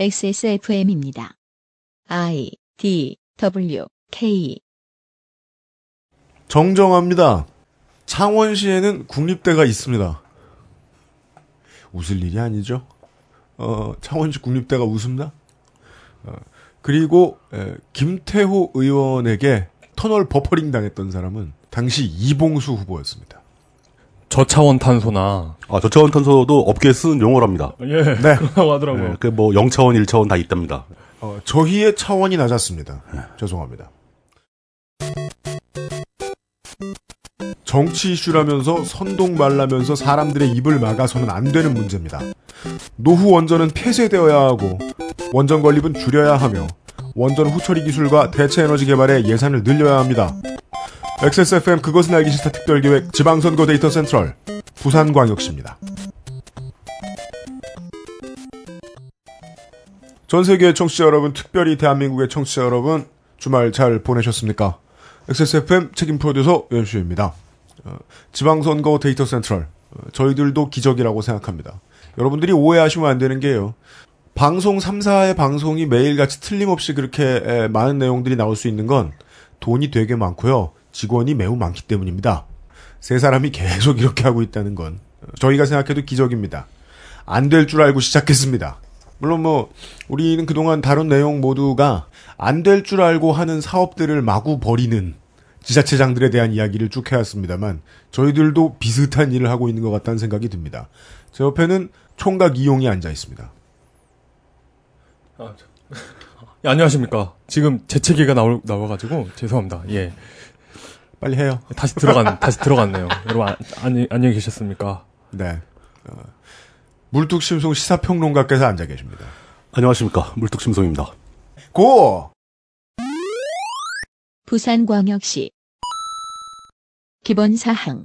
XSFM입니다. I D W K 정정합니다. 창원시에는 국립대가 있습니다. 웃을 일이 아니죠. 어, 창원시 국립대가 웃습니다. 어, 그리고 에, 김태호 의원에게 터널 버퍼링 당했던 사람은 당시 이봉수 후보였습니다. 저차원 탄소나 아, 저차원 탄소도 업계에 쓰는 용어랍니다. 예 네. 하더라고요. 네, 그뭐 0차원, 1차원 다 있답니다. 어, 저희의 차원이 낮았습니다. 죄송합니다. 정치 이슈라면서 선동 말라면서 사람들의 입을 막아서는 안 되는 문제입니다. 노후 원전은 폐쇄되어야 하고 원전 건립은 줄여야 하며 원전 후처리 기술과 대체 에너지 개발에 예산을 늘려야 합니다. XSFM 그것은 알기 싫다 특별기획 지방선거 데이터 센트럴 부산광역시입니다. 전 세계의 청취자 여러분, 특별히 대한민국의 청취자 여러분, 주말 잘 보내셨습니까? XSFM 책임 프로듀서 연수입니다. 어, 지방선거 데이터 센트럴, 어, 저희들도 기적이라고 생각합니다. 여러분들이 오해하시면 안 되는 게요. 방송 3사의 방송이 매일같이 틀림없이 그렇게 에, 많은 내용들이 나올 수 있는 건 돈이 되게 많고요. 직원이 매우 많기 때문입니다. 세 사람이 계속 이렇게 하고 있다는 건 어, 저희가 생각해도 기적입니다. 안 될 줄 알고 시작했습니다. 물론 뭐 우리는 그동안 다룬 내용 모두가 안 될 줄 알고 하는 사업들을 마구 벌이는 지자체장들에 대한 이야기를 쭉 해왔습니다만 저희들도 비슷한 일을 하고 있는 것 같다는 생각이 듭니다. 제 옆에는 총각 이용이 앉아 있습니다. 아, 저- 예, 안녕하십니까. 지금 재채기가 나올, 나와가지고 죄송합니다. 예 빨리 해요. 다시 들어간 다시 들어갔네요. 여러분 안, 안녕 안녕히 계셨습니까? 네. 어, 물뚝심송 시사평론가께서 앉아 계십니다. 안녕하십니까. 물뚝심송입니다. 고! 부산광역시 기본 사항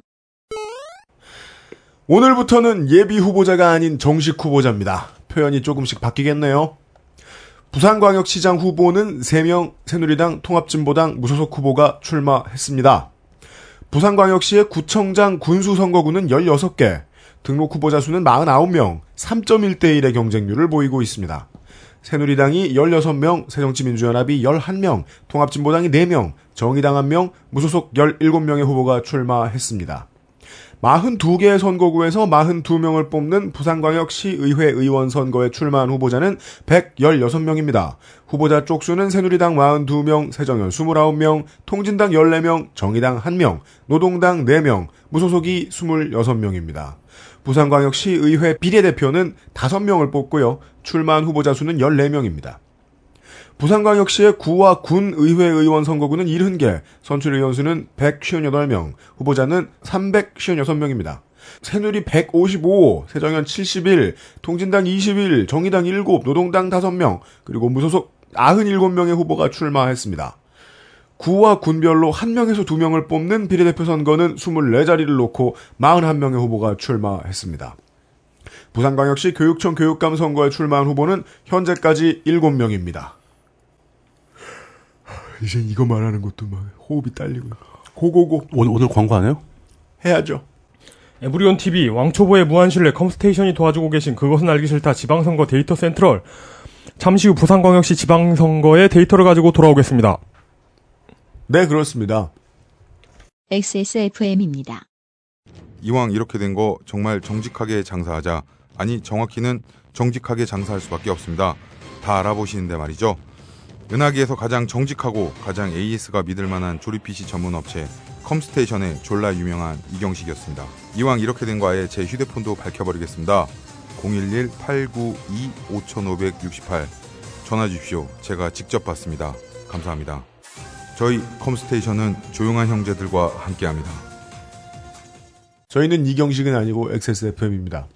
오늘부터는 예비 후보자가 아닌 정식 후보자입니다. 표현이 조금씩 바뀌겠네요. 부산광역시장 후보는 3명 새누리당 통합진보당 무소속 후보가 출마했습니다. 부산광역시의 구청장 군수 선거구는 16개, 등록 후보자 수는 49명, 3.1대 1의 경쟁률을 보이고 있습니다. 새누리당이 16명, 새정치민주연합이 11명, 통합진보당이 4명, 정의당 1명, 무소속 17명의 후보가 출마했습니다. 42개의 선거구에서 42명을 뽑는 부산광역시의회 의원 선거에 출마한 후보자는 116명입니다. 후보자 쪽수는 새누리당 42명, 새정연 29명, 통진당 14명, 정의당 1명, 노동당 4명, 무소속이 26명입니다. 부산광역시의회 비례대표는 5명을 뽑고요. 출마한 후보자 수는 14명입니다. 부산광역시의 구와 군 의회 의원 선거구는 70개, 선출 의원 수는 158명, 후보자는 356명입니다. 새누리 155, 새정연 71, 통진당 21, 정의당 7, 노동당 5명, 그리고 무소속 97명의 후보가 출마했습니다. 구와 군별로 1명에서 2명을 뽑는 비례대표 선거는 24자리를 놓고 41명의 후보가 출마했습니다. 부산광역시 교육청 교육감 선거에 출마한 후보는 현재까지 7명입니다. 이제 이거 말하는 것도 막 호흡이 딸리고 고고고 오늘, 오늘 광고 안 해요? 해야죠. 에브리온 TV 왕초보의 무한실내 컴스테이션이 도와주고 계신 그것은 알기 싫다 지방선거 데이터 센트럴 잠시 후 부산광역시 지방선거의 데이터를 가지고 돌아오겠습니다. 네 그렇습니다. XSFM입니다. 이왕 이렇게 된 거 정말 정직하게 장사하자. 아니 정확히는 정직하게 장사할 수밖에 없습니다. 다 알아보시는데 말이죠. 은하계에서 가장 정직하고 가장 AS가 믿을 만한 조립 PC 전문 업체 컴스테이션의 졸라 유명한 이경식이었습니다. 이왕 이렇게 된 거 아예 제 휴대폰도 밝혀버리겠습니다. 011-892-5568 전화 주십시오. 제가 직접 받습니다. 감사합니다. 저희 컴스테이션은 조용한 형제들과 함께합니다. 저희는 이경식은 아니고 XSFM입니다.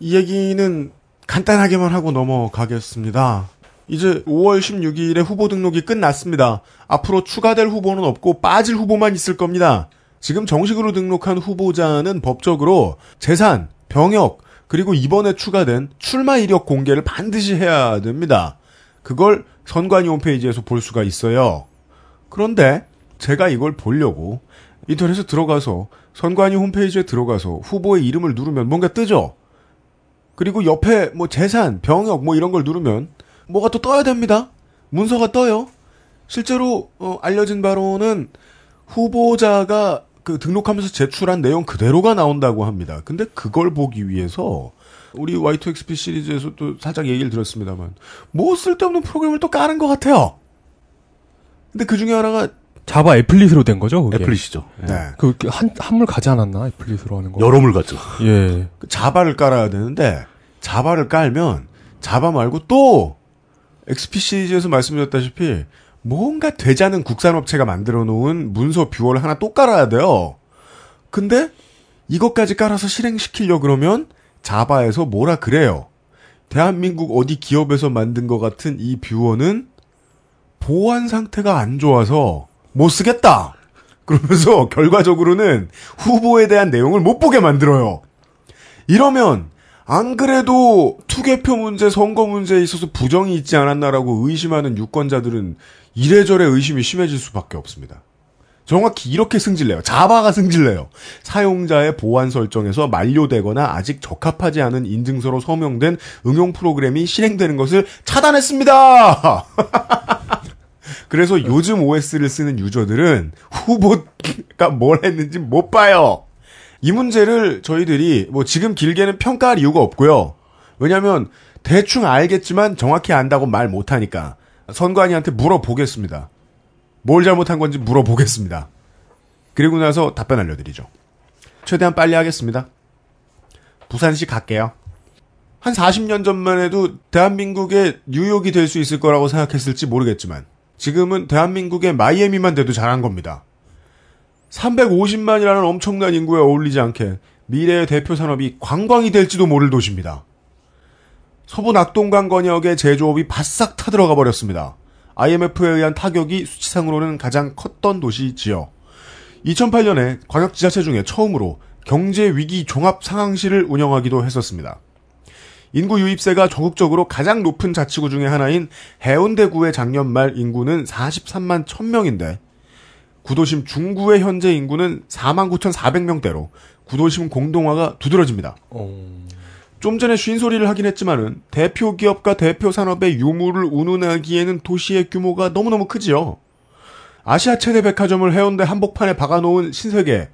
이 얘기는 간단하게만 하고 넘어가겠습니다. 이제 5월 16일에 후보 등록이 끝났습니다. 앞으로 추가될 후보는 없고 빠질 후보만 있을 겁니다. 지금 정식으로 등록한 후보자는 법적으로 재산, 병역, 그리고 이번에 추가된 출마 이력 공개를 반드시 해야 됩니다. 그걸 선관위 홈페이지에서 볼 수가 있어요. 그런데 제가 이걸 보려고 인터넷에 들어가서 선관위 홈페이지에 들어가서 후보의 이름을 누르면 뭔가 뜨죠. 그리고 옆에 뭐 재산, 병역 뭐 이런 걸 누르면 뭐가 또 떠야 됩니다. 문서가 떠요. 실제로 어, 알려진 바로는 후보자가 그 등록하면서 제출한 내용 그대로가 나온다고 합니다. 근데 그걸 보기 위해서 우리 Y2XP 시리즈에서 또 살짝 얘기를 들었습니다만 뭐 쓸데없는 프로그램을 또 까는 것 같아요. 근데 그 중에 하나가 자바 applet으로 된 거죠? 그게? applet이죠. 예. 네, 그 한 한물 가지 않았나 applet으로 하는 거? 여러물 같죠. 예. 그 자바를 깔아야 되는데 자바를 깔면 자바 말고 또 XP 시리즈에서 말씀드렸다시피 뭔 같잖은 국산업체가 만들어 놓은 문서 뷰어를 하나 또 깔아야 돼요. 근데 이것까지 깔아서 실행시키려 그러면 자바에서 뭐라 그래요. 대한민국 어디 기업에서 만든 것 같은 이 뷰어는 보안 상태가 안 좋아서 못 쓰겠다. 그러면서 결과적으로는 후보에 대한 내용을 못 보게 만들어요. 이러면 안 그래도 투개표 문제, 선거 문제에 있어서 부정이 있지 않았나라고 의심하는 유권자들은 이래저래 의심이 심해질 수밖에 없습니다. 정확히 이렇게 승질내요. 자바가 승질내요. 사용자의 보안 설정에서 만료되거나 아직 적합하지 않은 인증서로 서명된 응용 프로그램이 실행되는 것을 차단했습니다. 그래서 요즘 OS를 쓰는 유저들은 후보가 뭘 했는지 못 봐요. 이 문제를 저희들이 뭐 지금 길게는 평가할 이유가 없고요. 왜냐하면 대충 알겠지만 정확히 안다고 말 못하니까 선관위한테 물어보겠습니다. 뭘 잘못한 건지 물어보겠습니다. 그리고 나서 답변 알려드리죠. 최대한 빨리 하겠습니다. 부산시 갈게요. 한 40년 전만 해도 대한민국의 뉴욕이 될 수 있을 거라고 생각했을지 모르겠지만 지금은 대한민국의 마이애미만 돼도 잘한 겁니다. 350만이라는 엄청난 인구에 어울리지 않게 미래의 대표 산업이 관광이 될지도 모를 도시입니다. 서부 낙동강 건역의 제조업이 바싹 타들어가 버렸습니다. IMF에 의한 타격이 수치상으로는 가장 컸던 도시지요. 2008년에 광역 지자체 중에 처음으로 경제 위기 종합 상황실을 운영하기도 했었습니다. 인구 유입세가 전국적으로 가장 높은 자치구 중의 하나인 해운대구의 작년 말 인구는 43만 1000명인데 구도심 중구의 현재 인구는 4만 9,400명대로 구도심 공동화가 두드러집니다. 좀 전에 쉰 소리를 하긴 했지만은 대표 기업과 대표 산업의 유무를 운운하기에는 도시의 규모가 너무너무 크지요. 아시아 최대 백화점을 해운대 한복판에 박아놓은 신세계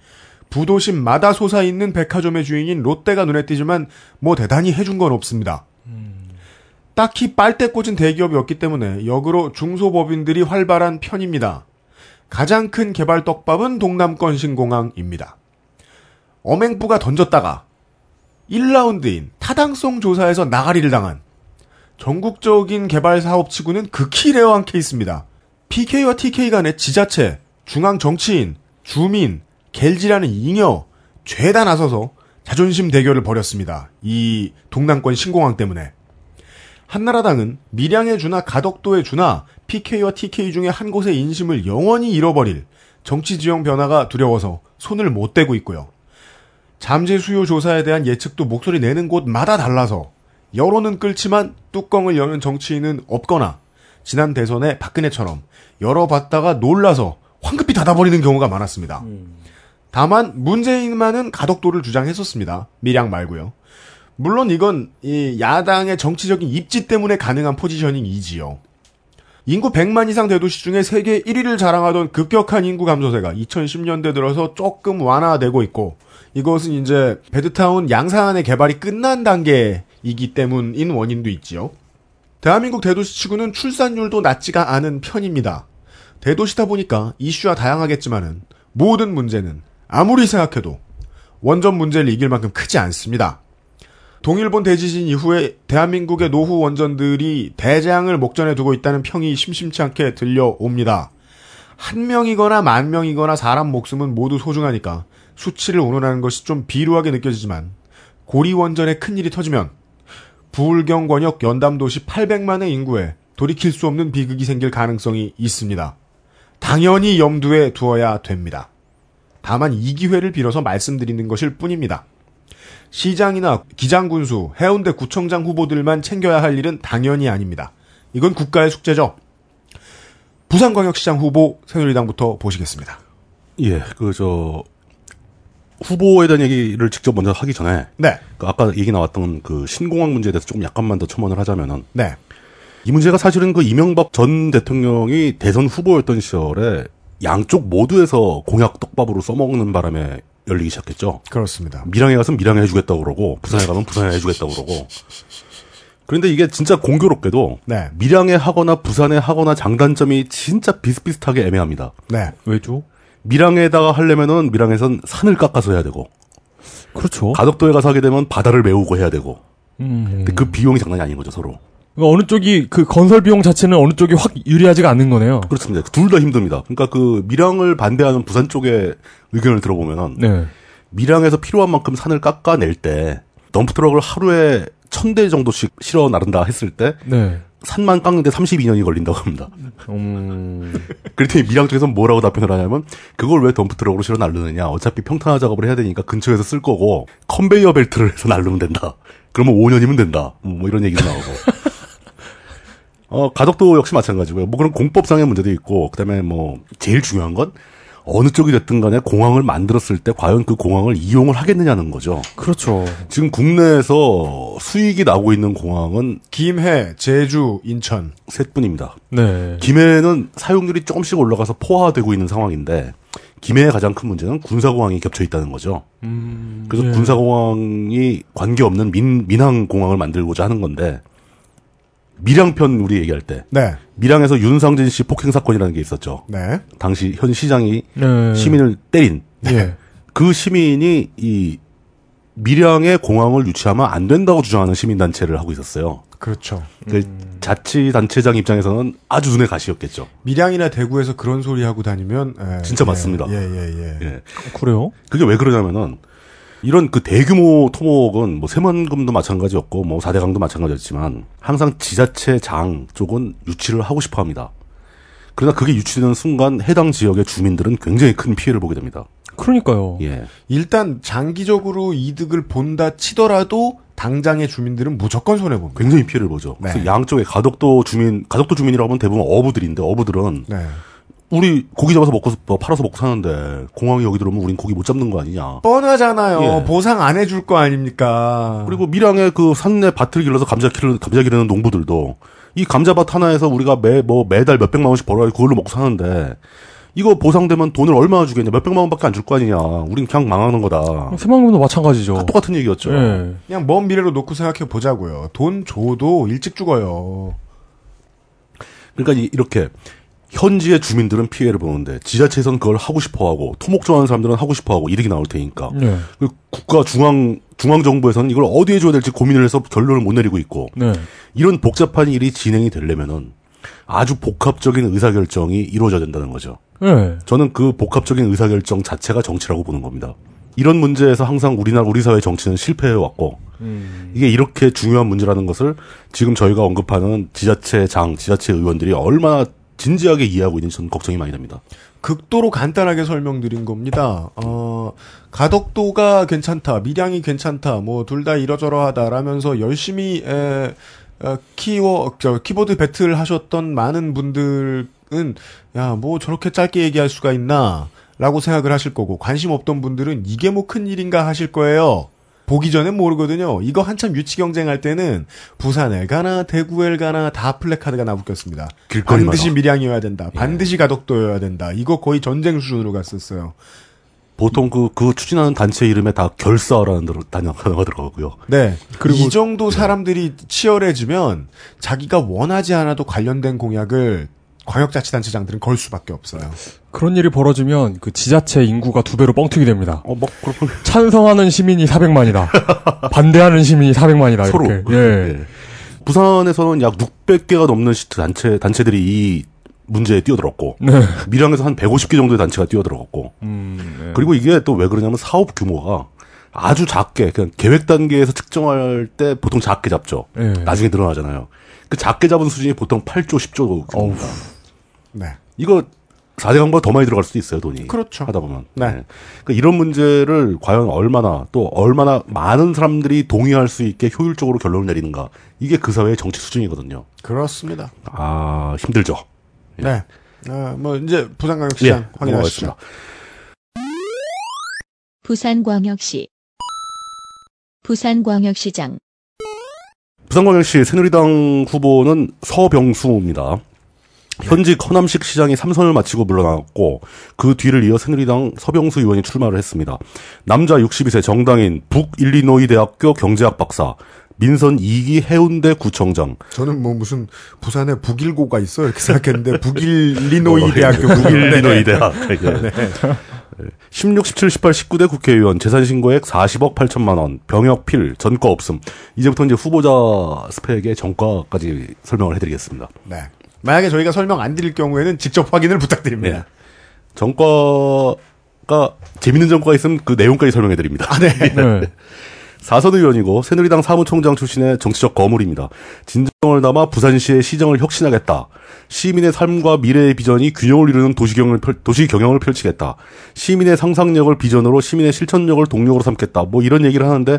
부도심마다 솟아있는 백화점의 주인인 롯데가 눈에 띄지만 뭐 대단히 해준 건 없습니다. 딱히 빨대 꽂은 대기업이 없기 때문에 역으로 중소법인들이 활발한 편입니다. 가장 큰 개발 떡밥은 동남권 신공항입니다. 어맹부가 던졌다가 1라운드인 타당성 조사에서 나가리를 당한 전국적인 개발 사업 치고는 극히 rare한 케이스입니다. PK와 TK 간의 지자체, 중앙 정치인, 주민, 갤지라는 잉여 죄다 나서서 자존심 대결을 벌였습니다. 이 동남권 신공항 때문에. 한나라당은 밀양에 주나 가덕도에 주나 PK와 TK 중에 한 곳의 인심을 영원히 잃어버릴 정치 지형 변화가 두려워서 손을 못 대고 있고요. 잠재 수요 조사에 대한 예측도 목소리 내는 곳마다 달라서 여론은 끓지만 뚜껑을 여는 정치인은 없거나 지난 대선에 박근혜처럼 열어봤다가 놀라서 황급히 닫아버리는 경우가 많았습니다. 다만 문재인만은 가덕도를 주장했었습니다. 밀양 말고요. 물론 이건 이 야당의 정치적인 입지 때문에 가능한 포지셔닝이지요. 인구 100만 이상 대도시 중에 세계 1위를 자랑하던 급격한 인구 감소세가 2010년대 들어서 조금 완화되고 있고 이것은 이제 베드타운 양산의 개발이 끝난 단계이기 때문인 원인도 있지요. 대한민국 대도시 치고는 출산율도 낮지가 않은 편입니다. 대도시다 보니까 이슈와 다양하겠지만은 모든 문제는 아무리 생각해도 원전 문제를 이길 만큼 크지 않습니다. 동일본 대지진 이후에 대한민국의 노후 원전들이 대장을 목전에 두고 있다는 평이 심심치 않게 들려옵니다. 한 명이거나 만 명이거나 사람 목숨은 모두 소중하니까 수치를 운운하는 것이 좀 비루하게 느껴지지만 고리 원전에 큰일이 터지면 부울경 권역 연담도시 800만의 인구에 돌이킬 수 없는 비극이 생길 가능성이 있습니다. 당연히 염두에 두어야 됩니다. 다만 이 기회를 빌어서 말씀드리는 것일 뿐입니다. 시장이나 기장군수, 해운대 구청장 후보들만 챙겨야 할 일은 당연히 아닙니다. 이건 국가의 숙제죠. 부산광역시장 후보 새누리당부터 보시겠습니다. 예, 그, 저, 후보에 대한 얘기를 직접 먼저 하기 전에, 네, 그 아까 얘기 나왔던 그 신공항 문제에 대해서 조금 약간만 더 첨언을 하자면은, 네, 이 문제가 사실은 그 이명박 전 대통령이 대선 후보였던 시절에 양쪽 모두에서 공약 떡밥으로 써먹는 바람에 열리기 시작했죠. 그렇습니다. 밀양에 가서 밀양에 해주겠다고 그러고 부산에 가면 부산에 해주겠다고 그러고 그런데 이게 진짜 공교롭게도 네. 밀양에 하거나 부산에 하거나 장단점이 진짜 비슷비슷하게 애매합니다. 네. 왜죠? 밀양에다가 하려면은 밀양에선 산을 깎아서 해야 되고 그렇죠. 가덕도에 가서 하게 되면 바다를 메우고 해야 되고 음. 근데 그 비용이 장난이 아닌 거죠 서로. 그러니까 어느 쪽이 그 건설 비용 자체는 어느 쪽이 확 유리하지가 않는 거네요. 그렇습니다. 둘 다 힘듭니다. 그러니까 그 밀양을 반대하는 부산 쪽의 의견을 들어보면은 네. 밀양에서 필요한 만큼 산을 깎아낼 때 덤프트럭을 하루에 천 대 정도씩 실어 나른다 했을 때 네. 산만 깎는데 32년이 걸린다고 합니다. 음. 그랬더니 밀양 쪽에서 뭐라고 답변을 하냐면 그걸 왜 덤프트럭으로 실어 나르느냐 어차피 평탄화 작업을 해야 되니까 근처에서 쓸 거고 컨베이어 벨트를 해서 나르면 된다. 그러면 5년이면 된다. 뭐 이런 얘기도 나오고. 어, 가덕도 역시 마찬가지고요. 뭐 그런 공법상의 문제도 있고 그 다음에 뭐 제일 중요한 건 어느 쪽이 됐든 간에 공항을 만들었을 때 과연 그 공항을 이용을 하겠느냐는 거죠. 그렇죠. 지금 국내에서 수익이 나고 있는 공항은 김해, 제주, 인천. 셋 뿐입니다. 네. 김해는 사용률이 조금씩 올라가서 포화되고 있는 상황인데 김해의 가장 큰 문제는 군사공항이 겹쳐 있다는 거죠. 음. 그래서 예. 군사공항이 관계없는 민, 민항공항을 만들고자 하는 건데 밀양편 우리 얘기할 때 네. 밀양에서 윤상진 씨 폭행 사건이라는 게 있었죠. 네. 당시 현 시장이 네. 시민을 때린 예. 그 시민이 이 밀양에 공항을 유치하면 안 된다고 주장하는 시민 단체를 하고 있었어요. 그렇죠. 그 자치 단체장 입장에서는 아주 눈에 가시였겠죠. 밀양이나 대구에서 그런 소리 하고 다니면 예, 진짜 예, 맞습니다. 예, 예, 예. 예. 그래요? 그게 왜 그러냐면은 이런 그 대규모 토목은 뭐 새만금도 마찬가지였고 뭐 사대강도 마찬가지였지만 항상 지자체 장 쪽은 유치를 하고 싶어 합니다. 그러나 그게 유치되는 순간 해당 지역의 주민들은 굉장히 큰 피해를 보게 됩니다. 그러니까요. 예. 일단 장기적으로 이득을 본다 치더라도 당장의 주민들은 무조건 손해 봅니다. 굉장히 피해를 보죠. 네. 그래서 양쪽에 가덕도 주민, 가덕도 주민이라고 하면 대부분 어부들인데 어부들은 네. 우리 고기 잡아서 먹고 뭐 팔아서 먹고 사는데 공항에 여기 들어오면 우린 고기 못 잡는 거 아니냐. 뻔하잖아요. 예. 보상 안 해줄 거 아닙니까? 그리고 밀양에 그 산내 밭을 길러서 감자 키르 감자 기르는 농부들도 이 감자밭 하나에서 우리가 매 뭐 매달 몇 백만 원씩 벌어야 그걸로 먹고 사는데 이거 보상되면 돈을 얼마나 주겠냐 몇 백만 원밖에 안 줄 거 아니냐 우린 그냥 망하는 거다 새만금도 마찬가지죠. 똑같은 얘기였죠 예. 그냥 먼 미래로 놓고 생각해 보자고요. 돈 줘도 일찍 죽어요. 그러니까 이- 이렇게 현지의 주민들은 피해를 보는데 지자체에서는 그걸 하고 싶어하고 토목 좋아하는 사람들은 하고 싶어하고 이득이 나올 테니까 네. 그 국가 중앙 중앙 정부에서는 이걸 어디에 줘야 될지 고민을 해서 결론을 못 내리고 있고 네. 이런 복잡한 일이 진행이 되려면은 아주 복합적인 의사결정이 이루어져야 된다는 거죠. 네. 저는 그 복합적인 의사결정 자체가 정치라고 보는 겁니다. 이런 문제에서 항상 우리나라 우리 사회 정치는 실패해 왔고 이게 이렇게 중요한 문제라는 것을 지금 저희가 언급하는 지자체장, 지자체 의원들이 얼마나 진지하게 이해하고 있는지 저는 걱정이 많이 됩니다. 극도로 간단하게 설명드린 겁니다. 어, 가덕도가 괜찮다, 밀양이 괜찮다, 뭐 둘 다 이러저러하다라면서 열심히 에, 어, 키워 저 키보드 배틀 하셨던 많은 분들은 야 뭐 저렇게 짧게 얘기할 수가 있나 라고 생각을 하실 거고 관심 없던 분들은 이게 뭐 큰 일인가 하실 거예요. 보기 전엔 모르거든요. 이거 한참 유치 경쟁할 때는 부산에 가나 대구에 가나 다 플래카드가. 길거리마다. 반드시 밀양이어야 된다. 반드시 가덕도여야 된다. 이거 거의 전쟁 수준으로 갔었어요. 보통 그, 그 추진하는 단체 이름에 다 결사라는 들- 단어가 들어가고요. 네. 그리고- 이 정도 사람들이 치열해지면 자기가 원하지 않아도 관련된 공약을 광역자치단체장들은 걸 수밖에 없어요. 그런 일이 벌어지면 그 지자체 인구가 두 배로 뻥튀기 됩니다. 어, 뭐, 그렇군. 찬성하는 시민이 400만이다. 반대하는 시민이 400만이다. 서로. 이렇게. 예. 예. 부산에서는 약 600개가 넘는 시트 단체, 단체들이 이 문제에 뛰어들었고, 네. 밀양에서 한 150개 정도의 단체가 뛰어들었고, 음, 네. 그리고 이게 또 왜 그러냐면 사업 규모가 아주 작게, 그냥 계획 단계에서 측정할 때 보통 작게 잡죠. 예. 나중에 늘어나잖아요. 그 작게 잡은 수준이 보통 8조, 10조 규모입니다. 네. 이거 4대 강보다 더 많이 들어갈 수도 있어요, 돈이. 그렇죠. 하다 보면. 네. 그러니까 이런 문제를 과연 얼마나 또 얼마나 많은 사람들이 동의할 수 있게 효율적으로 결론을 내리는가. 이게 그 사회의 정치 수준이거든요. 그렇습니다. 아, 힘들죠. 네. 아, 뭐 이제 부산광역시장 예, 확인하시죠. 넘어가겠습니다. 부산광역시 부산광역시장 부산광역시 새누리당 후보는 서병수입니다. 현직 허남식 시장이 삼선을 마치고 물러나왔고 그 뒤를 이어 새누리당 서병수 의원이 출마를 했습니다. 남자 62세 정당인 북일리노이 대학교 경제학 박사, 민선 2기 해운대 구청장, 저는 뭐 무슨 부산에 북일고가 있어 이렇게 생각했는데 북일리노이 대학교 북일리노이 대학. 예. 16, 17, 18, 19대 국회의원 재산 신고액 40억 8천만 원, 병역 필, 전과 없음. 이제부터 이제 후보자 스펙의 전과까지 설명을 해드리겠습니다. 네. 만약에 저희가 설명 안 드릴 경우에는 직접 확인을 부탁드립니다. 네. 전과가 재밌는 전과가 있으면 그 내용까지 설명해 드립니다. 아, 네. 네. 사선 의원이고 새누리당 사무총장 출신의 정치적 거물입니다. 진정을 담아 부산시의 시정을 혁신하겠다. 시민의 삶과 미래의 비전이 균형을 이루는 도시경을 펼, 도시 경영을 펼치겠다. 시민의 상상력을 비전으로 시민의 실천력을 동력으로 삼겠다. 뭐 이런 얘기를 하는데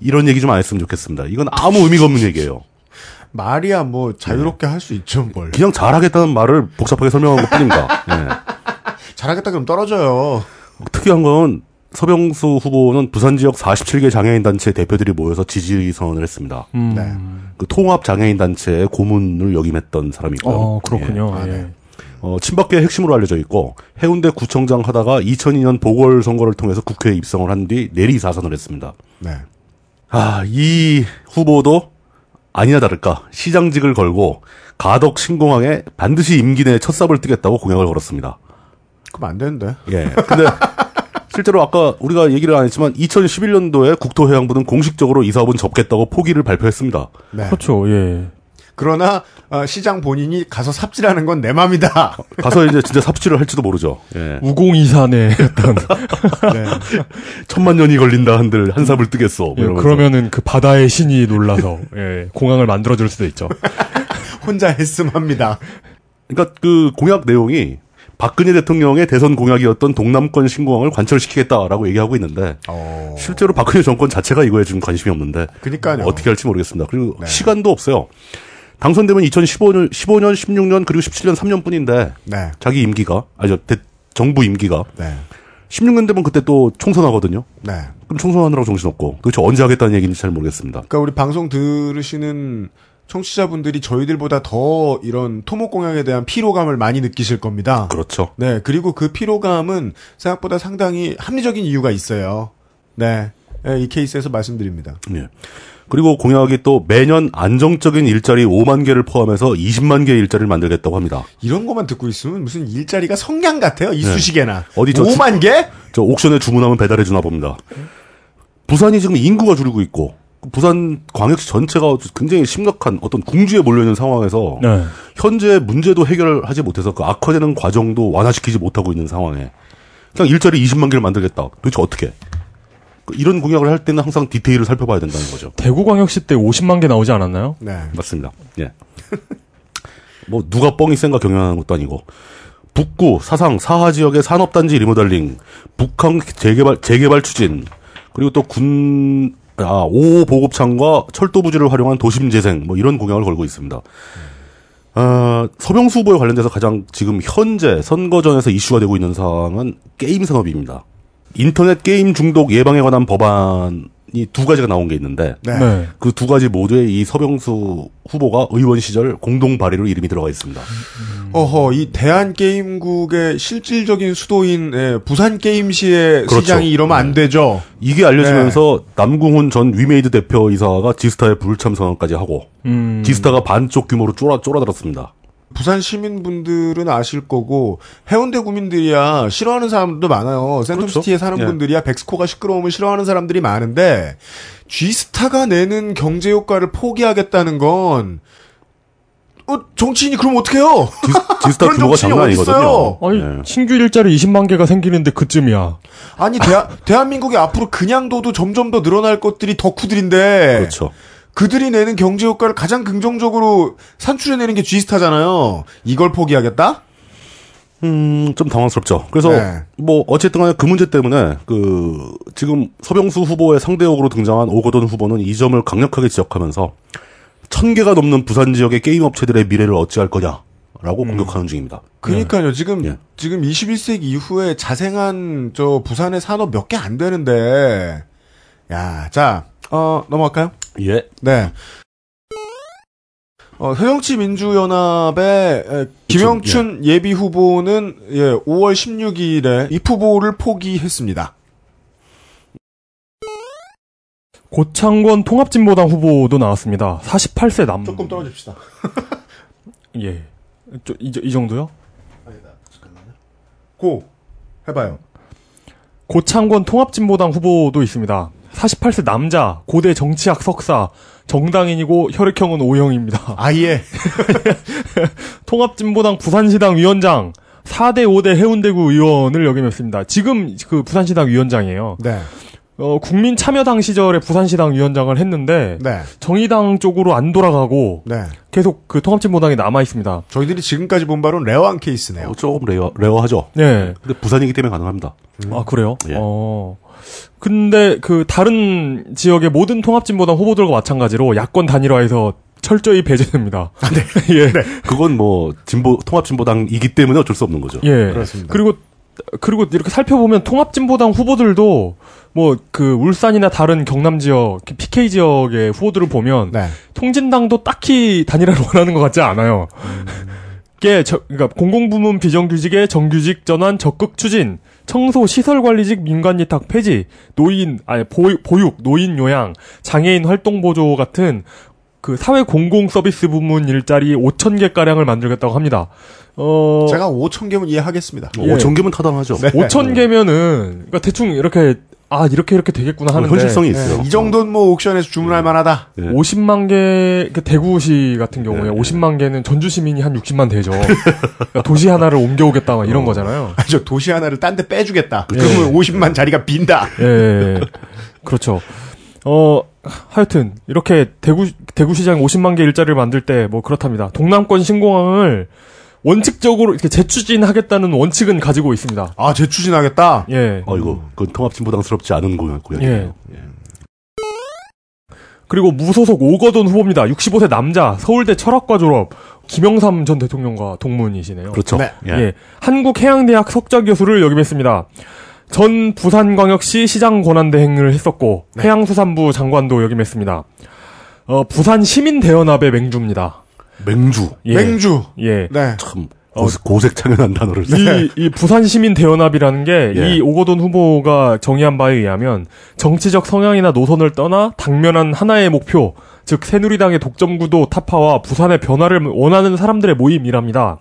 이런 얘기 좀 안 했으면 좋겠습니다. 이건 아무 의미가 없는 얘기예요. 말이야 뭐 자유롭게 할수 있죠 뭘. 그냥 잘하겠다는 말을 복잡하게 설명한 것 뿐입니다. 예. 잘하겠다 그럼 떨어져요. 특이한 건 서병수 후보는 부산 지역 47개 장애인 단체 대표들이 모여서 지지 선언을 했습니다. 음. 네. 그 통합 장애인 단체의 고문을 역임했던 사람이고요. 어, 그렇군요. 예. 예. 아, 네. 어, 친박계 핵심으로 알려져 있고 해운대 구청장 하다가 2002년 보궐 선거를 통해서 국회에 입성을 한 뒤 내리 사선을 했습니다. 네. 아, 이 후보도 아니나 다를까 시장직을 걸고 가덕 신공항에 반드시 임기 내에 첫 삽을 뜨겠다고 공약을 걸었습니다. 그럼 안 되는데. 예. 근데 실제로 아까 우리가 얘기를 안 했지만 2011년도에 국토해양부는 공식적으로 이 사업은 접겠다고 포기를 발표했습니다. 네. 그렇죠. 예. 그러나 어, 시장 본인이 가서 삽질하는 건 내 맘이다. 가서 이제 진짜 삽질을 할지도 모르죠. 예. 우공이산의 어떤 네. 천만 년이 걸린다 한들 한 삽을 뜨겠어. 뭐 예. 그러면은 그 바다의 신이 놀라서 예, 공항을 만들어 줄 수도 있죠. 혼자 했음합니다. 그러니까 그 공약 내용이 박근혜 대통령의 대선 공약이었던 동남권 신공항을 관철시키겠다라고 얘기하고 있는데 어. 실제로 박근혜 정권 자체가 이거에 지금 관심이 없는데 그러니까요. 어떻게 할지 모르겠습니다. 그리고 네. 시간도 없어요. 당선되면 2015년, 15년, 16년 그리고 17년 3년뿐인데 네. 자기 임기가 아니죠 대- 정부 임기가 네. 16년 되면 그때 또 총선하거든요. 네. 그럼 총선하느라고 정신없고 도대체 언제 하겠다는 얘기인지 잘 모르겠습니다. 그러니까 우리 방송 들으시는 청취자분들이 저희들보다 더 이런 토목 공약에 대한 피로감을 많이 느끼실 겁니다. 그렇죠. 네, 그리고 그 피로감은 생각보다 상당히 합리적인 이유가 있어요. 네. 네, 이 케이스에서 말씀드립니다. 예. 그리고 공약이 또 매년 안정적인 일자리 5만 개를 포함해서 20만 개의 일자리를 만들겠다고 합니다. 이런 것만 듣고 있으면 무슨 일자리가 성냥 같아요. 이쑤시개나. 네. 어디 저 5만 개? 저 옥션에 주문하면 배달해 주나 봅니다. 부산이 지금 인구가 줄고 있고 부산 광역시 전체가 굉장히 심각한 어떤 궁지에 몰려 있는 상황에서 네. 현재 문제도 해결하지 못해서 그 악화되는 과정도 완화시키지 못하고 있는 상황에 그냥 일자리 20만 개를 만들겠다. 도대체 어떻게? 그 이런 공약을 할 때는 항상 디테일을 살펴봐야 된다는 거죠. 대구광역시 때 50만 개 나오지 않았나요? 네. 맞습니다. 예. 뭐 누가 뻥이 센가 경영하는 것도 아니고 북구 사상 사하 지역의 산업단지 리모델링, 북한 재개발 재개발 추진, 그리고 또 군 아, 5호 보급창과 철도 부지를 활용한 도심 재생 뭐 이런 공약을 걸고 있습니다. 아, 서병수 후보에 관련돼서 가장 지금 현재 선거전에서 이슈가 되고 있는 사항은 게임 산업입니다. 인터넷 게임 중독 예방에 관한 법안이 두 가지가 나온 게 있는데 네. 네. 그두 가지 모두에 이 서병수 후보가 의원 시절 공동 발의로 이름이 들어가 있습니다. 어허, 이 대한 게임국의 실질적인 수도인 예, 부산 게임시의 그렇죠. 시장이 이러면 안 되죠. 이게 알려지면서 남궁훈 전 위메이드 대표이사가 지스타에 불참 선언까지 하고 음. 지스타가 반쪽 규모로 쫄아 쫄아들었습니다. 부산 시민분들은 아실 거고 해운대 구민들이야 싫어하는 사람들도 많아요. 센텀시티에 사는 예. 분들이야 벡스코가 시끄러움을 싫어하는 사람들이 많은데 G스타가 내는 경제 효과를 포기하겠다는 건 어, 정치인이 그럼 어떡해요? 그런 규모가 장난? 아니거든요. 아니, 예. 신규 일자리 20만 개가 생기는데 그쯤이야. 아니 대하, 대한민국이 앞으로 그냥 둬도 점점 더 늘어날 것들이 덕후들인데 그렇죠. 그들이 내는 경제 효과를 가장 긍정적으로 산출해내는 게 G스타잖아요. 이걸 포기하겠다? 음, 좀 당황스럽죠. 그래서 네. 뭐 어쨌든 간에 그 문제 때문에 그 지금 서병수 후보의 상대역으로 등장한 오거돈 후보는 이 점을 강력하게 지적하면서 천 개가 넘는 부산 지역의 게임 업체들의 미래를 어찌할 거냐 라고 공격하는 중입니다. 그러니까요. 지금 예. 지금 21세기 이후에 자생한 저 부산의 산업 몇 개 안 되는데 야, 자, 어, 넘어갈까요? 예. 네. 어, 새정치민주연합의 에, 김영춘 예비 후보는 예, 5월 16일에 입 후보를 포기했습니다. 고창권 통합진보당 후보도 나왔습니다. 48세 남. 조금 떨어집시다. 예. 저, 이, 이 정도요? 고 해봐요. 고창권 통합진보당 후보도 있습니다. 48세 남자, 고대 정치학 석사, 정당인이고 혈액형은 O형입니다. 아예 통합진보당 부산시당 위원장, 4대 5대 해운대구 의원을 역임했습니다. 지금 그 부산시당 위원장이에요. 네, 어, 국민참여당 시절에 부산시당 위원장을 했는데 네, 정의당 쪽으로 안 돌아가고 네. 계속 그 통합진보당에 남아 있습니다. 저희들이 지금까지 본 바로는 rare한 케이스네요. 어, 조금 rare, rare하죠. 네. 근데 부산이기 때문에 가능합니다. 아 그래요? 예. 어. 근데 그 다른 지역의 모든 통합진보당 후보들과 마찬가지로 야권 단일화에서 철저히 배제됩니다. 예. 그건 뭐 진보 통합진보당이기 때문에 어쩔 수 없는 거죠. 예. 그렇습니다. 그리고 그리고 이렇게 살펴보면 통합진보당 후보들도 뭐 그 울산이나 다른 경남 지역 PK 지역의 후보들을 보면 네, 통진당도 딱히 단일화를 원하는 것 같지 않아요. 게 저, 그러니까 공공부문 비정규직의 정규직 전환 적극 추진, 청소 시설 관리직 민간위탁 폐지, 노인 아니 보, 보육, 노인 요양, 장애인 활동 보조 같은 그 사회 공공 서비스 부문 일자리 5천 개 가량을 만들겠다고 합니다. 어 제가 5천 개면 이해하겠습니다. 어, 예. 5천 개면 타당하죠. 네. 5천 개면은 그러니까 대충 이렇게 아 이렇게 이렇게 되겠구나 하는데 현실성이 있어요. 네, 이 정도는 뭐 옥션에서 주문할 만하다. 예. 50만 개, 그 대구시 같은 경우에 예, 예. 50만 개는 전주 시민이 한 60만 되죠. 그러니까 도시 하나를 옮겨오겠다, 막 이런 거잖아요. 아, 저 도시 하나를 딴 데 빼주겠다. 예. 그러면 50만 자리가 빈다. 예, 예, 예. 그렇죠. 어, 하여튼, 이렇게 대구, 대구시장 50만 개 일자리를 만들 때 뭐 그렇답니다. 동남권 신공항을 원칙적으로 이렇게 재추진하겠다는 원칙은 가지고 있습니다. 아, 재추진하겠다. 예. 어이구, 그건 통합진보당스럽지 않은 고양, 고양이에요. 그리고 무소속 오거돈 후보입니다. 65세 남자, 서울대 철학과 졸업, 김영삼 전 대통령과 동문이시네요. 그렇죠. 네. 예. 예. 한국해양대학 석좌 교수를 역임했습니다. 전 부산광역시 시장 권한대행을 했었고 네. 해양수산부 장관도 역임했습니다. 어, 부산 시민대연합의 맹주입니다. 맹주. 예. 맹주. 예. 네. 참, 고색, 고색 창연한 단어를 써. 이, 이 부산 시민 대연합이라는 게 예. 이 오거돈 후보가 정의한 바에 의하면 정치적 성향이나 노선을 떠나 당면한 하나의 목표, 즉 새누리당의 독점구도 타파와 부산의 변화를 원하는 사람들의 모임이랍니다.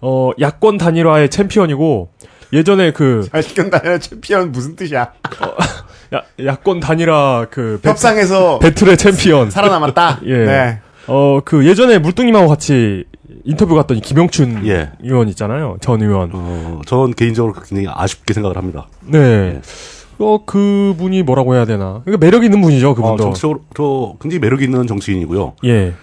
어, 야권 단일화의 챔피언이고 예전에 그 잘시간다는 챔피언 무슨 뜻이야? 야, 야권 단일화 그 배, 협상에서 배틀의 챔피언. 살아남았다. 예. 네. 어, 그 예전에 물뚱님하고 같이 인터뷰 이 김영춘 예. 의원 있잖아요. 전 의원. 어, 전 개인적으로 굉장히 아쉽게 생각을 합니다. 네. 어, 그분이 뭐라고 해야 되나. 그러니까 매력 있는 분이죠, 어, 그분도. 정치적으로 저 굉장히 매력 있는 정치인이고요. 예.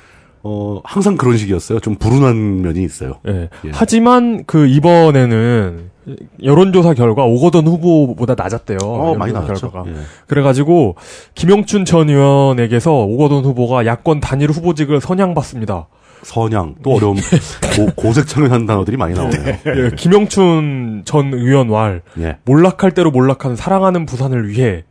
어, 항상 그런 식이었어요. 좀 불운한 면이 있어요. 예. 예. 하지만 그 이번에는 여론조사 결과 오거돈 후보보다 낮았대요. 어, 많이 나왔죠. 결과가. 예. 그래가지고 김영춘 전 의원에게서 오거돈 후보가 야권 단일 후보직을 선양받습니다. 선양, 또 어려운, 고, 색창연한 단어들이 많이 나오네요. 예, 김영춘 전 의원 왈 예. 몰락할 대로 몰락한 사랑하는 부산을 위해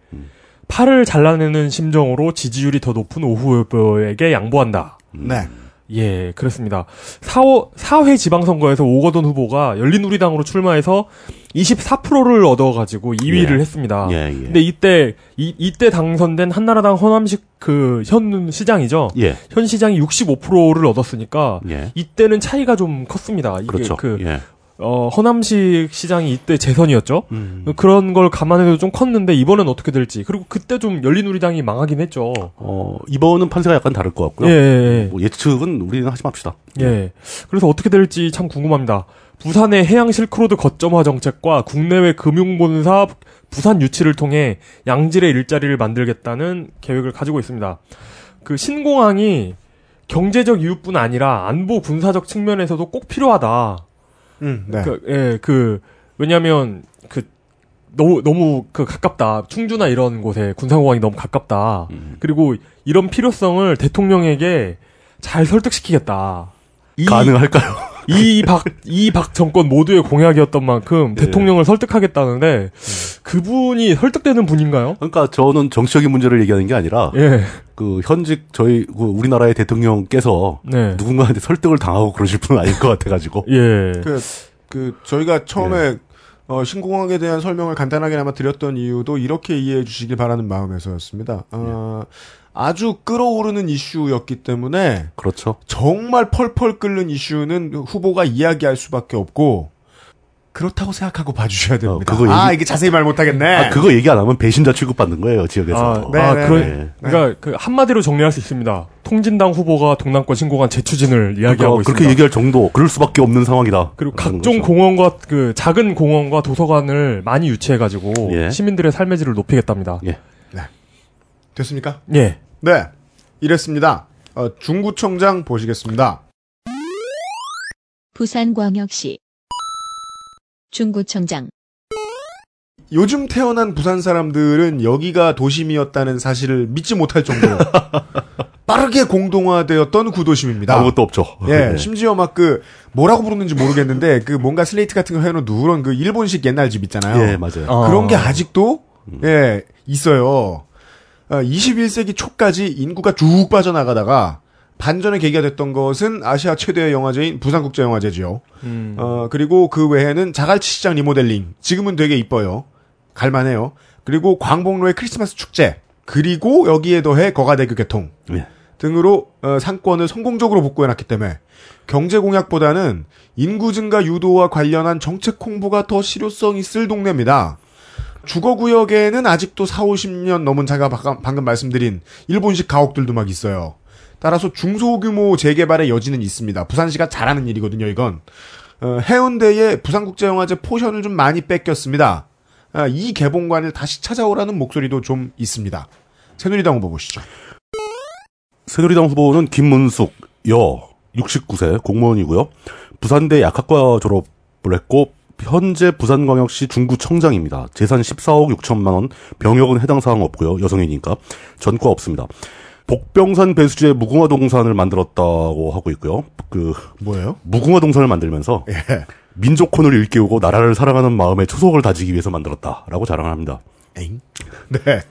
팔을 잘라내는 심정으로 지지율이 더 높은 오후 후보에게 양보한다. 네. 예, 그렇습니다. 4호, 4회 지방선거에서 오거돈 후보가 열린우리당으로 출마해서 24%를 얻어가지고 2위를 예. 했습니다. 예, 예. 근데 이때, 이, 이때 당선된 한나라당 허남식 그 현 시장이죠. 예. 현 시장이 65%를 얻었으니까 예. 이때는 차이가 좀 컸습니다. 이게 그렇죠. 그 예. 어, 허남식 시장이 이때 재선이었죠. 음. 그런 걸 감안해도 좀 컸는데 이번엔 어떻게 될지. 그리고 그때 좀 열린우리당이 망하긴 했죠. 어, 이번은 판세가 약간 다를 것 같고요. 예, 예, 뭐 예측은 우리는 하지 맙시다. 예. 예. 그래서 어떻게 될지 참 궁금합니다. 부산의 해양 실크로드 거점화 정책과 국내외 금융본사 부산 유치를 통해 양질의 일자리를 만들겠다는 계획을 가지고 있습니다. 그 신공항이 경제적 이유뿐 아니라 안보 군사적 측면에서도 꼭 필요하다. 음, 네. 그, 예, 그, 왜냐면, 그, 너무, 너무, 그, 가깝다. 충주나 이런 곳에 군사공항이 너무 가깝다. 음. 그리고 이런 필요성을 대통령에게 잘 설득시키겠다. 이, 가능할까요? 이박 이 박 정권 모두의 공약이었던 만큼 예. 대통령을 설득하겠다는데 그분이 설득되는 분인가요? 그러니까 저는 정치적인 문제를 얘기하는 게 아니라 예. 그 현직 저희 그 우리나라의 대통령께서 네. 누군가한테 설득을 당하고 그러실 분은 아닐 것 같아가지고 예. 그, 그, 저희가 처음에, 어, 신공항에 대한 설명을 간단하게나마 드렸던 이유도 이렇게 이해해 주시길 바라는 마음에서였습니다. 어, 아주 끌어오르는 이슈였기 때문에 그렇죠. 정말 펄펄 끓는 이슈는 후보가 이야기할 수밖에 없고 그렇다고 생각하고 봐주셔야 됩니다. 어, 그거 아, 얘기- 이게 자세히 말 못하겠네. 아, 그거 얘기 안 하면 배신자 취급받는 거예요 지역에서. 아, 네, 아, 네, 그러, 네. 그러니까 그 한마디로 정리할 수 있습니다. 통진당 후보가 동남권 신공항 재추진을 이야기하고 그러니까 있습니다. 그렇게 얘기할 정도, 그럴 수밖에 없는 상황이다. 그리고 각종 거죠. 공원과 그 작은 공원과 도서관을 많이 유치해가지고 예. 시민들의 삶의 질을 높이겠답니다. 예. 됐습니까? 예. 네. 이랬습니다. 어, 중구청장 보시겠습니다. 부산광역시 중구청장 요즘 태어난 부산 사람들은 여기가 도심이었다는 사실을 믿지 못할 정도로 빠르게 공동화되었던 구도심입니다. 아무것도 없죠. 예, 네. 심지어 막 그 뭐라고 부르는지 모르겠는데 그 뭔가 슬레이트 같은 거 해놓은 누런 그 일본식 옛날 집 있잖아요. 예, 맞아요. 어. 그런 게 아직도 예 있어요. 어, 21세기 초까지 인구가 쭉 빠져나가다가 반전의 계기가 됐던 것은 아시아 최대의 영화제인 부산국제영화제지요. 음. 어, 그리고 그 외에는 자갈치 시장 리모델링. 지금은 되게 이뻐요. 갈만해요. 그리고 광복로의 크리스마스 축제. 그리고 여기에 더해 거가대교 개통. 예. 등으로 어, 상권을 성공적으로 복구해놨기 때문에 경제 공약보다는 인구 증가 유도와 관련한 정책 홍보가 더 실효성 있을 동네입니다. 주거구역에는 아직도 4, 50년 넘은 방금, 방금 말씀드린 일본식 가옥들도 막 있어요. 따라서 중소규모 재개발의 여지는 있습니다. 부산시가 잘하는 일이거든요, 이건. 어, 해운대에 부산국제영화제 포션을 좀 많이 뺏겼습니다. 아, 이 개봉관을 다시 찾아오라는 목소리도 좀 있습니다. 새누리당 후보 보시죠. 새누리당 후보는 김은숙, 여, 69세, 공무원이고요. 부산대 약학과 졸업을 했고, 현재 부산광역시 중구청장입니다. 재산 14억 6천만 원, 병역은 해당 사항 없고요. 여성이니까. 전과 없습니다. 복병산 배수지에 무궁화 동산을 만들었다고 하고 있고요. 그, 뭐예요? 무궁화 동산을 만들면서 예. 민족혼을 일깨우고 나라를 사랑하는 마음의 초석을 다지기 위해서 만들었다라고 자랑을 합니다. 엥? 네.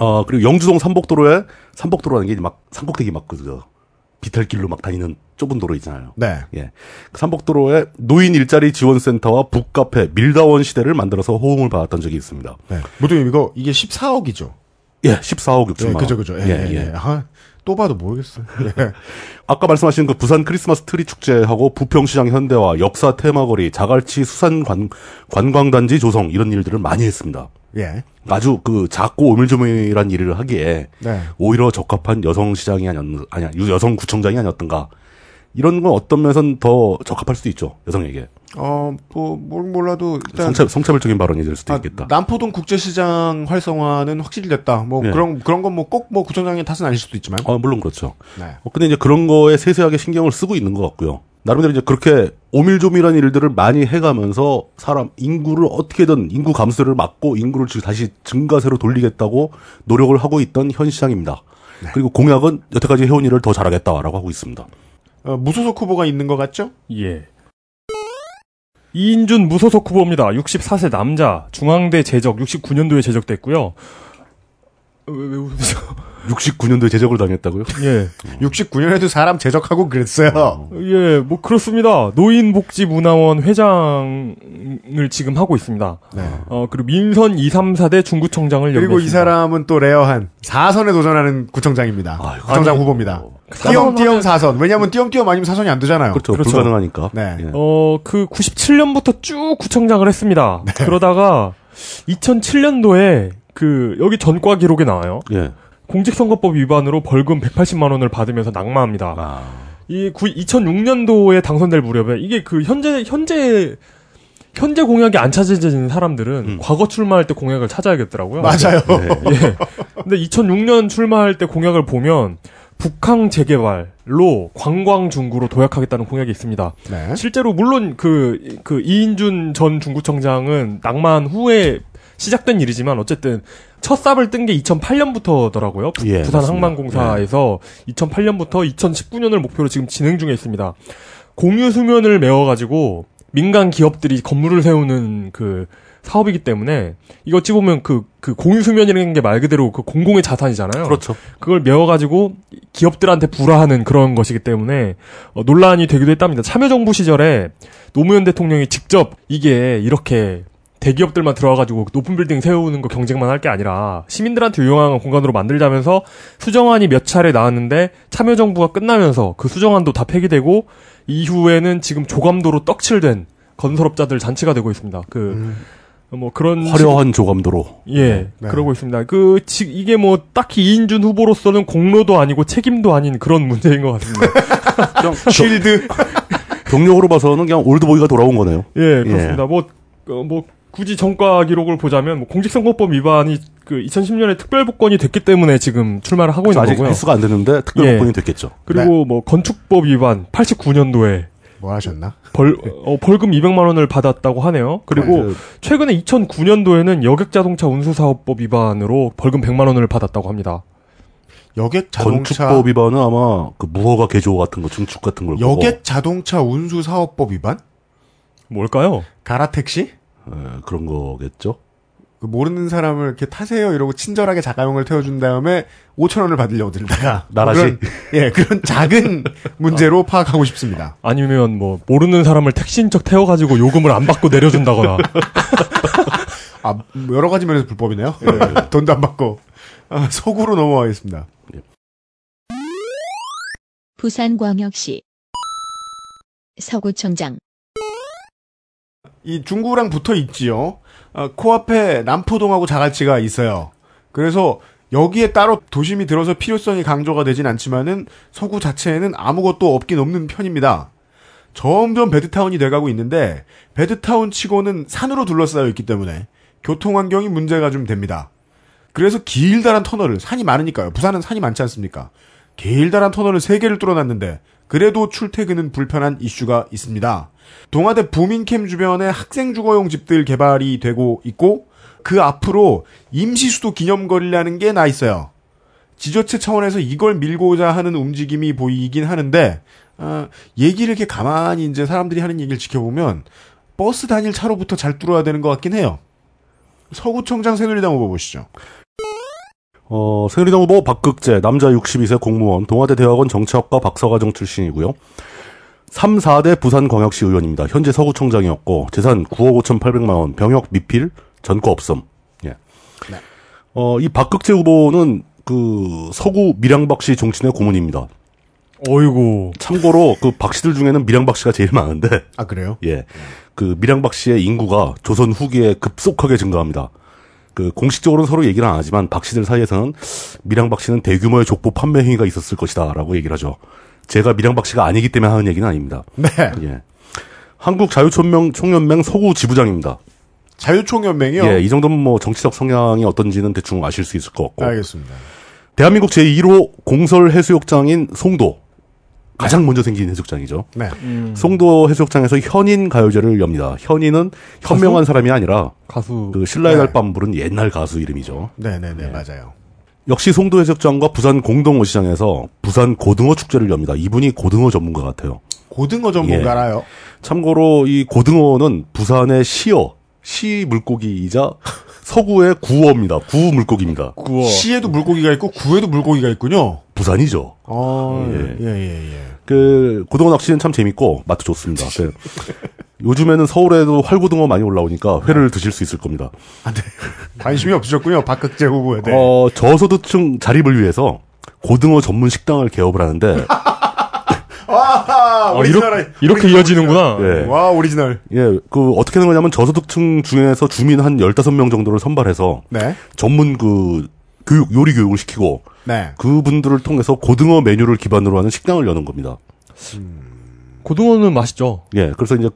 아, 그리고 영주동 삼복도로에 삼복도로라는 게 막 산꼭대기 막 그, 비탈길로 막 다니는 좁은 도로 있잖아요. 네. 예. 그 산복도로에 노인 일자리 지원센터와 북카페 밀다원 시대를 만들어서 호응을 받았던 적이 있습니다. 네. 무도님 이거 이게 14억이죠. 예, 14억 6천만 예, 원. 그죠, 그죠. 예, 예, 예. 아, 또 봐도 모르겠어요. 예. 아까 말씀하신 그 부산 크리스마스 트리 축제하고 부평시장 현대화, 역사 테마거리, 자갈치 수산 관, 관광단지 조성 이런 일들을 많이 했습니다. 예. 아주 그 작고 오밀조밀한 일을 하기에 네. 오히려 적합한 여성 시장이 아니었, 아니, 여성 구청장이 아니었던가. 이런 건 어떤 면에선 더 적합할 수도 있죠. 여성에게. 어, 뭐, 뭘 몰라도 일단 성차, 성차 별적인 발언이 될 수도 아, 있겠다. 남포동 국제시장 활성화는 확실히 됐다. 뭐 예. 그런 그런 건 뭐꼭뭐 구청장의 탓은 아닐 수도 있지만. 어, 물론 그렇죠. 네. 어, 근데 이제 그런 거에 세세하게 신경을 쓰고 있는 것 같고요. 나름대로 이제 그렇게 오밀조밀한 일들을 많이 해가면서 사람 인구를 어떻게든 인구 감소를 막고 인구를 지- 다시 증가세로 돌리겠다고 노력을 하고 있던 현 시장입니다. 그리고 공약은 여태까지 해온 일을 더 잘하겠다라고 하고 있습니다. 어, 무소속 후보가 있는 것 같죠? 예. 이인준 무소속 후보입니다. 64세 남자, 중앙대 재적, 69년도에 재적됐고요. 왜, 왜 웃으세요? 69년도에 제적을 당했다고요? 예. 69년에도 사람 제적하고 그랬어요. 예, 뭐 그렇습니다. 노인복지문화원 회장을 지금 하고 있습니다. 네. 어, 그리고 민선 2, 3, 4대 중구청장을 그리고 이. 사람은 또 rare한 4선에 도전하는 구청장입니다. 아유, 구청장 아니, 후보입니다. 사선 띄엄띄엄 4선. 왜냐면 띄엄띄엄 아니면 사선이 안 되잖아요. 그렇죠. 그렇죠. 불가능하니까. 네. 예. 어, 그 97년부터 쭉 구청장을 했습니다. 네. 그러다가 2007년도에 그 여기 전과 기록에 나와요. 예. 공직선거법 위반으로 벌금 180만 원을 받으면서 낙마합니다. 아. 이 2006년도에 당선될 무렵에 이게 그 현재 현재 현재 공약이 안 찾아지는 사람들은 음. 과거 출마할 때 공약을 찾아야겠더라고요. 맞아요. 네. 예. 근데 2006년 출마할 때 공약을 보면 북항 재개발로 관광 중구로 도약하겠다는 공약이 있습니다. 네. 실제로 물론 그, 그 이인준 전 중구청장은 낭만 후에 시작된 일이지만 어쨌든 첫 삽을 뜬 게 2008년부터더라고요. 예, 부산. 항만공사에서 2008년부터 2019년을 목표로 지금 진행 중에 있습니다. 공유 수면을 메워가지고 민간 기업들이 건물을 세우는 그 사업이기 때문에 이거 어찌 보면 그, 그 공유 수면이라는 게 말 그대로 그 공공의 자산이잖아요. 그렇죠. 그걸 메워가지고 기업들한테 불화하는 그런 것이기 때문에 어, 논란이 되기도 했답니다. 참여정부 시절에 노무현 대통령이 직접 이게 이렇게 대기업들만 들어와가지고 높은 빌딩 세우는 거 경쟁만 할 게 아니라 시민들한테 유용한 공간으로 만들자면서 수정안이 몇 차례 나왔는데 참여정부가 끝나면서 그 수정안도 다 폐기되고 이후에는 지금 조감도로 떡칠된 건설업자들 잔치가 되고 있습니다. 그뭐 그런 화려한 조감도로. 예, 네. 그러고 있습니다. 그, 지, 이게 뭐, 딱히 이인준 후보로서는 공로도 아니고 책임도 아닌 그런 문제인 것 같습니다. 그냥 쉴드. 경력으로 봐서는 그냥 올드보이가 돌아온 거네요. 예, 그렇습니다. 뭐, 어, 뭐, 굳이 전과 기록을 보자면, 뭐 공직선거법 위반이 그 2010년에 특별복권이 됐기 때문에 지금 출마를 하고 있는 아직 거고요. 횟수가 안 됐는데 특별복권이 됐겠죠. 그리고 뭐, 건축법 위반 89년도에 뭐 하셨나? 벌, 어, 벌금 200만 원을 받았다고 하네요. 그리고 그 최근에 2009년도에는 여객자동차 운수사업법 위반으로 벌금 100만 원을 받았다고 합니다. 여객 자동차 건축법 위반은 아마 그 무허가 개조 같은 거, 증축 같은 걸 거고. 여객 자동차 운수 사업법 위반? 뭘까요? 가라 택시? 예, 그런 거겠죠. 그 모르는 사람을 이렇게 타세요 이러고 친절하게 자가용을 태워준 다음에 5천 원을 받으려고 들다가 나라시? 그런, 예 그런 작은 문제로 파악하고 싶습니다. 아니면 뭐 모르는 사람을 택시인 척 태워가지고 요금을 안 받고 내려준다거나 아 여러 가지 면에서 불법이네요. 돈도 안 받고 아, 서구로 넘어가겠습니다. 부산광역시 서구청장 이 중구랑 붙어 있지요. 아, 코앞에 남포동하고 자갈치가 있어요. 그래서 여기에 따로 도심이 들어서 필요성이 강조가 되진 않지만은 서구 자체에는 아무것도 없긴 없는 편입니다. 점점 베드타운이 돼가고 있는데 베드타운 치고는 산으로 둘러싸여 있기 때문에 교통 환경이 문제가 좀 됩니다. 그래서 길다란 터널을 산이 많으니까요. 부산은 산이 많지 않습니까? 길다란 터널을 세 개를 뚫어놨는데 그래도 출퇴근은 불편한 이슈가 있습니다. 동아대 부민캠 주변에 학생 주거용 집들 개발이 되고 있고 그 앞으로 임시수도 기념거리라는 게 나 있어요. 지자체 차원에서 이걸 밀고자 하는 움직임이 보이긴 하는데 아, 얘기를 이렇게 가만히 이제 사람들이 하는 얘기를 지켜보면 버스 다닐 차로부터 잘 뚫어야 되는 것 같긴 해요. 서구청장 새누리당 후보 보시죠. 어, 새누리당 후보 박극재, 남자 62세 공무원, 동아대 대학원 정치학과 박사과정 출신이고요. 3, 4대 부산광역시 의원입니다. 현재 서구청장이었고, 재산 9억 5,800만 원, 병역 미필, 전과 없음. 예. 어, 이 박극재 후보는 그 서구 밀양박씨 종친의 고문입니다. 어이구 참고로 그 박씨들 중에는 밀양박씨가 제일 많은데, 아 그래요? 예. 그 밀양박씨의 인구가 조선 후기에 급속하게 증가합니다. 그 공식적으로는 서로 얘기를 안 하지만 박씨들 사이에서는 밀양박씨는 대규모의 족보 판매 행위가 있었을 것이다라고 얘기를 하죠. 제가 밀양박씨가 아니기 때문에 하는 얘기는 아닙니다. 네. 예. 한국 자유총명 총연맹 서구 지부장입니다. 자유총연맹이요. 예, 이 정도면 뭐 정치적 성향이 어떤지는 대충 아실 수 있을 것 같고. 알겠습니다. 대한민국 제1호 공설 해수욕장인 송도. 가장 먼저 생긴 해수욕장이죠. 네. 송도 해수욕장에서 현인 가요제를 엽니다. 현인은 현명한 사람이 아니라 가수 그 신라의 네. 달밤 부른 옛날 가수 이름이죠. 네 네 네 맞아요. 역시 송도 해수욕장과 부산 공동어시장에서 부산 고등어 축제를 엽니다. 이분이 고등어 전문가 같아요. 고등어 전문가라요. 참고로 이 고등어는 부산의 시어, 시 물고기이자 서구의 구어입니다. 구 물고기입니다. 구워 시에도 물고기가 있고 구에도 물고기가 있군요. 부산이죠. 아, 예. 예, 예, 예. 그 고등어 낚시는 참 재밌고 맛도 좋습니다. 그 요즘에는 서울에도 활고등어 많이 올라오니까 회를 드실 수 있을 겁니다. 관심이 없으셨군요. 박극제 후보에 대해. 어, 저소득층 자립을 위해서 고등어 전문 식당을 개업을 하는데 와, 아, 이렇게, 이렇게 이어지는구나 예. 와, 오리지널. 예, 그 어떻게 하는 거냐면 저소득층 중에서 주민 한 15명 정도를 선발해서 네. 전문 그 교육 요리 교육을 시키고 네. 그분들을 통해서 고등어 메뉴를 기반으로 하는 식당을 여는 겁니다. 고등어는 맛있죠 예, 그래서 이제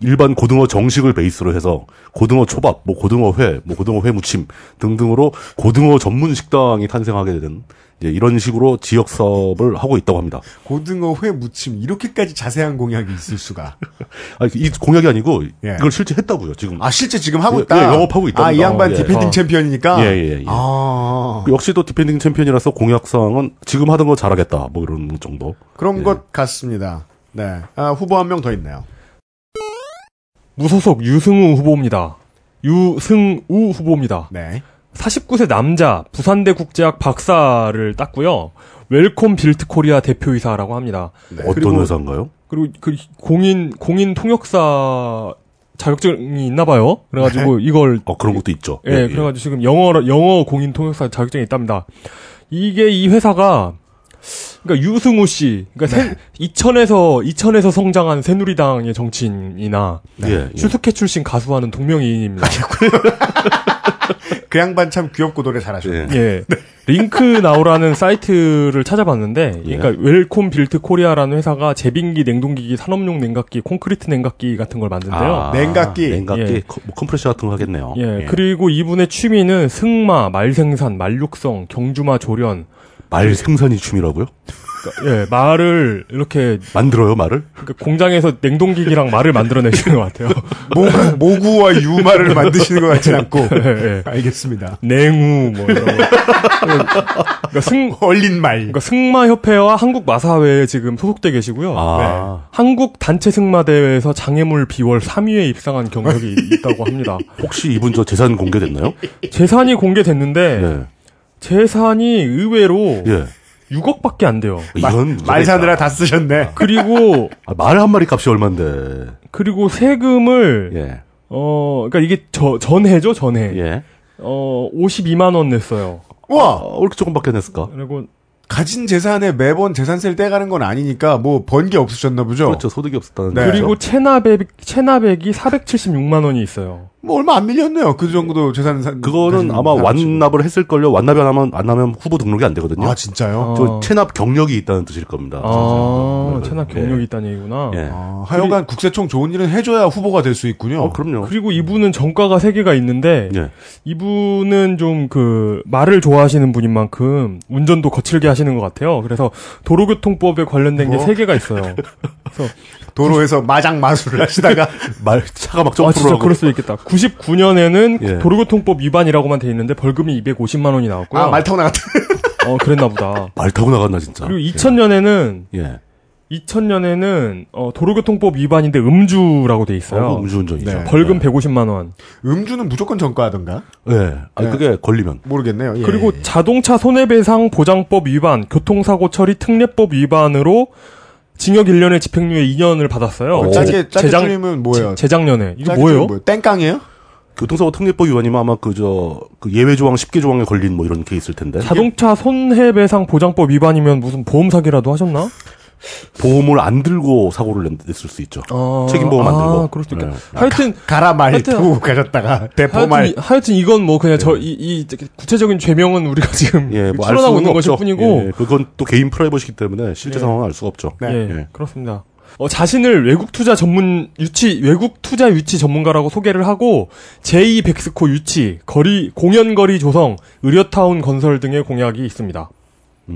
일반 고등어 정식을 베이스로 해서 고등어 초밥, 뭐 고등어 회, 뭐 고등어 회 무침 등등으로 고등어 전문 식당이 탄생하게 된 이제 이런 식으로 지역 사업을 하고 있다고 합니다. 고등어 회 무침 이렇게까지 자세한 공약이 있을 수가. 아, 이 공약이 아니고 예. 이걸 실제 했다고요. 지금 아, 실제 지금 하고 예, 있다. 예, 영업하고 있답니다. 아, 이 양반 예. defending 아. 챔피언이니까. 예, 예, 예. 아. 역시 또 defending 챔피언이라서 공약 사항은 지금 하던 거 잘하겠다 뭐 이런 정도. 그런 예. 것 같습니다. 네. 아, 후보 한 명 더 있네요. 무소속 유승우 후보입니다. 유승우 후보입니다. 네. 49세 남자 부산대 국제학 박사를 땄고요. 웰콤 빌트 코리아 대표이사라고 합니다. 어떤 그리고- 회사인가요? 그리고 그 공인 공인 통역사 자격증이 있나 봐요. 그래가지고 이걸 어, 그런 것도 있죠. 예, 그래가지고 지금 영어 영어 공인 통역사 자격증이 있답니다. 이게 이 회사가 그러니까 유승우 씨, 그러니까 새, 이천에서 이천에서 성장한 새누리당의 정치인이나 예, 예. 슈스케 출신 가수와는 동명이인입니다. 그 양반 참 귀엽고 노래 잘하셔. 예. 예. 링크 나오라는 사이트를 찾아봤는데, 예. 그러니까 웰콤 빌트 코리아라는 회사가 제빙기, 냉동기기, 산업용 냉각기, 콘크리트 냉각기 같은 걸 만든대요. 아, 냉각기. 냉각기, 예. 커- 뭐 컴프레셔 같은 거 하겠네요. 예, 그리고 이분의 취미는 승마, 말생산, 말육성, 경주마 조련. 말 생산이 취미라고요? 그러니까, 예, 말을 이렇게 만들어요, 말을? 그러니까 공장에서 냉동기기랑 말을 만들어내시는 것 같아요. 모구, 모구와 유마를 만드시는 것 같진 않고. 예, 예. 알겠습니다. 냉우 뭐 이런 거. 그러니까 승 얼린 말. 그러니까 승마 협회와 한국 마사회에 지금 소속돼 계시고요. 아, 한국 단체 승마 대회에서 장애물 비월 3위에 입상한 경력이 있다고 합니다. 혹시 이분 저 재산 공개됐나요? 재산이 공개됐는데 예. 재산이 의외로 예. 6억밖에 안 돼요. 이건 말 사느라 다 쓰셨네. 그리고 아, 말한 마리 값이 얼만데. 그리고 세금을 예. 어 그러니까 이게 저 전해죠 전해. 예. 어 52만 원 냈어요. 와! 어, 왜 이렇게 조금밖에 안 냈을까? 그리고 가진 재산에 매번 재산세를 떼가는 건 아니니까 뭐 번 게 없으셨나 보죠. 그렇죠. 소득이 없었다는 네. 그리고 체납액 체납액이 476만 원이 있어요. 뭐 얼마 안 밀렸네요. 그 정도 재산 산. 그거는 아마. 완납을 했을 걸요. 완납이 안 하면, 안 하면 후보 등록이 안 되거든요. 아 진짜요? 어. 저 체납 경력이 있다는 뜻일 겁니다. 아, 네. 체납 경력이 있다는 얘기구나. 예. 아, 하여간 국세청 좋은 일은 해줘야 후보가 될 수 있군요. 어, 그럼요. 그리고 이분은 정가가 세 개가 있는데 예. 이분은 좀 그 말을 좋아하시는 분인 만큼 운전도 거칠게 하시는 것 같아요. 그래서 도로교통법에 관련된 게 뭐? 세 개가 있어요. 도로에서 마장 마술을 하시다가 말, 차가 막아 점프를 진짜 하고. 그럴 수도 있겠다. 99년에는 예. 도로교통법 위반이라고만 돼 있는데 벌금이 250만 원이 나왔고요. 아 말 타고 나갔다. 어 그랬나 보다. 말 타고 나갔나, 진짜. 그리고 2000년에는 예. 2000년에는 어, 도로교통법 위반인데 음주라고 돼 있어요. 어, 음주운전이죠. 네. 벌금 150만 원. 음주는 무조건 전과하던가? 예. 아니, 네. 그게 걸리면. 모르겠네요. 예, 그리고 예. 자동차 손해배상 보장법 위반, 교통사고 처리 특례법 위반으로 징역 1년에 집행유예 2년을 받았어요. 어, 어, 짧게 짧게 재작- 줄이면 뭐예요? 재 작년에. 이게 짧게 뭐예요? 줄이면 땡깡이에요? 교통사고 특례법 위반이면 아마 그, 저, 그 예외 조항 10개 조항에 걸린 뭐 이런 케이스일 텐데. 자동차 손해배상 보장법 위반이면 무슨 보험 사기라도 하셨나? 보험을 안 들고 사고를 냈- 냈을 수 있죠. 아, 책임보험 안 들고. 아, 그럴 수도 있겠다. 네. 하여튼 가라 말 하여튼- 두고 가셨다가 대포 말. 하여튼, 이- 하여튼 이건 뭐 그냥 저이 이 구체적인 죄명은 우리가 지금 예, 뭐알 추론하고 있는 것일 없죠. 뿐이고 예, 그건 또 개인 프라이버시기 때문에 실제 예. 상황은 알 수가 없죠. 네. 예, 예. 그렇습니다. 어, 자신을 외국 투자 전문 유치 외국 투자 유치 전문가라고 소개를 하고 제2 백스코 유치, 거리 공연 거리 조성, 의료타운 건설 등의 공약이 있습니다.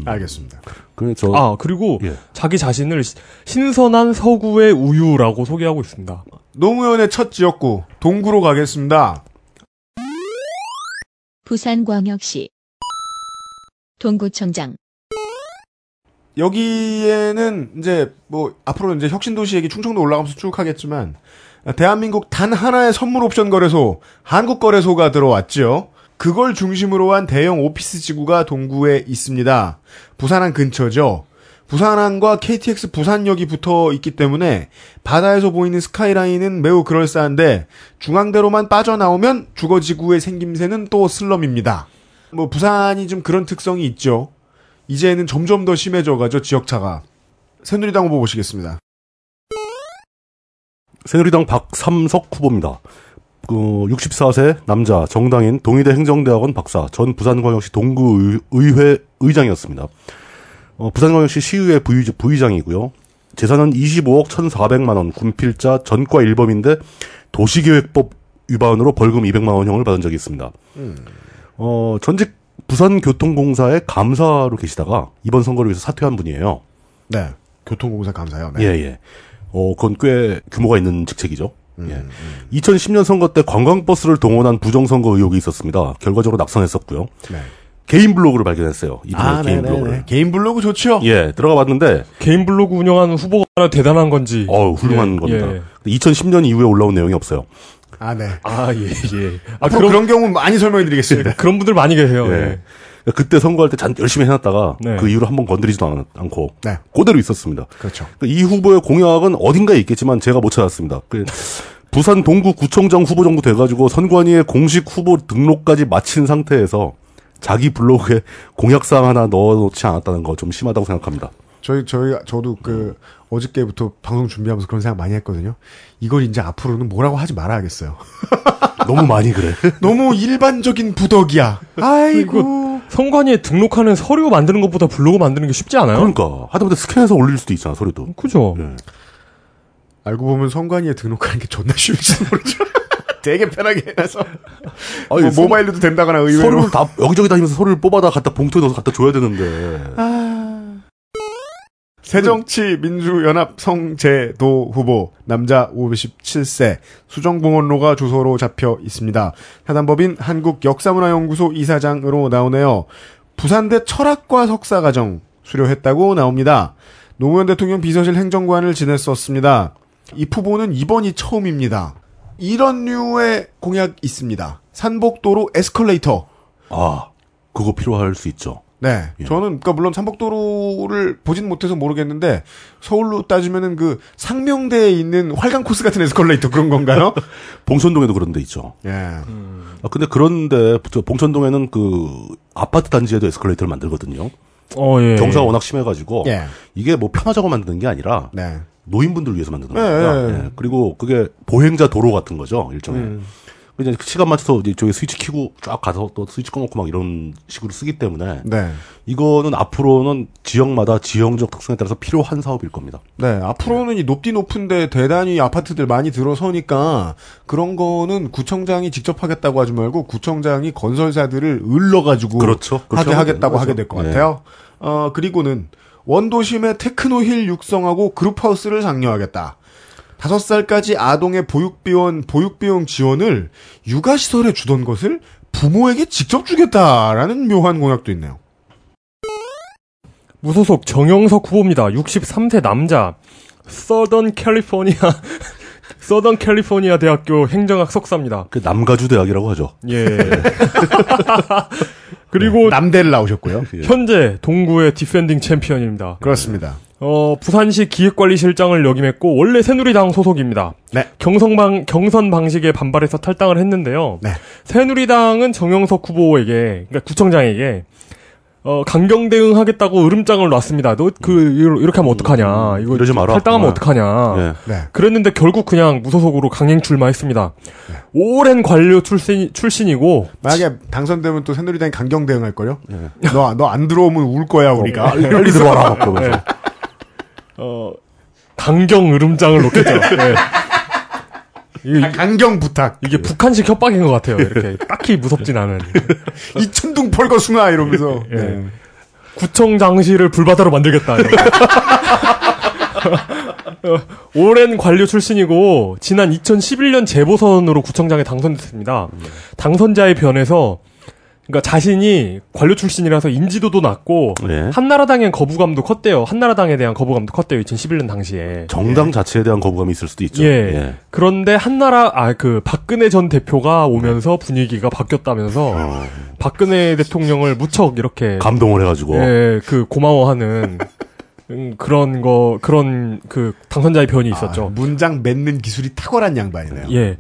알겠습니다. 그래 저아 그리고 예. 자기 자신을 시- 신선한 서구의 우유라고 소개하고 있습니다. 노무현의 첫 지역구 동구로 가겠습니다. 부산광역시 동구청장 여기에는 이제 뭐 앞으로 이제 혁신도시 얘기 충청도 올라가면서 쭉 하겠지만 대한민국 단 하나의 선물 옵션 거래소 한국거래소가 들어왔죠. 그걸 중심으로 한 대형 오피스 지구가 동구에 있습니다. 부산항 근처죠. 부산항과 KTX 부산역이 붙어 있기 때문에 바다에서 보이는 스카이라인은 매우 그럴싸한데 중앙대로만 빠져나오면 주거지구의 생김새는 또 슬럼입니다. 뭐 부산이 좀 그런 특성이 있죠. 이제는 점점 더 심해져가죠 지역차가. 새누리당 후보 보시겠습니다. 새누리당 박삼석 후보입니다. 그 64세 남자 정당인 동의대 행정대학원 박사 전 부산광역시 동구의회 의장이었습니다. 어, 부산광역시 시의회 부의, 부의장이고요. 재산은 25억 1,400만 원, 군필자 전과 1범인데 도시계획법 위반으로 벌금 200만 원형을 받은 적이 있습니다. 어, 전직 부산교통공사의 감사로 계시다가 이번 선거를 위해서 사퇴한 분이에요. 네. 교통공사 감사요. 네. 예, 예. 어, 그건 꽤 규모가 있는 직책이죠. 음, 예. 2010년 선거 때 관광버스를 동원한 부정선거 의혹이 있었습니다. 결과적으로 낙선했었고요. 네. 개인 블로그를 발견했어요. 이분의 아, 개인 네네네. 블로그를. 개인 블로그 좋죠? 예, 들어가 봤는데 개인 블로그 운영하는 후보가 얼마나 대단한 건지. 어 훌륭한 예, 겁니다. 예. 2010년 이후에 올라온 내용이 없어요. 아, 네. 아, 예, 예. 아, 앞으로 그런, 그런 경우 많이 설명해 드리겠습니다. 그런 분들 많이 계세요. 예. 그때 선거할 때 잔 열심히 해놨다가 네. 그 이후로 한 번 건드리지도 않, 않고 네. 그대로 있었습니다. 그렇죠. 이 후보의 공약은 어딘가에 있겠지만 제가 못 찾았습니다. 그 부산 동구 구청장 후보 정도 돼가지고 선관위에 공식 후보 등록까지 마친 상태에서 자기 블로그에 공약사항 하나 넣어놓지 않았다는 거 좀 심하다고 생각합니다. 저희 저희 저도 그 어저께부터 방송 준비하면서 그런 생각 많이 했거든요. 이걸 이제 앞으로는 뭐라고 하지 말아야겠어요. 너무 많이 그래. 너무 일반적인 부덕이야. 아이고. 선관위에 등록하는 서류 만드는 것보다 블로그 만드는 게 쉽지 않아요? 그러니까 하다못해 스캔해서 올릴 수도 있잖아 소리도. 그죠? 예. 알고 보면 성관위에 등록하는 게 존나 쉬울지 모르죠. 되게 편하게 해놔서 아니, 뭐 선- 모바일로도 된다거나 의외로 서류를 다 여기저기 다니면서 서류를 뽑아다 갖다 봉투에 넣어서 갖다 줘야 되는데. 새정치민주연합성제도 후보 남자 57세 수정봉원로가 주소로 잡혀 있습니다. 해당법인 한국역사문화연구소 이사장으로 나오네요. 부산대 철학과 석사과정 수료했다고 나옵니다. 노무현 대통령 비서실 행정관을 지냈었습니다. 이 후보는 이번이 처음입니다. 이런 류의 공약 있습니다. 산복도로 에스컬레이터. 아 그거 필요할 수 있죠. 네. 예. 저는, 그니까, 물론 삼복도로를 보진 못해서 모르겠는데, 서울로 따지면은 그, 상명대에 있는 활강 코스 같은 에스컬레이터 그런 건가요? 봉천동에도 그런 데 있죠. 예. 아, 근데 그런데 저 봉천동에는 그 아파트 단지에도 에스컬레이터를 만들거든요. 어, 예. 경사가 워낙 심해가지고 예. 이게 뭐 편하자고 만드는 게 아니라 네. 노인분들 위해서 만드는 네, 거예요. 네. 예. 그리고 그게 보행자 도로 같은 거죠 일종의. 음. 이제 시간 맞춰서 이제 저기 스위치 키고 쫙 가서 또 스위치 꺼놓고 막 이런 식으로 쓰기 때문에 네. 이거는 앞으로는 지역마다 지형적 특성에 따라서 필요한 사업일 겁니다. 네. 앞으로는 이 높디 높은데 대단히 아파트들 많이 들어서니까, 그런 거는 구청장이 직접 하겠다고 하지 말고, 구청장이 건설사들을 을러가지고, 그렇죠. 그렇게 하게 하겠다고 되는 하게 거죠. 될것 네. 같아요. 어, 그리고는, 원도심에 테크노힐 육성하고 그룹하우스를 장려하겠다. 다섯 살까지 아동의 보육비원, 보육비용 지원을 육아시설에 주던 것을 부모에게 직접 주겠다라는 묘한 공약도 있네요. 무소속 정영석 후보입니다. 63세 남자. 서던 캘리포니아 서던 캘리포니아 대학교 행정학 석사입니다. 그 남가주 대학이라고 하죠. 예. 그리고 남대를 나오셨고요. 예. 현재 동구의 defending 챔피언입니다. 그렇습니다. 어, 부산시 기획관리실장을 역임했고 원래 새누리당 소속입니다. 네. 경선방 경선 방식에 반발해서 탈당을 했는데요. 네. 새누리당은 정영석 후보에게 그러니까 구청장에게 어, 강경 대응하겠다고 으름장을 놨습니다. 너 그 이렇게 하면 어떡하냐? 이거 이러지 마라. 탈당하면 아. 어떡하냐? 예. 네. 그랬는데 결국 그냥 무소속으로 강행 출마했습니다. 네. 오랜 관료 출신 출신이고 만약에 당선되면 또 새누리당이 강경 대응할 거요. 너 너 안 들어오면 울 거야 우리가. 빨리, 빨리 들어와라. 막 그러면서. 어 강경 으름장을 놓겠죠. 강경 부탁. 이게 북한식 협박인 것 같아요. 이렇게 딱히 무섭진 않은 이천둥 펄거숭아 이러면서. 예. 네. 구청 장실을 불바다로 만들겠다. 오랜 관료 출신이고 지난 2011년 재보선으로 구청장에 당선됐습니다. 당선자의 변에서 그러니까 자신이 관료 출신이라서 인지도도 낮고 네. 한나라당엔 거부감도 컸대요. 한나라당에 대한 거부감도 컸대요. 2011년 당시에. 정당 자체에 대한 거부감이 있을 수도 있죠. 예. 그런데 한나라 아 그 박근혜 전 대표가 오면서 분위기가 바뀌었다면서 어, 박근혜 대통령을 무척 이렇게 감동을 해가지고. 예, 그 고마워하는 음, 그런 거 그런 그 당선자의 변이 있었죠. 아, 문장 맺는 기술이 탁월한 양반이네요. 예.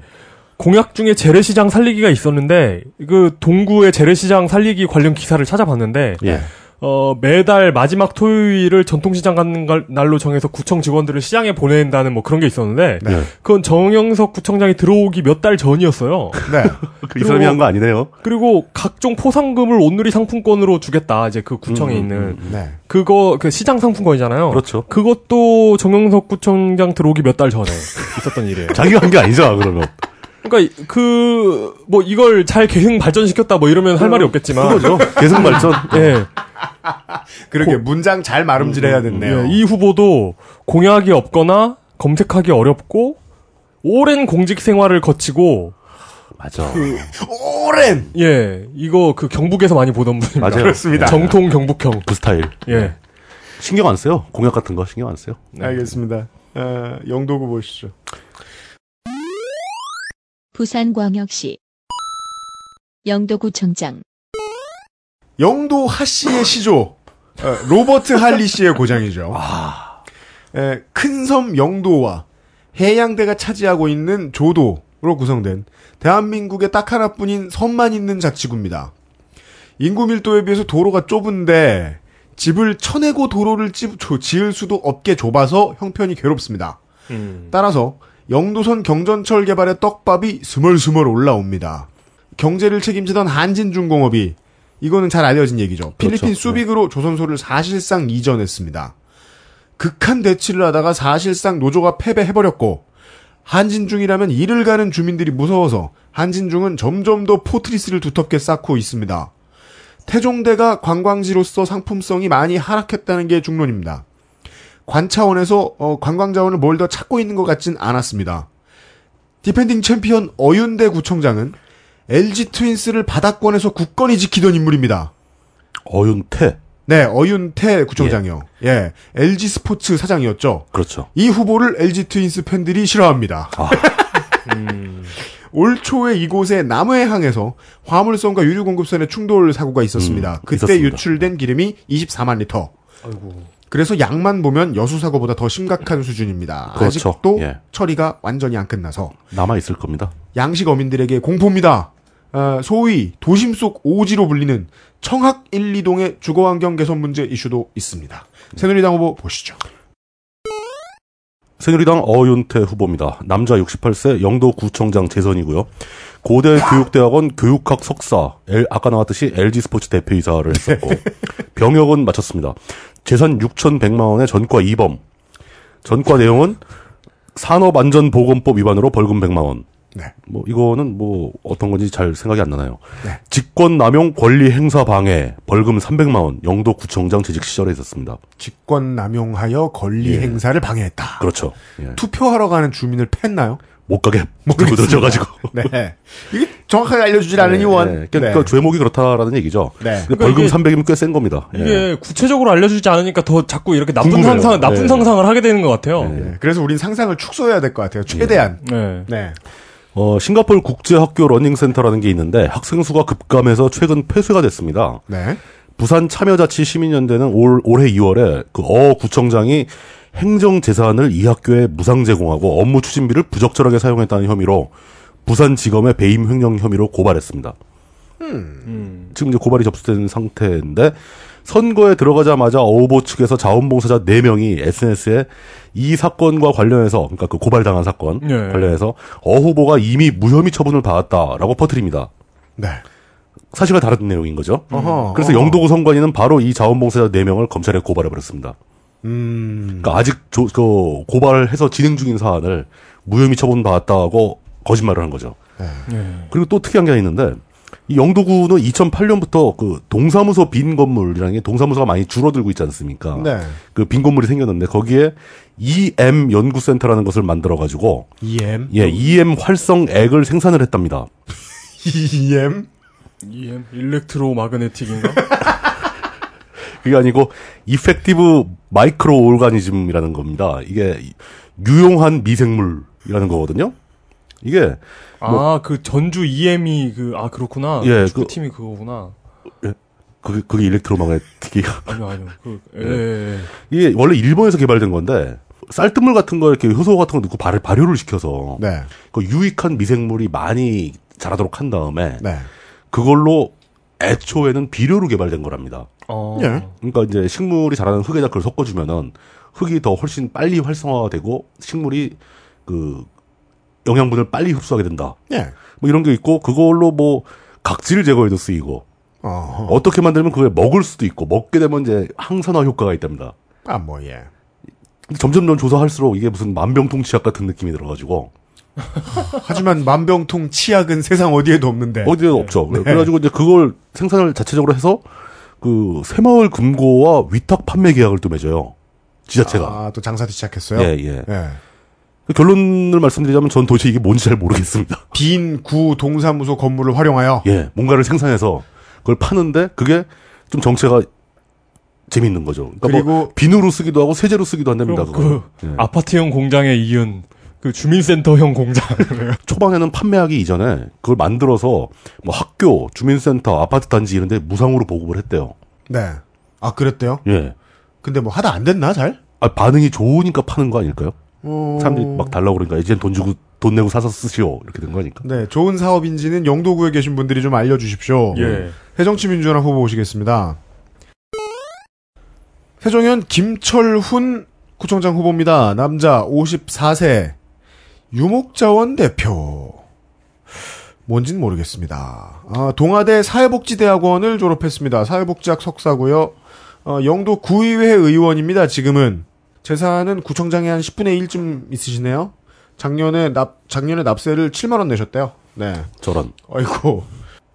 공약 중에 재래시장 살리기가 있었는데 그 동구의 재래시장 살리기 관련 기사를 찾아봤는데 예. 어 매달 마지막 토요일을 전통시장 가는 걸- 날로 정해서 구청 직원들을 시장에 보낸다는 뭐 그런 게 있었는데 네. 그건 정영석 구청장이 들어오기 몇 달 전이었어요. 네. 그 이 사람이 한 거 아니네요. 그리고 각종 포상금을 온누리 상품권으로 주겠다. 이제 그 구청에 음, 있는 네. 그거 그 시장 상품권이잖아요. 그렇죠. 그것도 정영석 구청장 들어오기 몇 달 전에 있었던 일이에요. 자기가 한 게 아니잖아, 그러면. 그러니까 그 뭐 이걸 잘 계승 발전시켰다 뭐 이러면 할 말이 없겠지만 그거죠. 계승 발전. 예, 그러게 문장 잘 마름질해야 됐네요. 예, 이 후보도 공약이 없거나 검색하기 어렵고 오랜 공직 생활을 거치고 맞아. 오랜 예, 이거 그 경북에서 많이 보던 분입니다. 맞아요. 그렇습니다. 정통 경북형. 그 스타일. 예. 신경 안 써요. 공약 같은 거 신경 안 써요. 알겠습니다. 어, 영도구 보시죠. 부산광역시 영도구청장 영도 하씨의 시조 어, 로버트 할리 씨의 고장이죠. 큰섬 영도와 해양대가 차지하고 있는 조도로 구성된 대한민국의 딱 하나뿐인 섬만 있는 자치구입니다. 인구 밀도에 비해서 도로가 좁은데 집을 쳐내고 도로를 지, 조- 지을 수도 없게 좁아서 형편이 괴롭습니다. 음. 따라서 영도선 경전철 개발의 떡밥이 스멀스멀 올라옵니다. 경제를 책임지던 한진중공업이 이거는 잘 알려진 얘기죠. 필리핀 그렇죠. 수빅으로 조선소를 사실상 이전했습니다. 극한 대치를 하다가 사실상 노조가 패배해버렸고 한진중이라면 이를 가는 주민들이 무서워서 한진중은 점점 더 포트리스를 두텁게 쌓고 있습니다. 태종대가 관광지로서 상품성이 많이 하락했다는 게 중론입니다. 관 차원에서 어, 관광 자원을 뭘 더 찾고 있는 것 같진 않았습니다. defending 챔피언 어윤대 구청장은 LG 트윈스를 바닥권에서 굳건히 지키던 인물입니다. 어윤태. 네, 어윤태 구청장이요. 예. LG 스포츠 사장이었죠. 그렇죠. 이 후보를 LG 트윈스 팬들이 싫어합니다. 아. 올 초에 이곳의 남해항에서 화물선과 유류 공급선의 충돌 사고가 있었습니다. 음, 그때 있었습니다. 유출된 기름이 24만 리터. 그래서 양만 보면 여수 사고보다 더 심각한 수준입니다. 그렇죠. 아직도 예. 처리가 완전히 안 끝나서 남아 있을 겁니다. 양식 어민들에게 공포입니다. 어, 소위 도심 속 오지로 불리는 청학 1, 2동의 주거 환경 개선 문제 이슈도 있습니다. 새누리당 후보 보시죠. 새누리당 어윤태 후보입니다. 남자 68세 영도구청장 재선이고요. 고대 교육대학원 교육학 석사, 아까 나왔듯이 LG 스포츠 대표이사를 했었고 병역은 마쳤습니다. 재산 6,100만 원의 전과 2범. 전과 내용은 산업안전보건법 위반으로 벌금 100만 원. 네. 뭐 이거는 뭐 어떤 건지 잘 생각이 안 나나요. 네. 직권 남용 권리 행사 방해 벌금 300만 원 영도 구청장 재직 시절에 있었습니다. 직권 남용하여 권리 예. 행사를 방해했다. 그렇죠. 예. 투표하러 가는 주민을 팼나요? 못 가게 들고 들어져가지고. 네. 이게 정확하게 알려주질 않으니 원. 네, 그러니까 죄목이 그렇다라는 얘기죠. 네. 근데 벌금 이게- 300이면 꽤 센 겁니다. 예. 이게 구체적으로 알려주지 않으니까 더 자꾸 이렇게 나쁜 궁금해요. 상상, 나쁜 네. 상상을 하게 되는 것 같아요. 네. 네. 그래서 우린 상상을 축소해야 될 것 같아요. 최대한. 네. 네. 어, 싱가포르 국제학교 러닝센터라는 게 있는데 학생 수가 급감해서 최근 폐쇄가 됐습니다. 네. 부산 참여자치 시민연대는 올, 올해 2월에 그 어 구청장이 행정 재산을 이 학교에 무상 제공하고 업무 추진비를 부적절하게 사용했다는 혐의로 부산지검에 배임 횡령 혐의로 고발했습니다. 음. 지금 이제 고발이 접수된 상태인데 선거에 들어가자마자 어후보 측에서 자원봉사자 4명이 SNS에 이 사건과 관련해서 그러니까 그 고발당한 사건 네. 관련해서 어후보가 이미 무혐의 처분을 받았다라고 퍼뜨립니다. 네. 사실과 다른 내용인 거죠. 어허, 그래서 어허. 영도구 선관위는 바로 이 자원봉사자 4명을 검찰에 고발해 버렸습니다. 음. 그러니까 아직 조, 그 고발해서 진행 중인 사안을 무혐의 처분 받았다고 거짓말을 한 거죠. 네. 그리고 또 특이한 게 하나 있는데 이 영도구는 2008년부터 그 동사무소 빈 건물이라는 게 동사무소가 많이 줄어들고 있지 않습니까? 네. 그빈 건물이 생겼는데 거기에 EM 연구센터라는 것을 만들어 가지고 EM. 예, EM 활성액을 생산을 했답니다. EM. EM 일렉트로 마그네틱인가? 그게 아니고 이펙티브 마이크로 오르가니즘이라는 겁니다. 이게 유용한 미생물이라는 거거든요. 이게 아, 그 전주 EM이 그 아 그렇구나. 예, 축구 그- 팀이 그거구나. 그게, 그게 일렉트로마그네틱이가 아니요, 아니요. 그 예. 네. 예. 이게 원래 일본에서 개발된 건데 쌀뜨물 같은 거 이렇게 효소 같은 거 넣고 발, 발효를 시켜서 네. 그 유익한 미생물이 많이 자라도록 한 다음에 네. 그걸로 애초에는 비료로 개발된 거랍니다. 어. 예. 그러니까 이제 식물이 자라는 흙에다 그걸 섞어주면은 흙이 더 훨씬 빨리 활성화가 되고 식물이 그 영양분을 빨리 흡수하게 된다. 예. 뭐 이런 게 있고 그걸로 뭐 각질 제거에도 쓰이고 어허. 어떻게 만들면 그걸 먹을 수도 있고 먹게 되면 이제 항산화 효과가 있답니다. 아, 뭐, 예. 근데 점점 점 조사할수록 이게 무슨 만병통치약 같은 느낌이 들어가지고 하지만 만병통 치약은 세상 어디에도 없는데. 어디에도 없죠. 네. 그래가지고 이제 그걸 생산을 자체적으로 해서 그 새마을 금고와 위탁 판매 계약을 또 맺어요. 지자체가. 아, 또 장사도 시작했어요? 예, 예. 예. 결론을 말씀드리자면 전 도대체 이게 뭔지 잘 모르겠습니다. 빈 구 동사무소 건물을 활용하여 예, 뭔가를 생산해서 그걸 파는데 그게 좀 정체가 재밌는 거죠. 그러니까 뭐 그리고 비누로 쓰기도 하고 세제로 쓰기도 한답니다. 그 예. 아파트형 공장에 이은 그 주민센터형 공장. 초반에는 판매하기 이전에 그걸 만들어서 뭐 학교, 주민센터, 아파트 단지 이런데 무상으로 보급을 했대요. 네. 아 그랬대요. 예. 근데 뭐 하다 안 됐나 잘? 아, 반응이 좋으니까 파는 거 아닐까요? 어... 사람들이 막 달라고 그러니까 이젠 돈 주고 돈 내고 사서 쓰시오 이렇게 된 거니까. 네, 좋은 사업인지는 영도구에 계신 분들이 좀 알려주십시오. 예. 새정치민주연합 후보 오시겠습니다. 세종현 김철훈 구청장 후보입니다. 남자 54세 유목자원 대표. 뭔진 모르겠습니다. 아, 동아대 사회복지대학원을 졸업했습니다. 사회복지학 석사고요. 어, 영도 구의회 의원입니다. 지금은 재산은 구청장의 한 10분의 1쯤 있으시네요. 작년에 납 작년에 납세를 7만 원 내셨대요. 네. 저런. 아이고.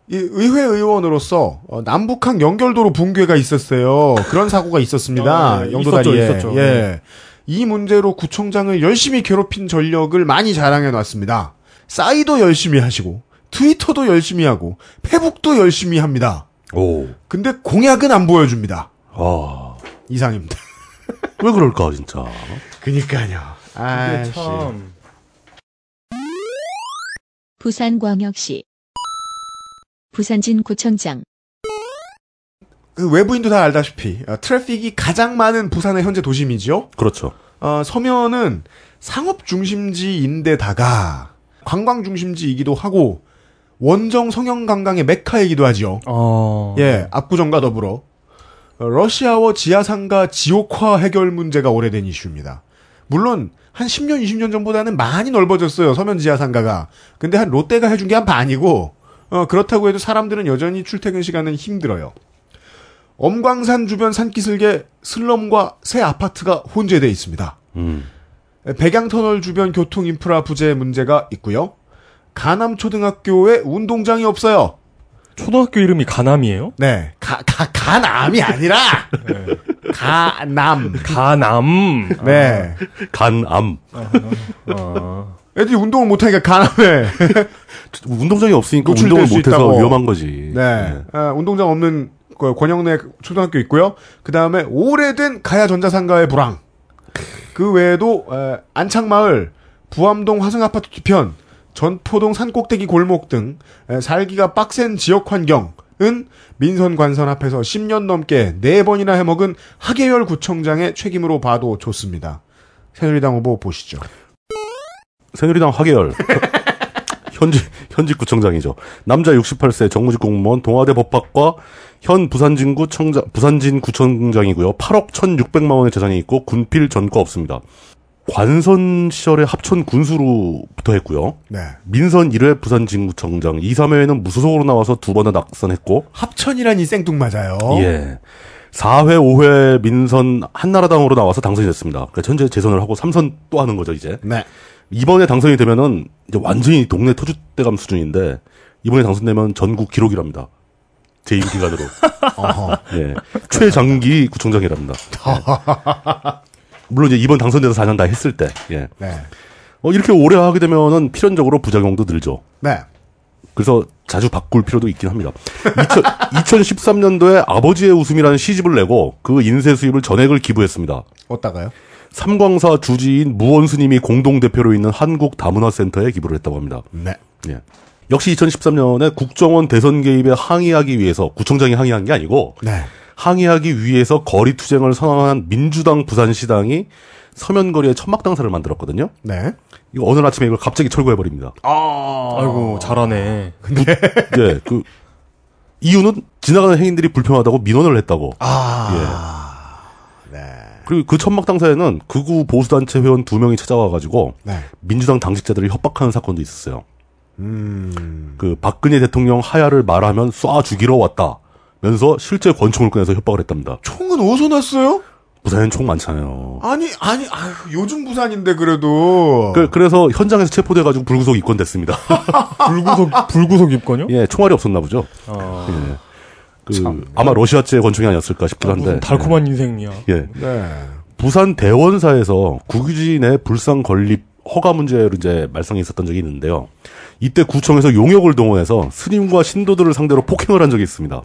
이 의회 의원으로서 어, 남북한 연결도로 붕괴가 있었어요. 그런 사고가 있었습니다. 아, 네. 영도다리에. 있었죠, 있었죠. 예. 네. 이 문제로 구청장을 열심히 괴롭힌 전력을 많이 자랑해 놨습니다. 싸이도 열심히 하시고 트위터도 열심히 하고 페북도 열심히 합니다. 오. 근데 공약은 안 보여줍니다. 아. 이상입니다. 왜 그럴까 진짜. 그니까요. 아, 참. 부산광역시 부산진구청장 그 외부인도 다 알다시피 어, 트래픽이 가장 많은 부산의 현재 도심이죠. 그렇죠. 어, 서면은 상업 중심지인데다가 관광 중심지이기도 하고 원정 성형 관광의 메카이기도 하지요. 어. 예, 압구정과 더불어 어, 러시아워 지하상가 지옥화 해결 문제가 오래된 이슈입니다. 물론 한 10년, 20년 전보다는 많이 넓어졌어요. 서면 지하상가가. 근데 한 롯데가 해준 게 한 반이고 어, 그렇다고 해도 사람들은 여전히 출퇴근 시간은 힘들어요. 엄광산 주변 산기슭에 슬럼과 새 아파트가 혼재돼 있습니다. 음. 백양터널 주변 교통 인프라 부재 문제가 있고요. 가남 초등학교에 운동장이 없어요. 초등학교 이름이 가남이에요? 네, 가, 가, 가남이 아니라 가남. 가남. 네, 간암. 어. 애들이 운동을 못하니까 가남에. 운동장이 없으니까 운동을 수 못해서 있다고. 위험한 거지. 네, 아, 운동장 없는 그 권영내 초등학교 있고요. 그 다음에 오래된 가야 전자상가의 불황. 그 외에도 에, 안창마을, 부암동 화승아파트 뒤편, 전포동 산꼭대기 골목 등 에, 살기가 빡센 지역 환경은 민선 관선 앞에서 10년 넘게 4번이나 해먹은 하계열 구청장의 책임으로 봐도 좋습니다. 새누리당 후보 보시죠. 새누리당 하계열. 현직, 현직 구청장이죠. 남자 68세 정무직 공무원 동아대 법학과 현 부산진구 청장, 부산진 구청장이고요. 8억 1,600만 원의 재산이 있고 군필 전과 없습니다. 관선 시절에 합천 군수로부터 했고요. 네. 민선 1회 부산진구청장, 2, 3회에는 무소속으로 나와서 두 번을 낙선했고, 합천이라니 생뚱맞아요. 예. 4회, 5회 민선 한나라당으로 나와서 당선이 됐습니다. 그래서 현재 재선을 하고 3선 또 하는 거죠, 이제. 네. 이번에 당선이 되면은 이제 완전히 동네 터줏대감 수준인데 이번에 당선되면 전국 기록이랍니다. 재임 기간으로. 예. 최장기 구청장이랍니다. 예. 물론 이제 이번 당선돼서 4년 다 했을 때. 예. 네. 어, 이렇게 오래 하게 되면은 필연적으로 부작용도 늘죠. 네. 그래서 자주 바꿀 필요도 있긴 합니다. 2013년도에 아버지의 웃음이라는 시집을 내고 그 인쇄 수입을 전액을 기부했습니다. 어디다가요? 삼광사 주지인 무원 스님이 공동 대표로 있는 한국 다문화 센터에 기부를 했다고 합니다. 네. 예. 역시 2013년에 국정원 대선 개입에 항의하기 위해서 구청장이 항의한 게 아니고 네. 항의하기 위해서 거리 투쟁을 선언한 민주당 부산시당이 서면거리에 천막당사를 만들었거든요. 네. 이거 어느 날 아침에 이걸 갑자기 철거해 버립니다. 아이고 잘하네. 예, 그 이유는 지나가는 행인들이 불편하다고 민원을 했다고. 아. 네. 그리고 그 천막당사에는 극우 보수단체 회원 두 명이 찾아와가지고 네. 민주당 당직자들을 협박하는 사건도 있었어요. 음. 그 박근혜 대통령 하야를 말하면 쏴 죽이러 왔다. 면서 실제 권총을 꺼내서 협박을 했답니다. 총은 어디서 났어요? 부산엔 총 많잖아요. 아니, 아니, 아유, 요즘 부산인데 그래도. 그, 그래서 현장에서 체포돼가지고 불구속 입건됐습니다. 불구속 불구속 입건요? 예, 총알이 없었나 보죠. 아, 예. 그 참. 아마 러시아제 권총이 아니었을까 싶긴 한데. 무슨 달콤한 인생이야. 예. 네. 부산 대원사에서 국유지 내 불상 건립 허가 문제로 이제 말썽이 있었던 적이 있는데요. 이때 구청에서 용역을 동원해서 스님과 신도들을 상대로 폭행을 한 적이 있습니다.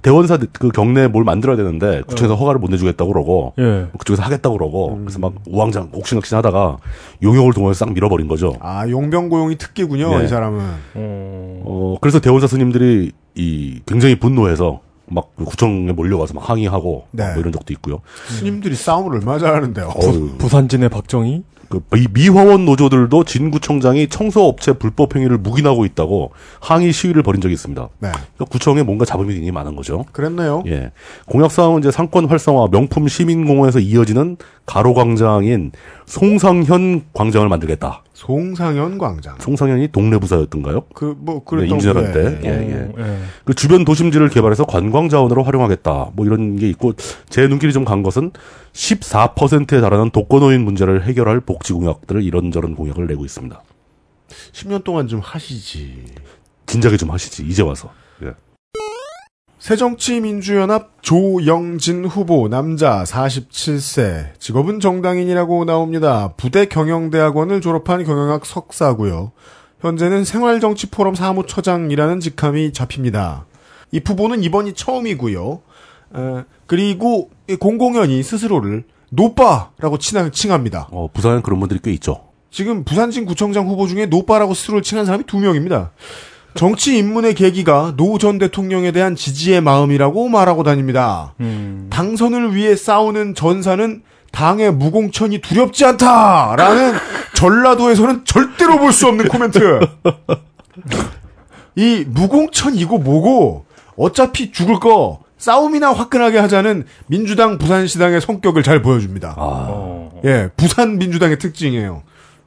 대원사 그 경내에 뭘 만들어야 되는데 구청에서 허가를 못 내주겠다고 그러고 예. 그쪽에서 하겠다고 그러고 그래서 막 우왕장 옥신각신 하다가 용역을 동원해서 싹 밀어버린 거죠. 아, 용병고용이 특기군요, 네. 이 사람은. 어, 어 그래서 대원사 스님들이 이 굉장히 분노해서 막그 구청에 몰려가서 막 항의하고 네. 뭐 이런 적도 있고요. 스님들이 싸움을 얼마나 잘하는데요. 어휴, 부산진의 박정희. 그 미- 미화원 노조들도 진구청장이 청소업체 불법 행위를 묵인하고 있다고 항의 시위를 벌인 적이 있습니다. 네. 그러니까 구청에 뭔가 잡음이 굉장히 많은 거죠. 그랬네요. 예. 공약 사항은 이제 상권 활성화, 명품 시민공원에서 이어지는 가로광장인 송상현 광장을 만들겠다. 송상현 광장. 송상현이 동네 부사였던가요? 그, 뭐, 네, 그랬던 임진왜란 게, 때. 예, 예. 어, 예. 그 주변 도심지를 개발해서 관광 자원으로 활용하겠다. 뭐 이런 게 있고 제 눈길이 좀 간 것은 14%에 달하는 독거노인 문제를 해결할 복지 공약들을 이런저런 공약을 내고 있습니다. 10년 동안 좀 하시지. 진작에 좀 하시지. 이제 와서. 예. 새정치민주연합 조영진 후보 남자 47세 직업은 정당인이라고 나옵니다. 부대 경영대학원을 졸업한 경영학 석사고요. 현재는 생활정치포럼 사무처장이라는 직함이 잡힙니다. 이 후보는 이번이 처음이고요. 어, 그리고 이 공공연히 스스로를 노빠라고 칭하- 칭합니다. 어, 부산엔 그런 분들이 꽤 있죠. 지금 부산진 구청장 후보 중에 노빠라고 스스로를 칭한 사람이 두 명입니다. 정치 입문의 계기가 노 전 대통령에 대한 지지의 마음이라고 말하고 다닙니다. 음. 당선을 위해 싸우는 전사는 당의 무공천이 두렵지 않다라는 전라도에서는 절대로 볼 수 없는 코멘트. 이 무공천이고 뭐고 어차피 죽을 거 싸움이나 화끈하게 하자는 민주당 부산시당의 성격을 잘 보여줍니다. 아, 어. 예, 부산 민주당의 특징이에요.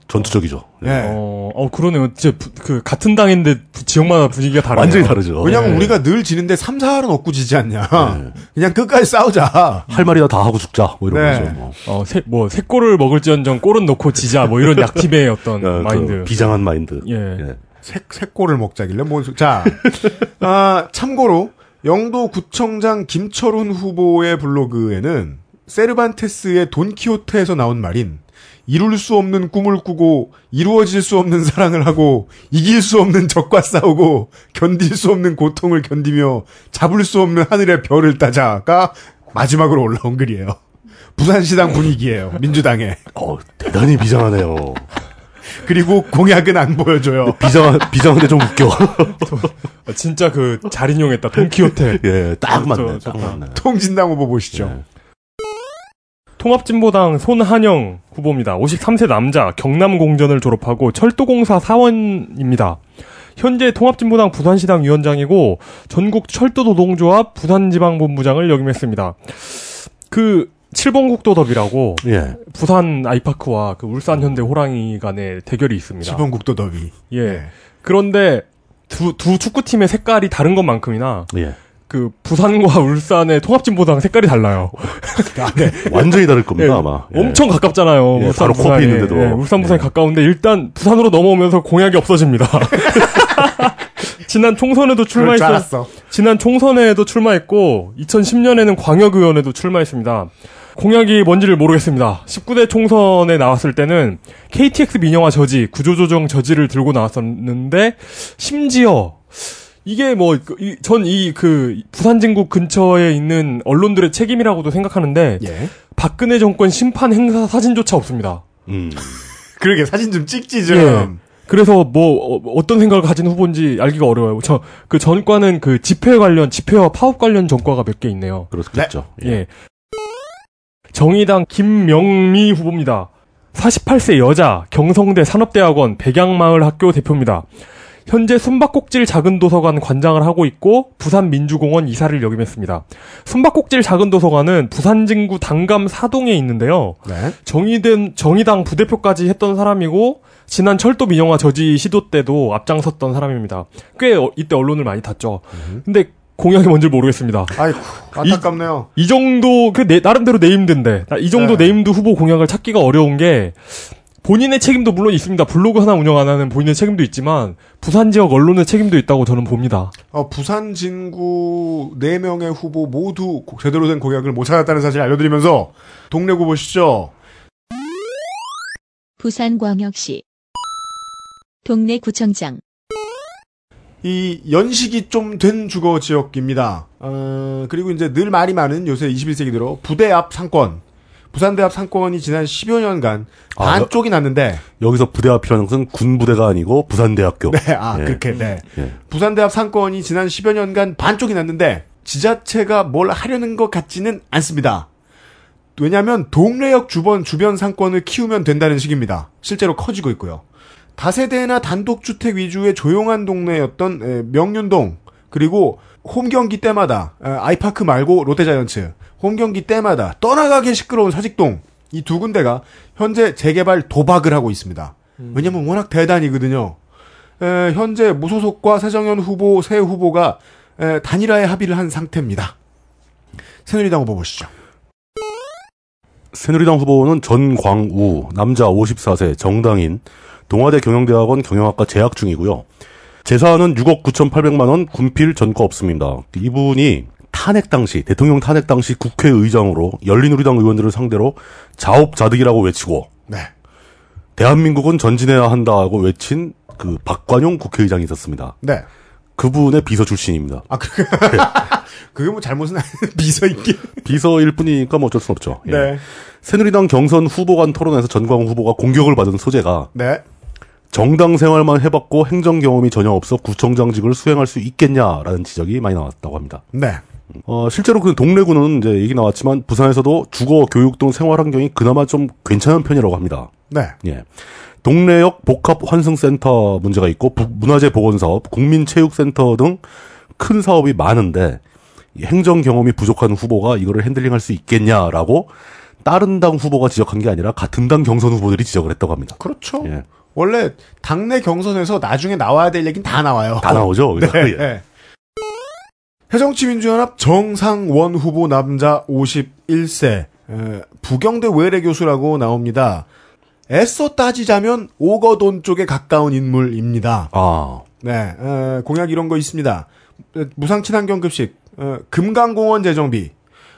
전투적이죠. 예. 예. 어, 어, 그러네요. 진짜 부- 그 같은 당인데 부- 지역마다 분위기가 다르네요. 완전히 다르죠. 왜냐면 네. 우리가 늘 지는데 3, 4할은 얻고 지지 않냐. 네. 그냥 끝까지 싸우자. 할 말이나 다 하고 죽자. 뭐 이런 네. 거죠. 뭐. 어, 새, 뭐, 새 골을 먹을지언정 골은 넣고 지자, 뭐 이런 약팀의 어떤 어, 그 마인드. 비장한 마인드. 예. 예. 새, 새꼬를 먹자길래 뭔 소... 자, 아, 참고로 영도 구청장 김철훈 후보의 블로그에는 세르반테스의 돈키호테에서 나온 말인 이룰 수 없는 꿈을 꾸고 이루어질 수 없는 사랑을 하고 이길 수 없는 적과 싸우고 견딜 수 없는 고통을 견디며 잡을 수 없는 하늘의 별을 따자가 마지막으로 올라온 글이에요. 부산시당 분위기예요. 민주당에. 어, 대단히 비장하네요. 그리고 공약은 안 보여줘요. 비장, 비장한데 좀 웃겨. 아, 진짜 그잘 인용했다. 돈키호테. 예, 딱 저- 맞네. 저- 딱 맞네. 통진당 후보 보시죠. 예. 통합진보당 손한영 후보입니다. 53세 남자, 경남공전을 졸업하고 철도공사 사원입니다. 현재 통합진보당 부산시당 위원장이고 전국 철도노동조합 부산지방본부장을 역임했습니다. 그 7번 국도더비라고 예. 부산 아이파크와 그 울산 현대 호랑이 간의 대결이 있습니다. 지방국도 더비. 예. 네. 그런데 두, 두 축구팀의 색깔이 다른 것만큼이나 예. 그 부산과 울산의 통합진보당 색깔이 달라요. 아, 네. 완전히 다를 겁니다, 예, 아마. 예. 엄청 가깝잖아요. 예, 울산 바로 부산이. 코앞에 있는데도. 예, 울산 부산이 예. 가까운데 일단 부산으로 넘어오면서 공약이 없어집니다. 지난 총선에도 출마했어. 알았어. 지난 총선에도 출마했고 2010년에는 광역의원에도 출마했습니다. 공약이 뭔지를 모르겠습니다. 19대 총선에 나왔을 때는 KTX 민영화 저지, 구조조정 저지를 들고 나왔었는데 심지어 이게 뭐 전 이 그 부산 진구 근처에 있는 언론들의 책임이라고도 생각하는데 예. 박근혜 정권 심판 행사 사진조차 없습니다. 음. 그러게 사진 좀 찍지 좀. 예. 그래서 뭐 어, 떤 생각을 가진 후보인지 알기가 어려워요. 저 그 전과는 그 집회 관련 집회와 파업 관련 전과가 몇 개 있네요. 그렇겠죠. 예. 정의당 김명미 후보입니다. 48세 여자 경성대 산업대학원 백양마을 학교 대표입니다. 현재 숨바꼭질 작은 도서관 관장을 하고 있고 부산 민주공원 이사를 역임했습니다. 숨바꼭질 작은 도서관은 부산 진구 당감 사동에 있는데요. 네. 정의된 정의당 부대표까지 했던 사람이고 지난 철도 민영화 저지 시도 때도 앞장섰던 사람입니다. 꽤 어, 이때 언론을 많이 탔죠. 근데 공약이 뭔지 모르겠습니다. 아이고 안타깝네요. 이 정도 그 내, 나름대로 named인데 나- 이 정도 네. named 후보 공약을 찾기가 어려운 게 본인의 책임도 물론 있습니다. 블로그 하나 운영 안 하는 본인의 책임도 있지만 부산 지역 언론의 책임도 있다고 저는 봅니다. 어, 부산 진구 4명의 후보 모두 고- 제대로 된 공약을 못 찾았다는 사실 알려드리면서 동래구 보시죠. 부산광역시 동네 구청장 이 연식이 좀 된 주거 지역입니다. 어, 그리고 이제 늘 말이 많은 요새 21세기 들어 부대 앞 상권. 부산대 앞 상권이 지난 10여 년간 아, 반쪽이 났는데 여기서 부대 앞이라는 것은 군부대가 아니고 부산대학교. 네, 아, 예. 그렇게, 네. 예. 부산대 앞 상권이 지난 10여 년간 반쪽이 났는데, 지자체가 뭘 하려는 것 같지는 않습니다. 왜냐면, 동래역 주변, 주변 상권을 키우면 된다는 식입니다. 실제로 커지고 있고요. 다세대나 단독주택 위주의 조용한 동네였던 에, 명륜동, 그리고 홈 경기 때마다, 에, 아이파크 말고 롯데자이언츠, 홈 경기 때마다 떠나가게 시끄러운 사직동, 이 두 군데가 현재 재개발 도박을 하고 있습니다. 왜냐면 워낙 대단이거든요. 에, 현재 무소속과 세정현 후보 새 후보가 에, 단일화에 합의를 한 상태입니다. 새누리당 후보 보시죠. 새누리당 후보는 전광우, 남자 54세, 정당인, 동아대 경영대학원 경영학과 재학 중이고요. 재산은 6억 9,800만 원, 군필 전과 없습니다. 이분이 탄핵 당시, 대통령 탄핵 당시 국회의장으로 열린우리당 의원들을 상대로 자업자득이라고 외치고 네. 대한민국은 전진해야 한다고 외친 그 박관용 국회의장이 있었습니다. 네. 그분의 비서 출신입니다. 아, 그, 그게 뭐 잘못은 아니 비서있기. 비서일 뿐이니까 뭐 어쩔 수 없죠. 예. 네. 새누리당 경선 후보 간 토론에서 전광훈 후보가 공격을 받은 소재가 네. 정당 생활만 해봤고 행정 경험이 전혀 없어 구청장직을 수행할 수 있겠냐라는 지적이 많이 나왔다고 합니다. 네. 어, 실제로 그 동래구는 이제 얘기 나왔지만 부산에서도 주거, 교육 등 생활 환경이 그나마 좀 괜찮은 편이라고 합니다. 네. 예. 동래역 복합 환승센터 문제가 있고 부- 문화재 복원 사업, 국민체육센터 등 큰 사업이 많은데 이 행정 경험이 부족한 후보가 이거를 핸들링할 수 있겠냐라고 다른 당 후보가 지적한 게 아니라 같은 당 경선 후보들이 지적을 했다고 합니다. 그렇죠. 예. 원래 당내 경선에서 나중에 나와야 될 얘기는 다 나와요. 다 나오죠. 네. 예. 네. 새정치민주연합 정상원 후보 남자 51세 에, 부경대 외래 교수라고 나옵니다. 애써 따지자면 오거돈 쪽에 가까운 인물입니다. 아, 네, 에, 공약 이런 거 있습니다. 에, 무상 친환경 급식, 어, 금강공원 재정비,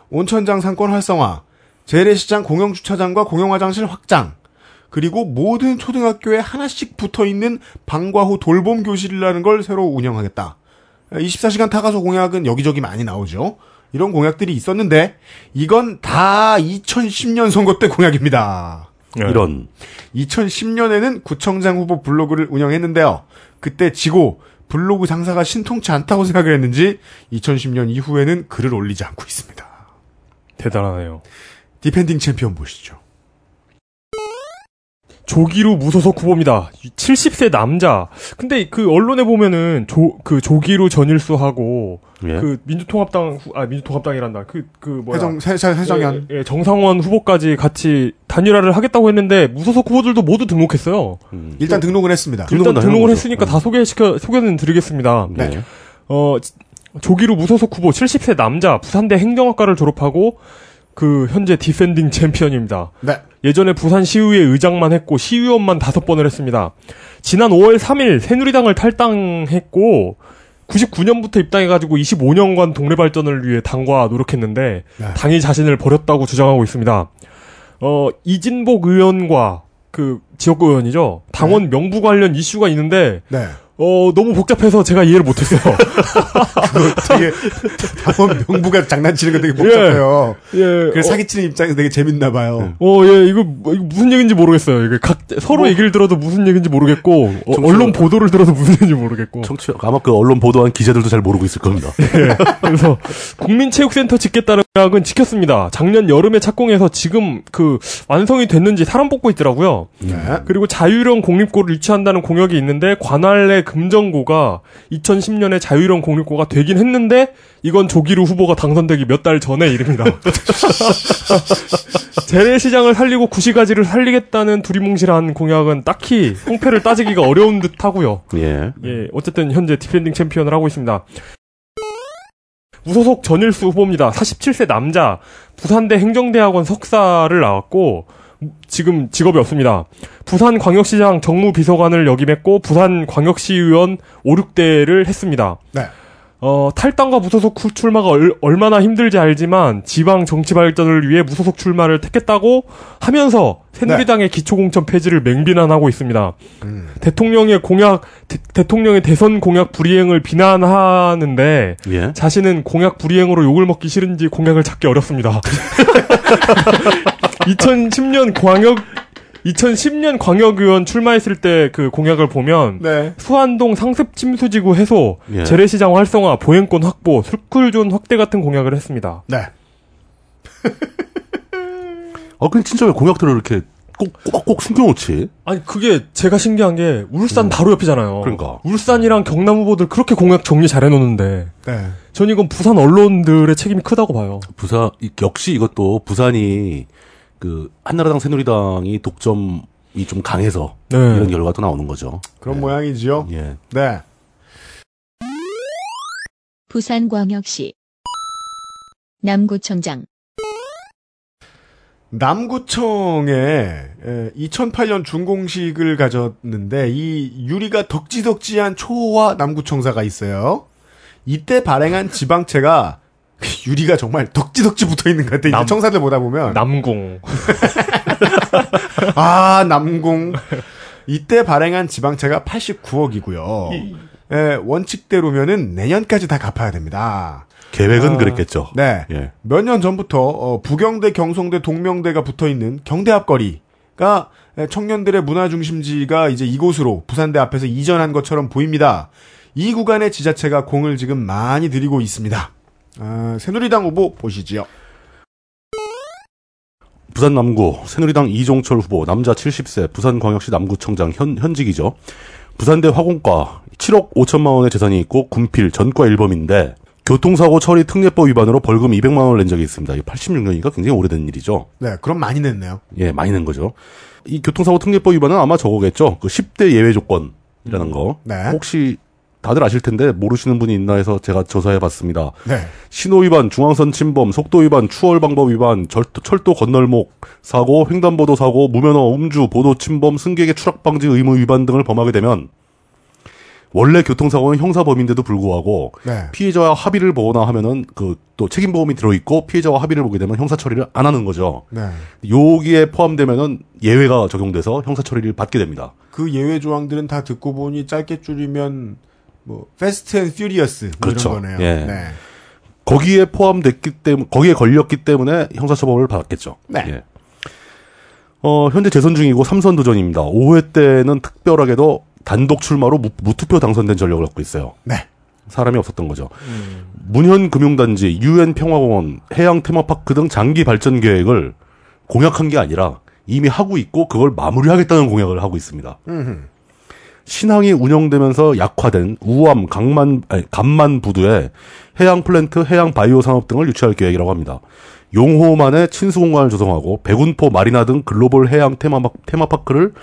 온천장 상권 활성화, 재래시장 공영주차장과 공영화장실 확장, 그리고 모든 초등학교에 하나씩 붙어 있는 방과 후 돌봄 교실이라는 걸 새로 운영하겠다. 24시간 타가서 공약은 여기저기 많이 나오죠. 이런 공약들이 있었는데 이건 다 2010년 선거 때 공약입니다. 예. 이런. 2010년에는 구청장 후보 블로그를 운영했는데요. 그때 지고 블로그 장사가 신통치 않다고 생각을 했는지 2010년 이후에는 글을 올리지 않고 있습니다. 대단하네요. 디펜딩 챔피언 보시죠. 조기루 무소속 후보입니다. 70세 남자. 근데 그 언론에 보면은 조, 그 조기루 전일수하고 예. 그 민주통합당 후, 아 민주통합당이란다. 그그 뭐야? 해정 세, 세, 해정현 예, 예, 정상원 후보까지 같이 단일화를 하겠다고 했는데 무소속 후보들도 모두 등록했어요. 음. 일단 등록을 했습니다. 일단 다 등록을 했으니까 거죠. 다 소개시켜 소개는 드리겠습니다. 네. 어 조길우 무소속 후보 70세 남자 부산대 행정학과를 졸업하고 그 현재 defending 챔피언입니다. 네. 예전에 부산 시의회 의장만 했고 시의원만 다섯 번을 했습니다. 지난 5월 3일 새누리당을 탈당했고 99년부터 입당해가지고 25년간 동네 발전을 위해 당과 노력했는데 네. 당이 자신을 버렸다고 주장하고 있습니다. 어 이진복 의원과 그 지역 의원이죠. 당원 명부 관련 이슈가 있는데 네. 어 너무 복잡해서 제가 이해를 못했어요. 되게 당원 명부가 장난치는 거 되게 복잡해요. 예. 그 사기치는 입장에서 되게 재밌나 봐요. 어, 예, 이거, 뭐, 이거 무슨 얘기인지 모르겠어요. 이게 각, 서로 얘기를 들어도 무슨 얘기인지 모르겠고, 어, 언론 보도를 들어도 무슨 얘기인지 모르겠고. 청취 아마 그 언론 보도한 기자들도 잘 모르고 있을 겁니다. 예. 그래서, 국민체육센터 짓겠다는 약은 지켰습니다. 작년 여름에 착공해서 지금 그, 완성이 됐는지 사람 뽑고 있더라고요. 네. 그리고 자율형 공립고를 유치한다는 공약이 있는데, 관할내 금정고가 2010년에 자율형 공립고가 되긴 했는데, 이건 조길우 후보가 당선되기 몇 달 전의 일입니다. 재래시장을 살리고 구시가지를 살리겠다는 두리뭉실한 공약은 딱히 성패를 따지기가 어려운 듯 하고요. 예. 예, 어쨌든 현재 defending 챔피언을 하고 있습니다. 무소속 전일수 후보입니다. 47세 남자, 부산대 행정대학원 석사를 나왔고, 지금 직업이 없습니다. 부산 광역시장 정무비서관을 역임했고, 부산 광역시의원 5, 6대를 했습니다. 네. 어, 탈당과 무소속 후- 출마가 얼, 얼마나 힘들지 알지만 지방 정치 발전을 위해 무소속 출마를 택했다고 하면서 새누리당의 기초공천 폐지를 맹비난하고 있습니다. 대통령의 공약, 대, 통령의 대선 공약 불이행을 비난하는데 예. 자신은 공약 불이행으로 욕을 먹기 싫은지 공약을 찾기 어렵습니다. 2010년 광역 2010년 광역의원 출마했을 때 그 공약을 보면 네. 수안동 상습 침수지구 해소, 예. 재래시장 활성화, 보행권 확보, 스쿨존 확대 같은 공약을 했습니다. 네. 어, 근데 진짜 왜 공약들을 이렇게 꼭, 꼭, 꼭 숨겨놓지? 아니 그게 제가 신기한 게 울산 바로 옆이잖아요. 그러니까. 울산이랑 경남 후보들 그렇게 공약 정리 잘 해놓는데 네. 전 이건 부산 언론들의 책임이 크다고 봐요. 부산, 이- 역시 이것도 부산이 그, 한나라당 새누리당이 독점이 좀 강해서 네. 이런 결과도 나오는 거죠. 그런 모양이지요. 예. 네. 부산광역시 남구청장 남구청에 2008년 준공식을 가졌는데 이 유리가 덕지덕지한 초호화 남구청사가 있어요. 이때 발행한 지방채가 유리가 정말 덕지덕지 붙어 있는 것 같아요. 이제 남- 청사들 보다 보면 남궁. 아 남공 이때 발행한 지방채가 89억이고요. 예, 원칙대로면은 내년까지 다 갚아야 됩니다. 계획은 아, 그랬겠죠. 네. 예. 몇 년 전부터 어, 부경대, 경성대, 동명대가 붙어 있는 경대 앞거리가 에, 청년들의 문화 중심지가 이제 이곳으로 부산대 앞에서 이전한 것처럼 보입니다. 이 구간의 지자체가 공을 지금 많이 들이고 있습니다. 아, 새누리당 후보 보시지요. 부산 남구 새누리당 이종철 후보 남자 70세 부산광역시 남구청장 현, 현직이죠. 부산대 화공과 7억 5천만 원의 재산이 있고 군필 전과 1범인데 교통사고 처리 특례법 위반으로 벌금 200만 원을 낸 적이 있습니다. 이게 86년이니까 굉장히 오래된 일이죠. 네, 그럼 많이 냈네요. 예, 많이 낸 거죠. 이 교통사고 특례법 위반은 아마 저거겠죠. 그 10대 예외 조건이라는 거. 네. 혹시 다들 아실 텐데 모르시는 분이 있나 해서 제가 조사해 봤습니다. 네. 신호 위반, 중앙선 침범, 속도 위반, 추월 방법 위반, 절도, 철도 건널목 사고, 횡단보도 사고, 무면허 음주, 보도 침범, 승객의 추락 방지 의무 위반 등을 범하게 되면 원래 교통사고는 형사범인데도 불구하고 네. 피해자와 합의를 보거나 하면은 그 또 책임 보험이 들어 있고 피해자와 합의를 보게 되면 형사 처리를 안 하는 거죠. 네. 여기에 포함되면은 예외가 적용돼서 형사 처리를 받게 됩니다. 그 예외 조항들은 다 듣고 보니 짧게 줄이면 뭐 Fast and Furious 뭐 그렇죠. 이런 거네요. 예. 네. 거기에 포함됐기 때문에 거기에 걸렸기 때문에 형사처벌을 받았겠죠. 네. 예. 어, 현재 재선 중이고 삼선 도전입니다. 5회 때는 특별하게도 단독 출마로 무, 무투표 당선된 전력을 갖고 있어요. 네. 사람이 없었던 거죠. 문현 금융단지, 유엔 평화공원, 해양 테마파크 등 장기 발전 계획을 공약한 게 아니라 이미 하고 있고 그걸 마무리하겠다는 공약을 하고 있습니다. 음흠. 신항이 운영되면서 약화된 우암, 강만, 아니, 감만 부두에 해양 플랜트, 해양 바이오 산업 등을 유치할 계획이라고 합니다. 용호만의 친수 공간을 조성하고 백운포 마리나 등 글로벌 해양 테마, 테마파크를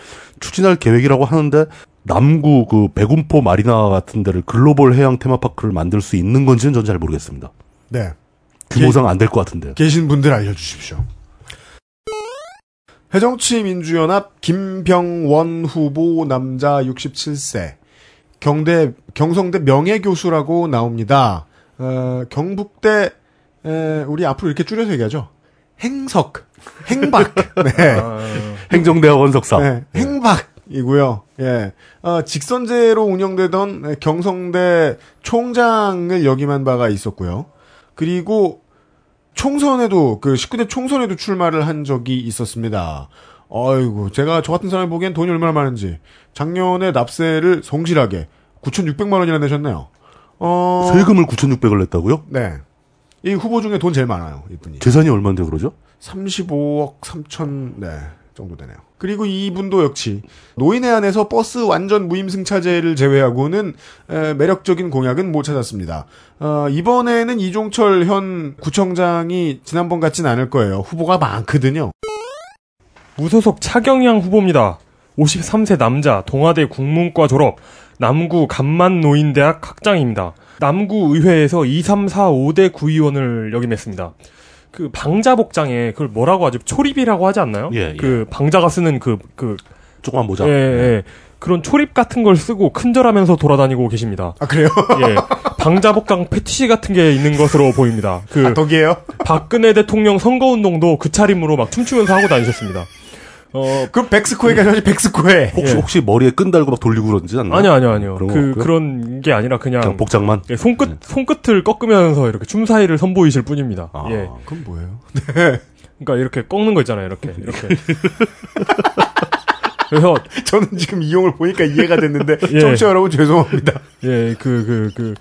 추진할 계획이라고 하는데 남구 그 백운포 마리나 같은 데를 글로벌 해양 테마파크를 만들 수 있는 건지는 전 잘 모르겠습니다. 네. 규모상 안 될 것 같은데. 계신 분들 알려주십시오. 해정치민주연합 김병원 후보 남자 67세 경대 경성대 명예교수라고 나옵니다. 어, 경북대 에, 우리 앞으로 이렇게 줄여서 얘기하죠. 행석, 행박, 네, 행정대학원 석사. 네, 행박이고요. 예, 어, 직선제로 운영되던 경성대 총장을 역임한 바가 있었고요. 그리고 총선에도 그 19대 총선에도 출마를 한 적이 있었습니다. 아이고 제가 저 같은 사람이 보기엔 돈이 얼마나 많은지 작년에 납세를 성실하게 9,600만 원이나 내셨네요. 어, 세금을 9,600을 냈다고요? 네. 이 후보 중에 돈 제일 많아요, 이분이. 재산이 얼마인데 그러죠? 35억 3천, 네, 정도 되네요. 그리고 이분도 역시 노인회 안에서 버스 완전 무임승차제를 제외하고는 에, 매력적인 공약은 못 찾았습니다. 어, 이번에는 이종철 현 구청장이 지난번 같진 않을 거예요. 후보가 많거든요. 무소속 차경양 후보입니다. 53세 남자, 동아대 국문과 졸업, 남구 감만노인대학 학장입니다. 남구 의회에서 2, 3, 4, 5대 구의원을 역임했습니다. 그 방자 복장에 그걸 뭐라고 하죠? 초립이라고 하지 않나요? 예, 예. 그 방자가 쓰는 그, 그, 조그만 모자. 예, 예. 그런 초립 같은 걸 쓰고 큰절하면서 돌아다니고 계십니다. 아 그래요? 예. 방자복강 패티시 같은 게 있는 것으로 보입니다. 그 아, 덕이에요? 박근혜 대통령 선거운동도 그 차림으로 막 춤추면서 하고 다니셨습니다. 어, 그럼 백스코에 가셔야지 백스코에. 혹시 예. 혹시 머리에 끈 달고 막 돌리고 그러지 않나? 아니요, 아니요, 아니요. 그런 거 그? 그런 게 아니라 그냥, 그냥 복장만. 예, 손끝, 손끝을 꺾으면서 이렇게 춤 사이를 선보이실 뿐입니다. 아. 예. 그건 뭐예요? 그러니까 이렇게 꺾는 거 있잖아요, 이렇게. 이렇게. 그래서, 저는 지금 이용을 보니까 이해가 됐는데 예. 청취자 여러분 죄송합니다. 예, 그, 그, 그,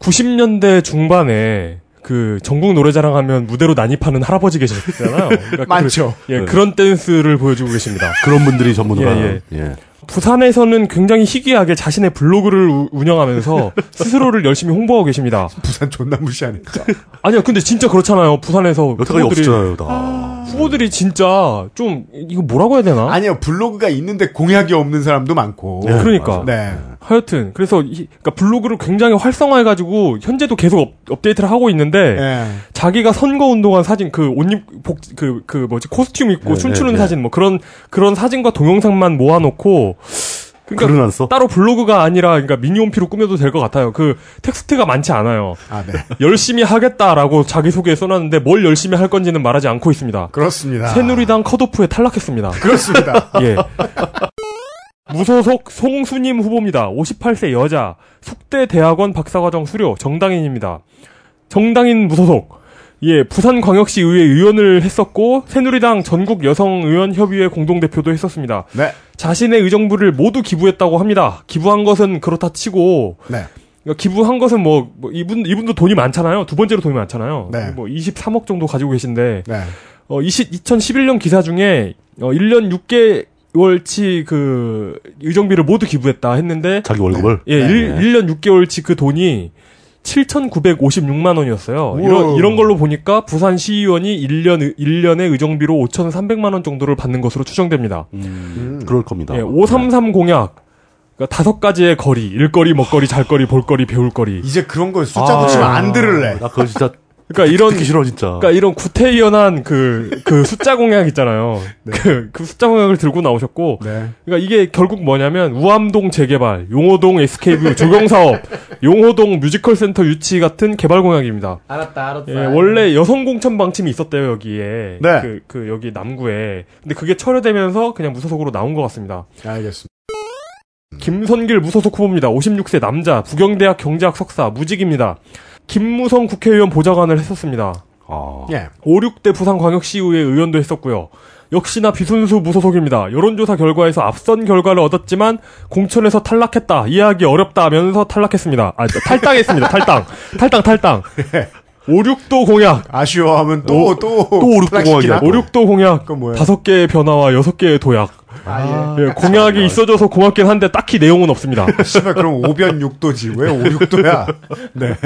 90년대 중반에 그 전국 노래자랑 하면 무대로 난입하는 할아버지 계셨잖아요. 그러니까 많죠. 그, 예, 네. 그런 댄스를 보여주고 계십니다. 그런 분들이 전문가. 예, 예. 부산에서는 굉장히 희귀하게 자신의 블로그를 우- 운영하면서 스스로를 열심히 홍보하고 계십니다. 부산 존나 무시하네. 아니요, 근데 진짜 그렇잖아요. 부산에서 여태까지 없잖아요, 다. 후보들이 진짜 좀 이거 뭐라고 해야 되나? 아니요 블로그가 있는데 공약이 없는 사람도 많고. 네, 그러니까. 네. 하여튼 그래서 이, 그러니까 블로그를 굉장히 활성화해가지고 현재도 계속 업, 업데이트를 하고 있는데 예. 자기가 선거 운동한 사진 그 옷 입 복 그그 뭐지 코스튬 입고 네, 춤추는 네, 네. 사진 뭐 그런 그런 사진과 동영상만 모아놓고 그러니까 글은? 따로 블로그가 아니라 그러니까 미니홈피로 꾸며도 될 것 같아요. 그 텍스트가 많지 않아요. 아 네. 열심히 하겠다라고 자기 소개에 써놨는데 뭘 열심히 할 건지는 말하지 않고 있습니다. 그렇습니다. 새누리당 컷오프에 탈락했습니다. 그렇습니다. 예. 무소속 송수님 후보입니다. 58세 여자, 숙대 대학원 박사과정 수료, 정당인입니다. 정당인 무소속. 예, 부산광역시 의회 의원을 했었고, 새누리당 전국 여성의원협의회 공동대표도 했었습니다. 네. 자신의 의정부를 모두 기부했다고 합니다. 기부한 것은 그렇다 치고, 네. 그러니까 기부한 것은 뭐, 뭐 이분, 이분도 돈이 많잖아요. 두 번째로 돈이 많잖아요. 네. 뭐 23억 정도 가지고 계신데, 네. 어, 20, 2011년 기사 중에, 어, 1년 6개 월치 그, 의정비를 모두 기부했다 했는데, 자기 월급을. 예, 네. 일 1년 6개월치 그 돈이 7,956만 원이었어요. 우와. 이런, 이런 걸로 보니까 부산 시의원이 1년, 1년에 의정비로 5,300만 원 정도를 받는 것으로 추정됩니다. 음, 그럴 겁니다. 예, 533 공약. 그러니까 다섯 가지의 거리, 일거리, 먹거리, 잘거리, 볼거리, 배울거리. 이제 그런 거 숫자 아, 붙이면 안 들을래. 나 그거 진짜 그러니까 이런 싫어 진짜. 그러니까 이런 구태의연한 그, 그 숫자 공약 있잖아요. 그, 그 숫자 공약을 들고 나오셨고, 네. 그러니까 이게 결국 뭐냐면, 우암동 재개발, 용호동 SK뷰 조경 사업, 용호동 뮤지컬 센터 유치 같은 개발 공약입니다. 알았다, 알았다. 예, 원래 여성 공천 방침이 있었대요, 여기에. 네. 그, 그, 여기 남구에. 근데 그게 철회되면서 그냥 무소속으로 나온 것 같습니다. 알겠습니다. 김선길 무소속 후보입니다. 56세 남자, 부경대학 경제학 석사, 무직입니다. 김무성 국회의원 보좌관을 했었습니다. 아, 예. 5, 6대 부산광역시의회 의원도 했었고요. 역시나 비순수 무소속입니다. 여론조사 결과에서 앞선 결과를 얻었지만 공천에서 탈락했다. 이해하기 어렵다 하면서 탈락했습니다. 아, 탈당했습니다. 탈당. 탈당, 탈당. 5, 6도 공약. 아쉬워하면 또, 또, 또 오륙도 탈락시키나? 공약이야. 5, 6도 공약. 다섯 개의 변화와 여섯 개의 도약. 아, 예, 공약이 있어져서 고맙긴 한데 딱히 내용은 없습니다. 예. 씨발, 그럼 5변 6도지. 왜 5, 6도야? 네.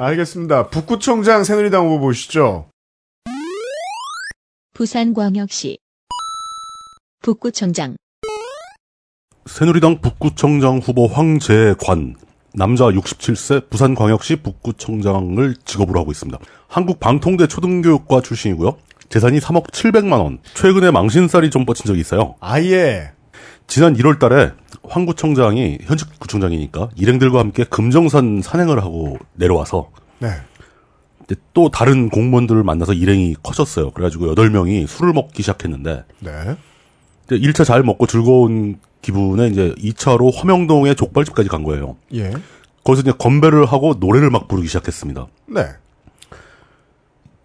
알겠습니다. 북구청장 새누리당 후보 보시죠. 부산광역시 북구청장 새누리당 북구청장 후보 황재관 남자 67세 부산광역시 북구청장을 직업으로 하고 있습니다. 한국방통대 초등교육과 출신이고요. 재산이 3억 700만 원. 최근에 망신살이 좀 뻗친 적이 있어요. 아예. 지난 1월 달에 황 구청장이 현직 구청장이니까 일행들과 함께 금정산 산행을 하고 내려와서 네. 또 다른 공무원들을 만나서 일행이 커졌어요. 그래가지고 8명이 술을 먹기 시작했는데 네. 이제 1차 잘 먹고 즐거운 기분에 이제 2차로 화명동의 족발집까지 간 거예요. 예. 거기서 이제 건배를 하고 노래를 막 부르기 시작했습니다. 네.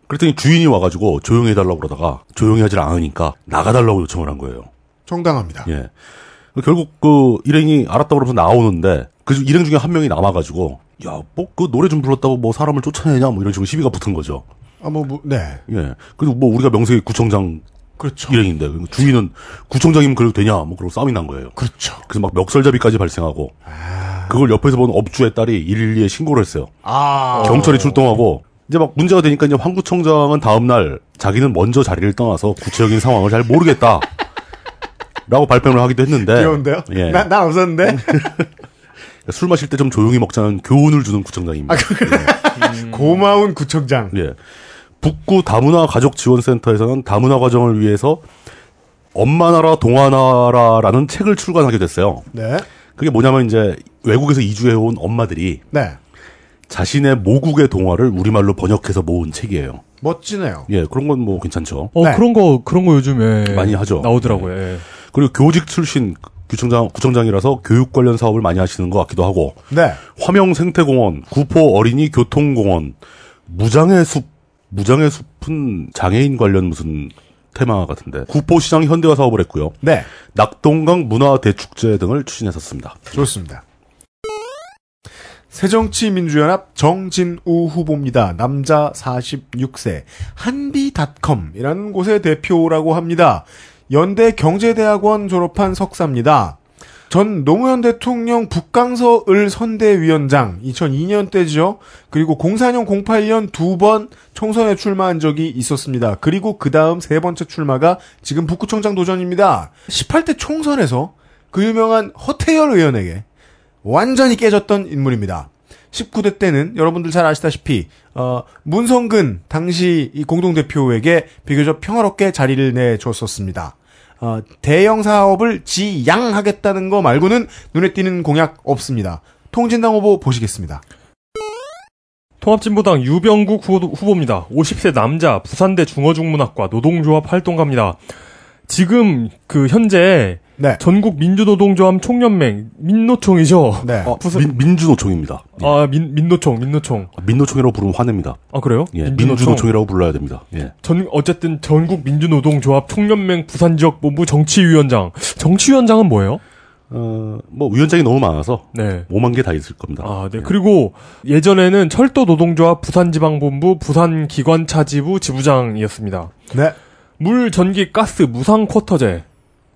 그랬더니 주인이 와가지고 조용히 해달라고 그러다가 조용히 하질 않으니까 나가달라고 요청을 한 거예요. 정당합니다. 예. 결국 그 일행이 알았다고 그러면서 나오는데 그 중- 일행 중에 한 명이 남아가지고 야 뭐 그 노래 좀 불렀다고 뭐 사람을 쫓아내냐 뭐 이런 식으로 시비가 붙은 거죠. 아, 뭐, 뭐, 네. 예. 그리고 뭐 우리가 명색이 구청장 그렇죠. 일행인데 주인은 구청장이면 그래도 되냐 뭐 그러고 싸움이 난 거예요. 그렇죠. 그래서 막 멱살잡이까지 발생하고 그걸 옆에서 본 업주의 딸이 112에 신고를 했어요. 아. 경찰이 출동하고 이제 막 문제가 되니까 이제 황 구청장은 다음 날 자기는 먼저 자리를 떠나서 구체적인 상황을 잘 모르겠다. 라고 발표를 하기도 했는데 귀여운데요? 예. 나, 난 없었는데? 술 마실 때 좀 조용히 먹자는 교훈을 주는 구청장입니다. 고마운 구청장. 예. 북구 다문화 가족 지원센터에서는 다문화 과정을 위해서 엄마 나라 동화 나라라는 책을 출간하게 됐어요. 네. 그게 뭐냐면 이제 외국에서 이주해 온 엄마들이 네. 자신의 모국의 동화를 우리말로 번역해서 모은 책이에요. 멋지네요. 예, 그런 건 뭐 괜찮죠. 어 네. 그런 거 그런 거 요즘에 많이 하죠. 나오더라고요. 예. 그리고 교직 출신 구청장 구청장이라서 교육 관련 사업을 많이 하시는 것 같기도 하고 네. 화명 생태공원, 구포 어린이 교통공원, 무장의 숲, 무장의 숲은 장애인 관련 무슨 테마 같은데 구포시장 현대화 사업을 했고요. 네. 낙동강 문화 대축제 등을 추진했었습니다. 좋습니다. 새정치민주연합 정진우 후보입니다. 남자 46세. 한비닷컴이라는 곳의 대표라고 합니다. 연대 경제대학원 졸업한 석사입니다. 전 노무현 대통령 북강서을 선대위원장 2002년 때죠. 그리고 04년 08년 두 번 총선에 출마한 적이 있었습니다. 그리고 그 다음 세 번째 출마가 지금 북구청장 도전입니다. 18대 총선에서 그 유명한 허태열 의원에게 완전히 깨졌던 인물입니다. 19대 때는 여러분들 잘 아시다시피 어, 문성근 당시 이 공동대표에게 비교적 평화롭게 자리를 내줬었습니다. 어, 대형 사업을 지양하겠다는 거 말고는 눈에 띄는 공약 없습니다. 통진당 후보 보시겠습니다. 통합진보당 유병국 후보, 후보입니다. 50세 남자, 부산대 중어중문학과 노동조합 활동가입니다. 지금 그 현재 네. 전국 민주노동조합 총연맹 민노총이죠. 네. 아, 부산 민, 민주노총입니다. 예. 아 민, 민노총 민노총. 민노총이라고 부르면 화냅니다. 아 그래요? 예, 민주노총. 민주노총 이라고 불러야 됩니다. 예. 전 어쨌든 전국 민주노동조합 총연맹 부산 지역 본부 정치위원장. 정치위원장은 뭐예요? 어, 뭐 위원장이 너무 많아서 네. 5만 개 다 있을 겁니다. 아, 네. 예. 그리고 예전에는 철도 노동조합 부산지방본부 부산기관차지부 지부장이었습니다. 네. 물, 전기, 가스, 무상 쿼터제.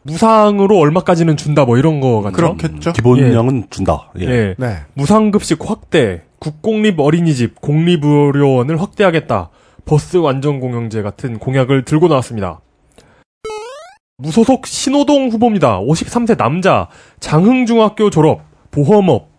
무상으로 얼마까지는 준다 뭐 이런 거 같죠? 그렇겠죠. 기본량은 준다. 예. 예. 네. 무상급식 확대, 국공립 어린이집, 공립의료원을 확대하겠다, 버스 완전 공영제 같은 공약을 들고 나왔습니다. 무소속 신호동 후보입니다. 53세 남자, 장흥중학교 졸업, 보험업.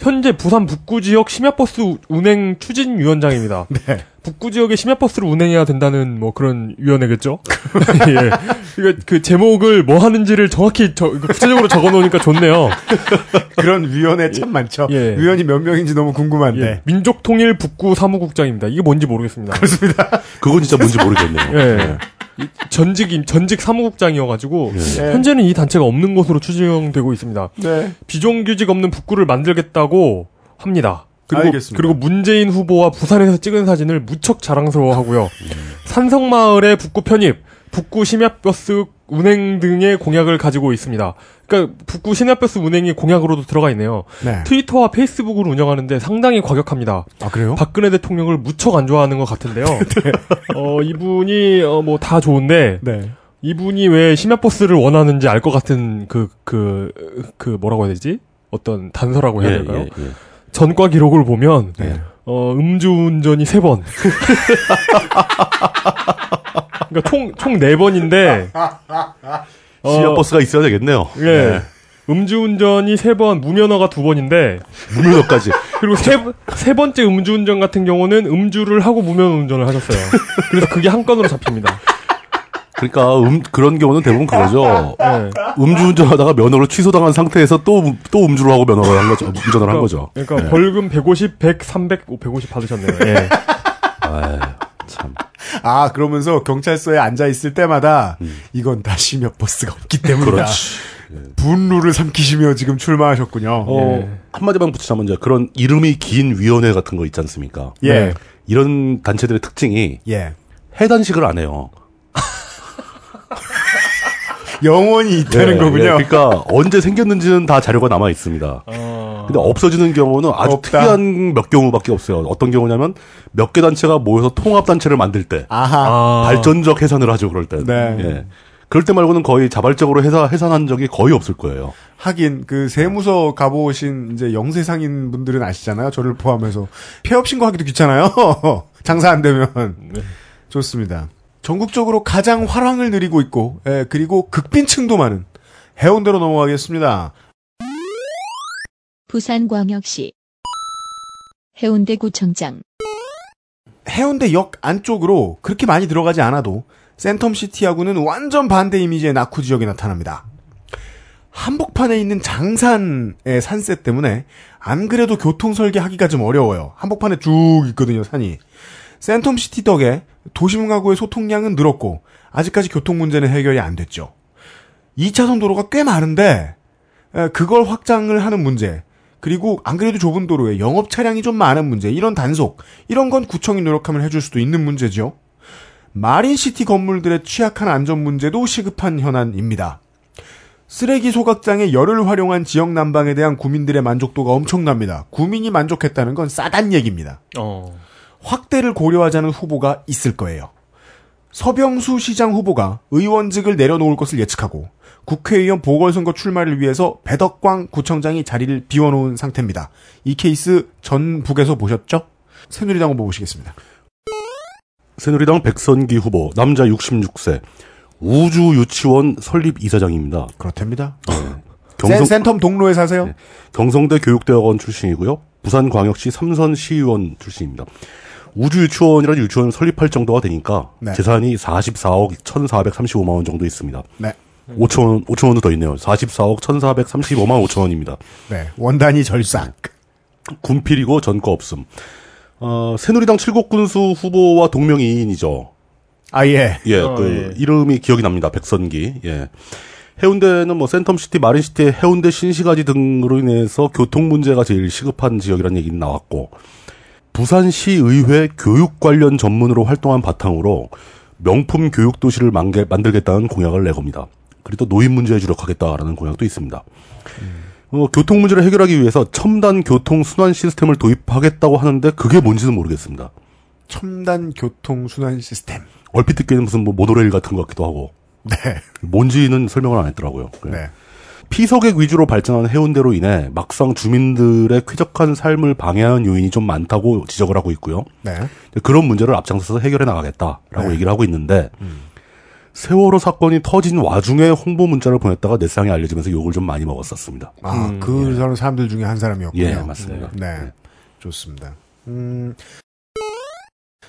현재 부산 북구 지역 심야버스 운행 추진 위원장입니다. 네. 북구 지역에 심야버스를 운행해야 된다는 뭐 그런 위원회겠죠? 예. 이거 그 제목을 뭐 하는지를 정확히 저, 구체적으로 적어 놓으니까 좋네요. 그런 위원회 참 많죠. 예. 위원이 몇 명인지 너무 궁금한데. 예, 민족통일 북구 사무국장입니다. 이게 뭔지 모르겠습니다. 그건 진짜 뭔지 모르겠네요. 예. 이 전직 임- 전직 사무국장이어가지고 예. 현재는 이 단체가 없는 것으로 추정되고 있습니다. 네. 비정규직 없는 북구를 만들겠다고 합니다. 그리고 알겠습니다. 그리고 문재인 후보와 부산에서 찍은 사진을 무척 자랑스러워하고요. 산성마을의 북구 편입, 북구 심야버스 운행 등의 공약을 가지고 있습니다. 그러니까 북구 심야버스 운행이 공약으로도 들어가 있네요. 네. 트위터와 페이스북을 운영하는데 상당히 과격합니다. 아, 그래요? 박근혜 대통령을 무척 안 좋아하는 것 같은데요. 어, 이분이, 어, 뭐, 다 좋은데, 네. 이분이 왜 심야버스를 원하는지 알 것 같은 그, 그, 그, 뭐라고 해야 되지? 어떤 단서라고 해야 예, 될까요? 예, 예. 전과 기록을 보면, 네. 어, 음주운전이 세 번 그러니까 총, 총 네 번인데 어, 시야 버스가 있어야 되겠네요. 예. 음주운전이 세 번 무면허가 두 번인데 무면허까지. 그리고 세, 세 번째 음주운전 같은 경우는 음주를 하고 무면허 운전을 하셨어요. 그래서 그게 한 건으로 잡힙니다. 그러니까 음, 그런 경우는 대부분 그거죠. 예. 음주운전하다가 면허를 취소당한 상태에서 또, 음- 또 음주를 하고 면허를 한 거죠. 운전을 한 거죠. 그러니까 벌금 150, 100, 300, 오, 150 받으셨네요. 예. 참. 아, 그러면서 경찰서에 앉아 있을 때마다 이건 다 심야 버스가 없기 때문이다. 그렇지. 분루를 삼키시며 지금 출마하셨군요. 어, 예. 한마디만 붙이자면 이제 그런 이름이 긴 위원회 같은 거 있지 않습니까? 예. 네. 이런 단체들의 특징이 예. 해단식을 안 해요. 영원히 있다는 예, 거군요. 예, 그러니까 언제 생겼는지는 다 자료가 남아 있습니다. 어, 근데 없어지는 경우는 아주 없다. 특이한 몇 경우밖에 없어요. 어떤 경우냐면 몇 개 단체가 모여서 통합 단체를 만들 때 아하. 아, 발전적 해산을 하죠. 그럴 때. 네. 예. 그럴 때 말고는 거의 자발적으로 해산, 해산한 적이 거의 없을 거예요. 하긴 그 세무서 가보신 이제 영세상인 분들은 아시잖아요. 저를 포함해서 폐업 신고하기도 귀찮아요. 장사 안 되면 네. 좋습니다. 전국적으로 가장 화랑을 누리고 있고, 예, 그리고 극빈층도 많은 해운대로 넘어가겠습니다. 부산광역시 해운대구청장 해운대역 안쪽으로 그렇게 많이 들어가지 않아도 센텀시티하고는 완전 반대 이미지의 낙후 지역이 나타납니다. 한복판에 있는 장산의 산세 때문에 안 그래도 교통 설계하기가 좀 어려워요. 한복판에 쭉 있거든요, 산이. 센텀시티 덕에 도심가구의 소통량은 늘었고 아직까지 교통 문제는 해결이 안 됐죠. 2차선 도로가 꽤 많은데 에, 그걸 확장을 하는 문제 그리고 안 그래도 좁은 도로에 영업 차량이 좀 많은 문제 이런 단속 이런 건 구청이 노력하면 해줄 수도 있는 문제죠. 마린시티 건물들의 취약한 안전 문제도 시급한 현안입니다. 쓰레기 소각장의 열을 활용한 지역 난방에 대한 구민들의 만족도가 엄청납니다. 구민이 만족했다는 건 싸단 얘기입니다. 어. 확대를 고려하자는 후보가 있을 거예요. 서병수 시장 후보가 의원직을 내려놓을 것을 예측하고 국회의원 보궐선거 출마를 위해서 배덕광 구청장이 자리를 비워놓은 상태입니다. 이 케이스 전북에서 보셨죠? 새누리당 후보 보시겠습니다. 새누리당 백선기 후보 남자 66세 우주 유치원 설립 이사장입니다. 그렇답니다. 경성, 센, 센텀 동로에 사세요? 네. 경성대 교육대학원 출신이고요. 부산광역시 삼선 시의원 출신입니다. 우주유치원이라는 유치원을 설립할 정도가 되니까 네. 재산이 44억 1,435만 원 정도 있습니다. 네. 5천 원, 5천 원도 더 있네요. 44억 1,435만 5천 원입니다. 네. 원단위 절사. 군필이고 전과 없음. 어, 새누리당 칠곡군수 후보와 동명이인이죠. 아, 예. 예, 어, 그 예. 이름이 기억이 납니다. 백선기. 예. 해운대는 뭐 센텀시티, 마린시티, 해운대 신시가지 등으로 인해서 교통 문제가 제일 시급한 지역이라는 얘기는 나왔고 부산시 의회 교육 관련 전문으로 활동한 바탕으로 명품 교육 도시를 만들겠다는 공약을 내겁니다. 그리고 또 노인 문제에 주력하겠다라는 공약도 있습니다. 어, 교통 문제를 해결하기 위해서 첨단 교통 순환 시스템을 도입하겠다고 하는데 그게 뭔지는 모르겠습니다. 첨단 교통 순환 시스템. 얼핏 듣기에는 무슨 뭐 모노레일 같은 것 같기도 하고 네. 뭔지는 설명을 안 했더라고요. 예. 네. 피서객 위주로 발전한 해운대로 인해 막상 주민들의 쾌적한 삶을 방해하는 요인이 좀 많다고 지적을 하고 있고요. 네. 그런 문제를 앞장서서 해결해 나가겠다라고 네. 얘기를 하고 있는데 세월호 사건이 터진 와중에 홍보 문자를 보냈다가 넷상에 알려지면서 욕을 좀 많이 먹었었습니다. 아, 그 저런 사람들 중에 한 사람이었군요. 예, 맞습니다. 네. 좋습니다. 음,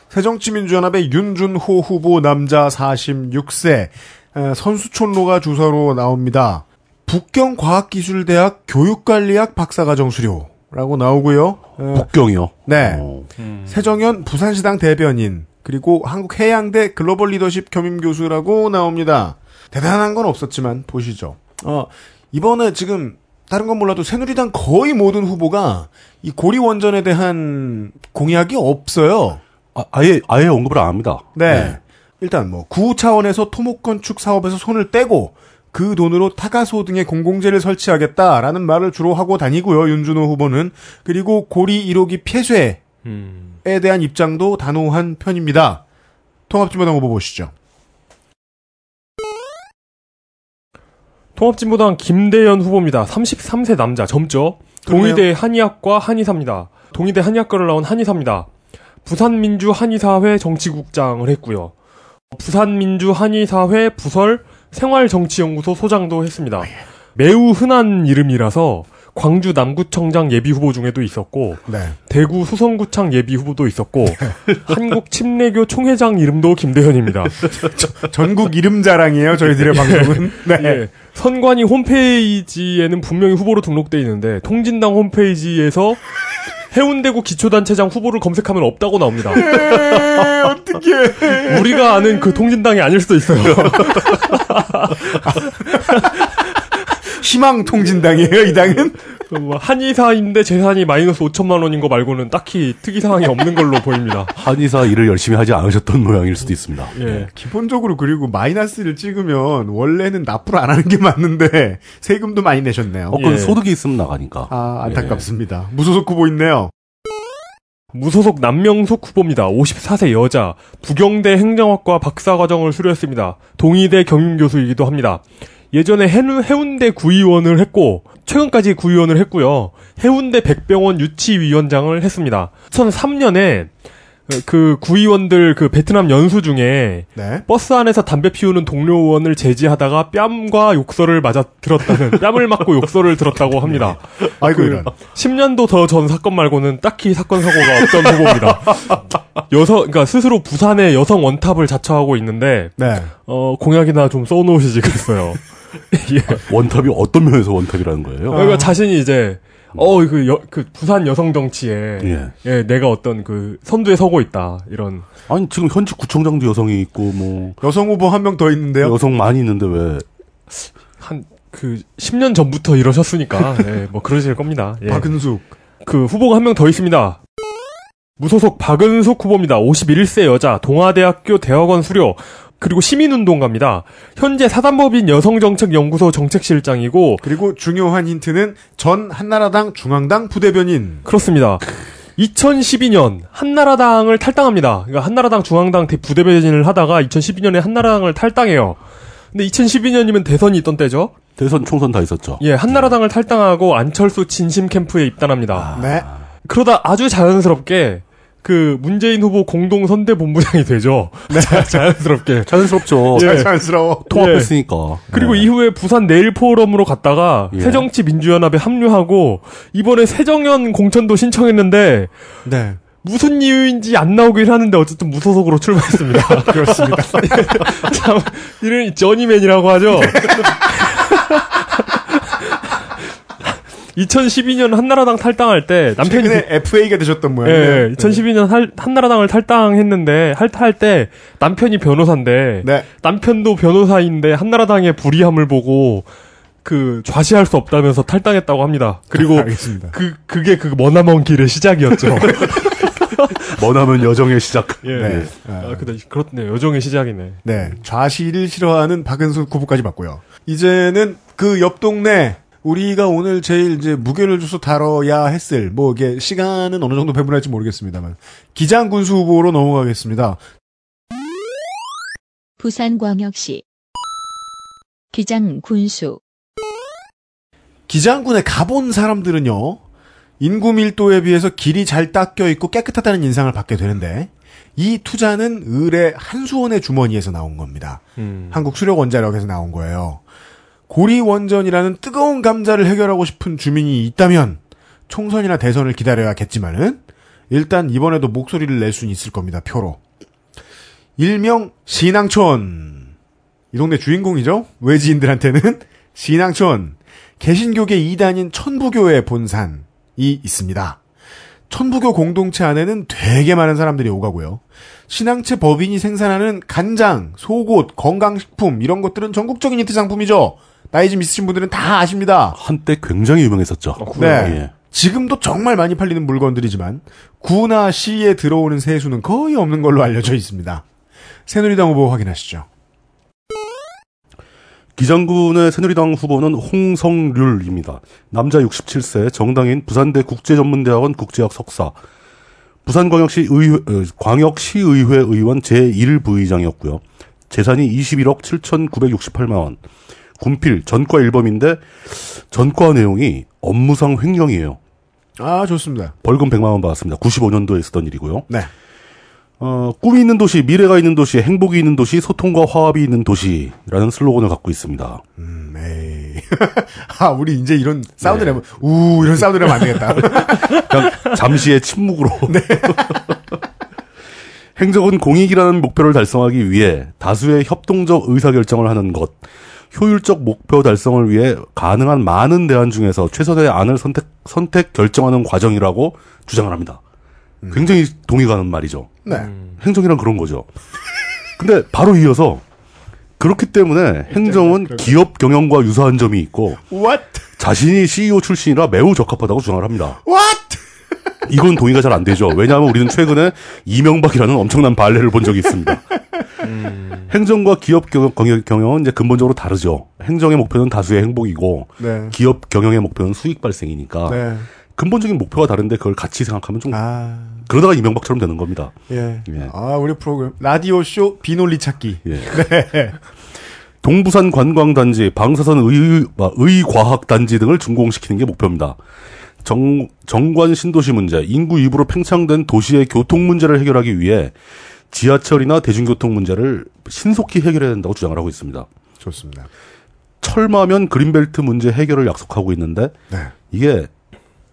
새정치민주연합의 윤준호 후보 남자 46세 에, 선수촌로가 주소로 나옵니다. 북경과학기술대학 교육관리학 박사과정 수료라고 나오고요. 에, 북경이요. 네. 어, 세정현 부산시당 대변인 그리고 한국해양대 글로벌 리더십 겸임 교수라고 나옵니다. 대단한 건 없었지만 보시죠. 어, 이번에 지금 다른 건 몰라도 새누리당 거의 모든 후보가 이 고리 원전에 대한 공약이 없어요. 아, 예 아예 언급을 안 합니다. 네. 일단 뭐구 차원에서 토목 건축 사업에서 손을 떼고 그 돈으로 타가소 등의 공공재를 설치하겠다라는 말을 주로 하고 다니고요. 윤준호 후보는 그리고 고리 1호기 폐쇄 음. 에 대한 입장도 단호한 편입니다. 통합진보당 후보 보시죠. 통합진보당 김대현 후보입니다. 33세 남자, 젊죠? 동의대 한의학과 한의사입니다. 동의대 한의학과를 나온 한의사입니다. 부산민주 한의사회 정치국장을 했고요. 부산민주 한의사회 부설 생활정치연구소 소장도 했습니다. 매우 흔한 이름이라서 광주 남구청장 예비 후보 중에도 있었고 네. 대구 수성구청 예비 후보도 있었고 한국 침례교 총회장 이름도 김대현입니다. 전국 이름 자랑이에요, 저희들의 방송은. 네. 예. 선관위 홈페이지에는 분명히 후보로 등록돼 있는데 통진당 홈페이지에서 해운대구 기초단체장 후보를 검색하면 없다고 나옵니다. 어떻게 우리가 아는 그 통진당이 아닐 수도 있어요. 희망 통진당이에요, 이 당은? 뭐 한의사인데 재산이 마이너스 5천만 원인 거 말고는 딱히 특이 사항이 없는 걸로 보입니다. 한의사 일을 열심히 하지 않으셨던 모양일 수도 있습니다. 예. 기본적으로 그리고 마이너스를 찍으면 원래는 납부를 안 하는 게 맞는데 세금도 많이 내셨네요. 어, 그건 예. 소득이 있으면 나가니까. 아, 안타깝습니다. 무소속 후보 있네요. 무소속 남명숙 후보입니다. 54세 여자, 부경대 행정학과 박사과정을 수료했습니다. 동의대 경윤교수이기도 합니다. 예전에 해운대 구의원을 했고 최근까지 구의원을 했고요. 해운대 백병원 유치위원장을 했습니다. 2003년에 그 구의원들 그 베트남 연수 중에 네. 버스 안에서 담배 피우는 동료 의원을 제지하다가 뺨과 욕설을 맞아 들었다는 뺨을 맞고 욕설을 들었다고 합니다. 아이고, 그 이런. 10년도 더 전 사건 말고는 딱히 사건 사고가 없던 후보입니다. 여성, 그러니까 스스로 부산의 여성 원탑을 자처하고 있는데 네. 어 공약이나 좀 써놓으시지 그랬어요. 예. 원탑이 어떤 면에서 원탑이라는 거예요? 그러니까 자신이 이제 어그그 부산 여성 정치에 예. 예, 내가 어떤 그 선두에 서고 있다 이런 아니 지금 현직 구청장도 여성이 있고 뭐 여성 후보 한 명 더 있는데요. 여성 많이 있는데 왜 한 그 10년 전부터 이러셨으니까 예, 뭐 그러실 겁니다. 예. 박은숙. 그 후보가 한 명 더 있습니다. 무소속 박은숙 후보입니다. 51세 여자, 동아대학교 대학원 수료, 그리고 시민운동가입니다. 현재 사단법인 여성정책연구소 정책실장이고, 그리고 중요한 힌트는 전 한나라당 중앙당 부대변인. 그렇습니다. 2012년 한나라당을 탈당합니다. 그러니까 한나라당 중앙당 대- 부대변인을 하다가 2012년에 한나라당을 탈당해요. 근데 2012년이면 대선이 있던 때죠. 대선 총선 다 있었죠. 예, 한나라당을 탈당하고 안철수 진심 캠프에 입단합니다. 네. 그러다 아주 자연스럽게 그 문재인 후보 공동 선대 본부장이 되죠. 자, 자연스럽게. 자연스럽죠. 예. 자연스러워. 통합했으니까. 그리고 네. 이후에 부산 내일 포럼으로 갔다가 예. 새정치 민주연합에 합류하고 이번에 새정연 공천도 신청했는데 네. 무슨 이유인지 안 나오긴 하는데 어쨌든 무소속으로 출마했습니다. 그렇습니다. 참 이름이 저니맨이라고 하죠. 2012년 한나라당 탈당할 때 남편이 최근에 FA가 되셨던 모양이에요. 예, 2012년 할- 한나라당을 탈당했는데 할할 때 남편이 변호사인데 네. 남편도 변호사인데 한나라당의 불이함을 보고 그 좌시할 수 없다면서 탈당했다고 합니다. 그리고 알겠습니다. 그 그게 그 머나먼 길의 시작이었죠. 머나먼 여정의 시작. 예. 네. 아, 근데 그렇네요. 여정의 시작이네. 네. 좌시를 싫어하는 박은숙 후보까지 봤고요. 이제는 그 옆 동네 우리가 오늘 제일 이제 무게를 줘서 다뤄야 했을 뭐 이게 시간은 어느 정도 배분할지 모르겠습니다만 기장 군수 후보로 넘어가겠습니다. 부산광역시 기장 군수 기장군에 가본 사람들은요 인구 밀도에 비해서 길이 잘 닦여 있고 깨끗하다는 인상을 받게 되는데 이 투자는 을의 한수원의 주머니에서 나온 겁니다. 음. 한국 수력 원자력에서 나온 거예요. 고리 원전이라는 뜨거운 감자를 해결하고 싶은 주민이 있다면 총선이나 대선을 기다려야겠지만은 일단 이번에도 목소리를 낼 수는 있을 겁니다. 표로. 일명 신앙촌. 이 동네 주인공이죠. 외지인들한테는 신앙촌. 개신교계 2단인 천부교의 본산이 있습니다. 천부교 공동체 안에는 되게 많은 사람들이 오가고요. 신앙체 법인이 생산하는 간장, 속옷, 건강식품 이런 것들은 전국적인 히트 상품이죠. 나이 좀 있으신 분들은 다 아십니다. 한때 굉장히 유명했었죠. 네. 예. 지금도 정말 많이 팔리는 물건들이지만 구나 시에 들어오는 세수는 거의 없는 걸로 알려져 있습니다. 새누리당 후보 확인하시죠. 기장군의 새누리당 후보는 홍성률입니다. 남자 67세, 정당인 부산대 국제전문대학원 국제학 석사, 부산광역시 의회, 어, 광역시의회 의원 제1부의장이었고요. 재산이 21억 7,968만 원. 군필 전과 1범인데 전과 내용이 업무상 횡령이에요. 아 좋습니다. 벌금 100만 원 받았습니다. 95년도에 있었던 일이고요. 네. 어, 꿈이 있는 도시, 미래가 있는 도시, 행복이 있는 도시, 소통과 화합이 있는 도시라는 슬로건을 갖고 있습니다. 음, 에이. 아 우리 이제 이런 사운드 네. 내면 우 이런 사운드 내면 안 되겠다. 그냥 잠시의 침묵으로. 행정은 공익이라는 목표를 달성하기 위해 다수의 협동적 의사결정을 하는 것, 효율적 목표 달성을 위해 가능한 많은 대안 중에서 최선의 안을 선택, 선택 결정하는 과정이라고 주장을 합니다. 굉장히 동의 가는 말이죠. 네. 행정이란 그런 거죠. 근데 바로 이어서 그렇기 때문에 행정은 기업 경영과 유사한 점이 있고 What? 자신이 CEO 출신이라 매우 적합하다고 주장을 합니다. What? 이건 동의가 잘 안 되죠. 왜냐하면 우리는 최근에 이명박이라는 엄청난 발레를 본 적이 있습니다. 행정과 기업 경영, 경영은 이제 근본적으로 다르죠. 행정의 목표는 다수의 행복이고 네. 기업 경영의 목표는 수익 발생이니까 네. 근본적인 목표가 다른데 그걸 같이 생각하면 좀 아 그러다가 이명박처럼 되는 겁니다. 예. 예. 아 우리 프로그램 라디오 쇼 비논리 찾기. 예. 네. 동부산 관광단지, 방사선 의, 아, 의과학단지 등을 준공시키는 게 목표입니다. 정, 정관 신도시 문제, 인구 이부로 팽창된 도시의 교통 문제를 해결하기 위해 지하철이나 대중교통 문제를 신속히 해결해야 된다고 주장을 하고 있습니다. 좋습니다. 철마면 그린벨트 문제 해결을 약속하고 있는데 네. 이게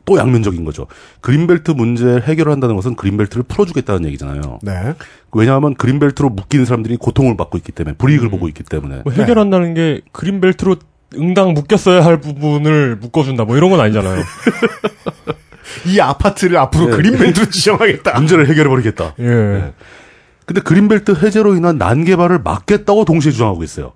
또 양면적인 거죠. 그린벨트 문제를 해결을 한다는 것은 그린벨트를 풀어주겠다는 얘기잖아요. 네. 왜냐하면 그린벨트로 묶이는 사람들이 고통을 받고 있기 때문에 불이익을 보고 있기 때문에 뭐 해결한다는 게 그린벨트로 응당 묶였어야 할 부분을 묶어준다 뭐 이런 건 아니잖아요. 이 아파트를 앞으로 네. 그린벨트로 지정하겠다. 문제를 해결해 버리겠다. 예. 네. 근데 그린벨트 해제로 인한 난개발을 막겠다고 동시에 주장하고 있어요.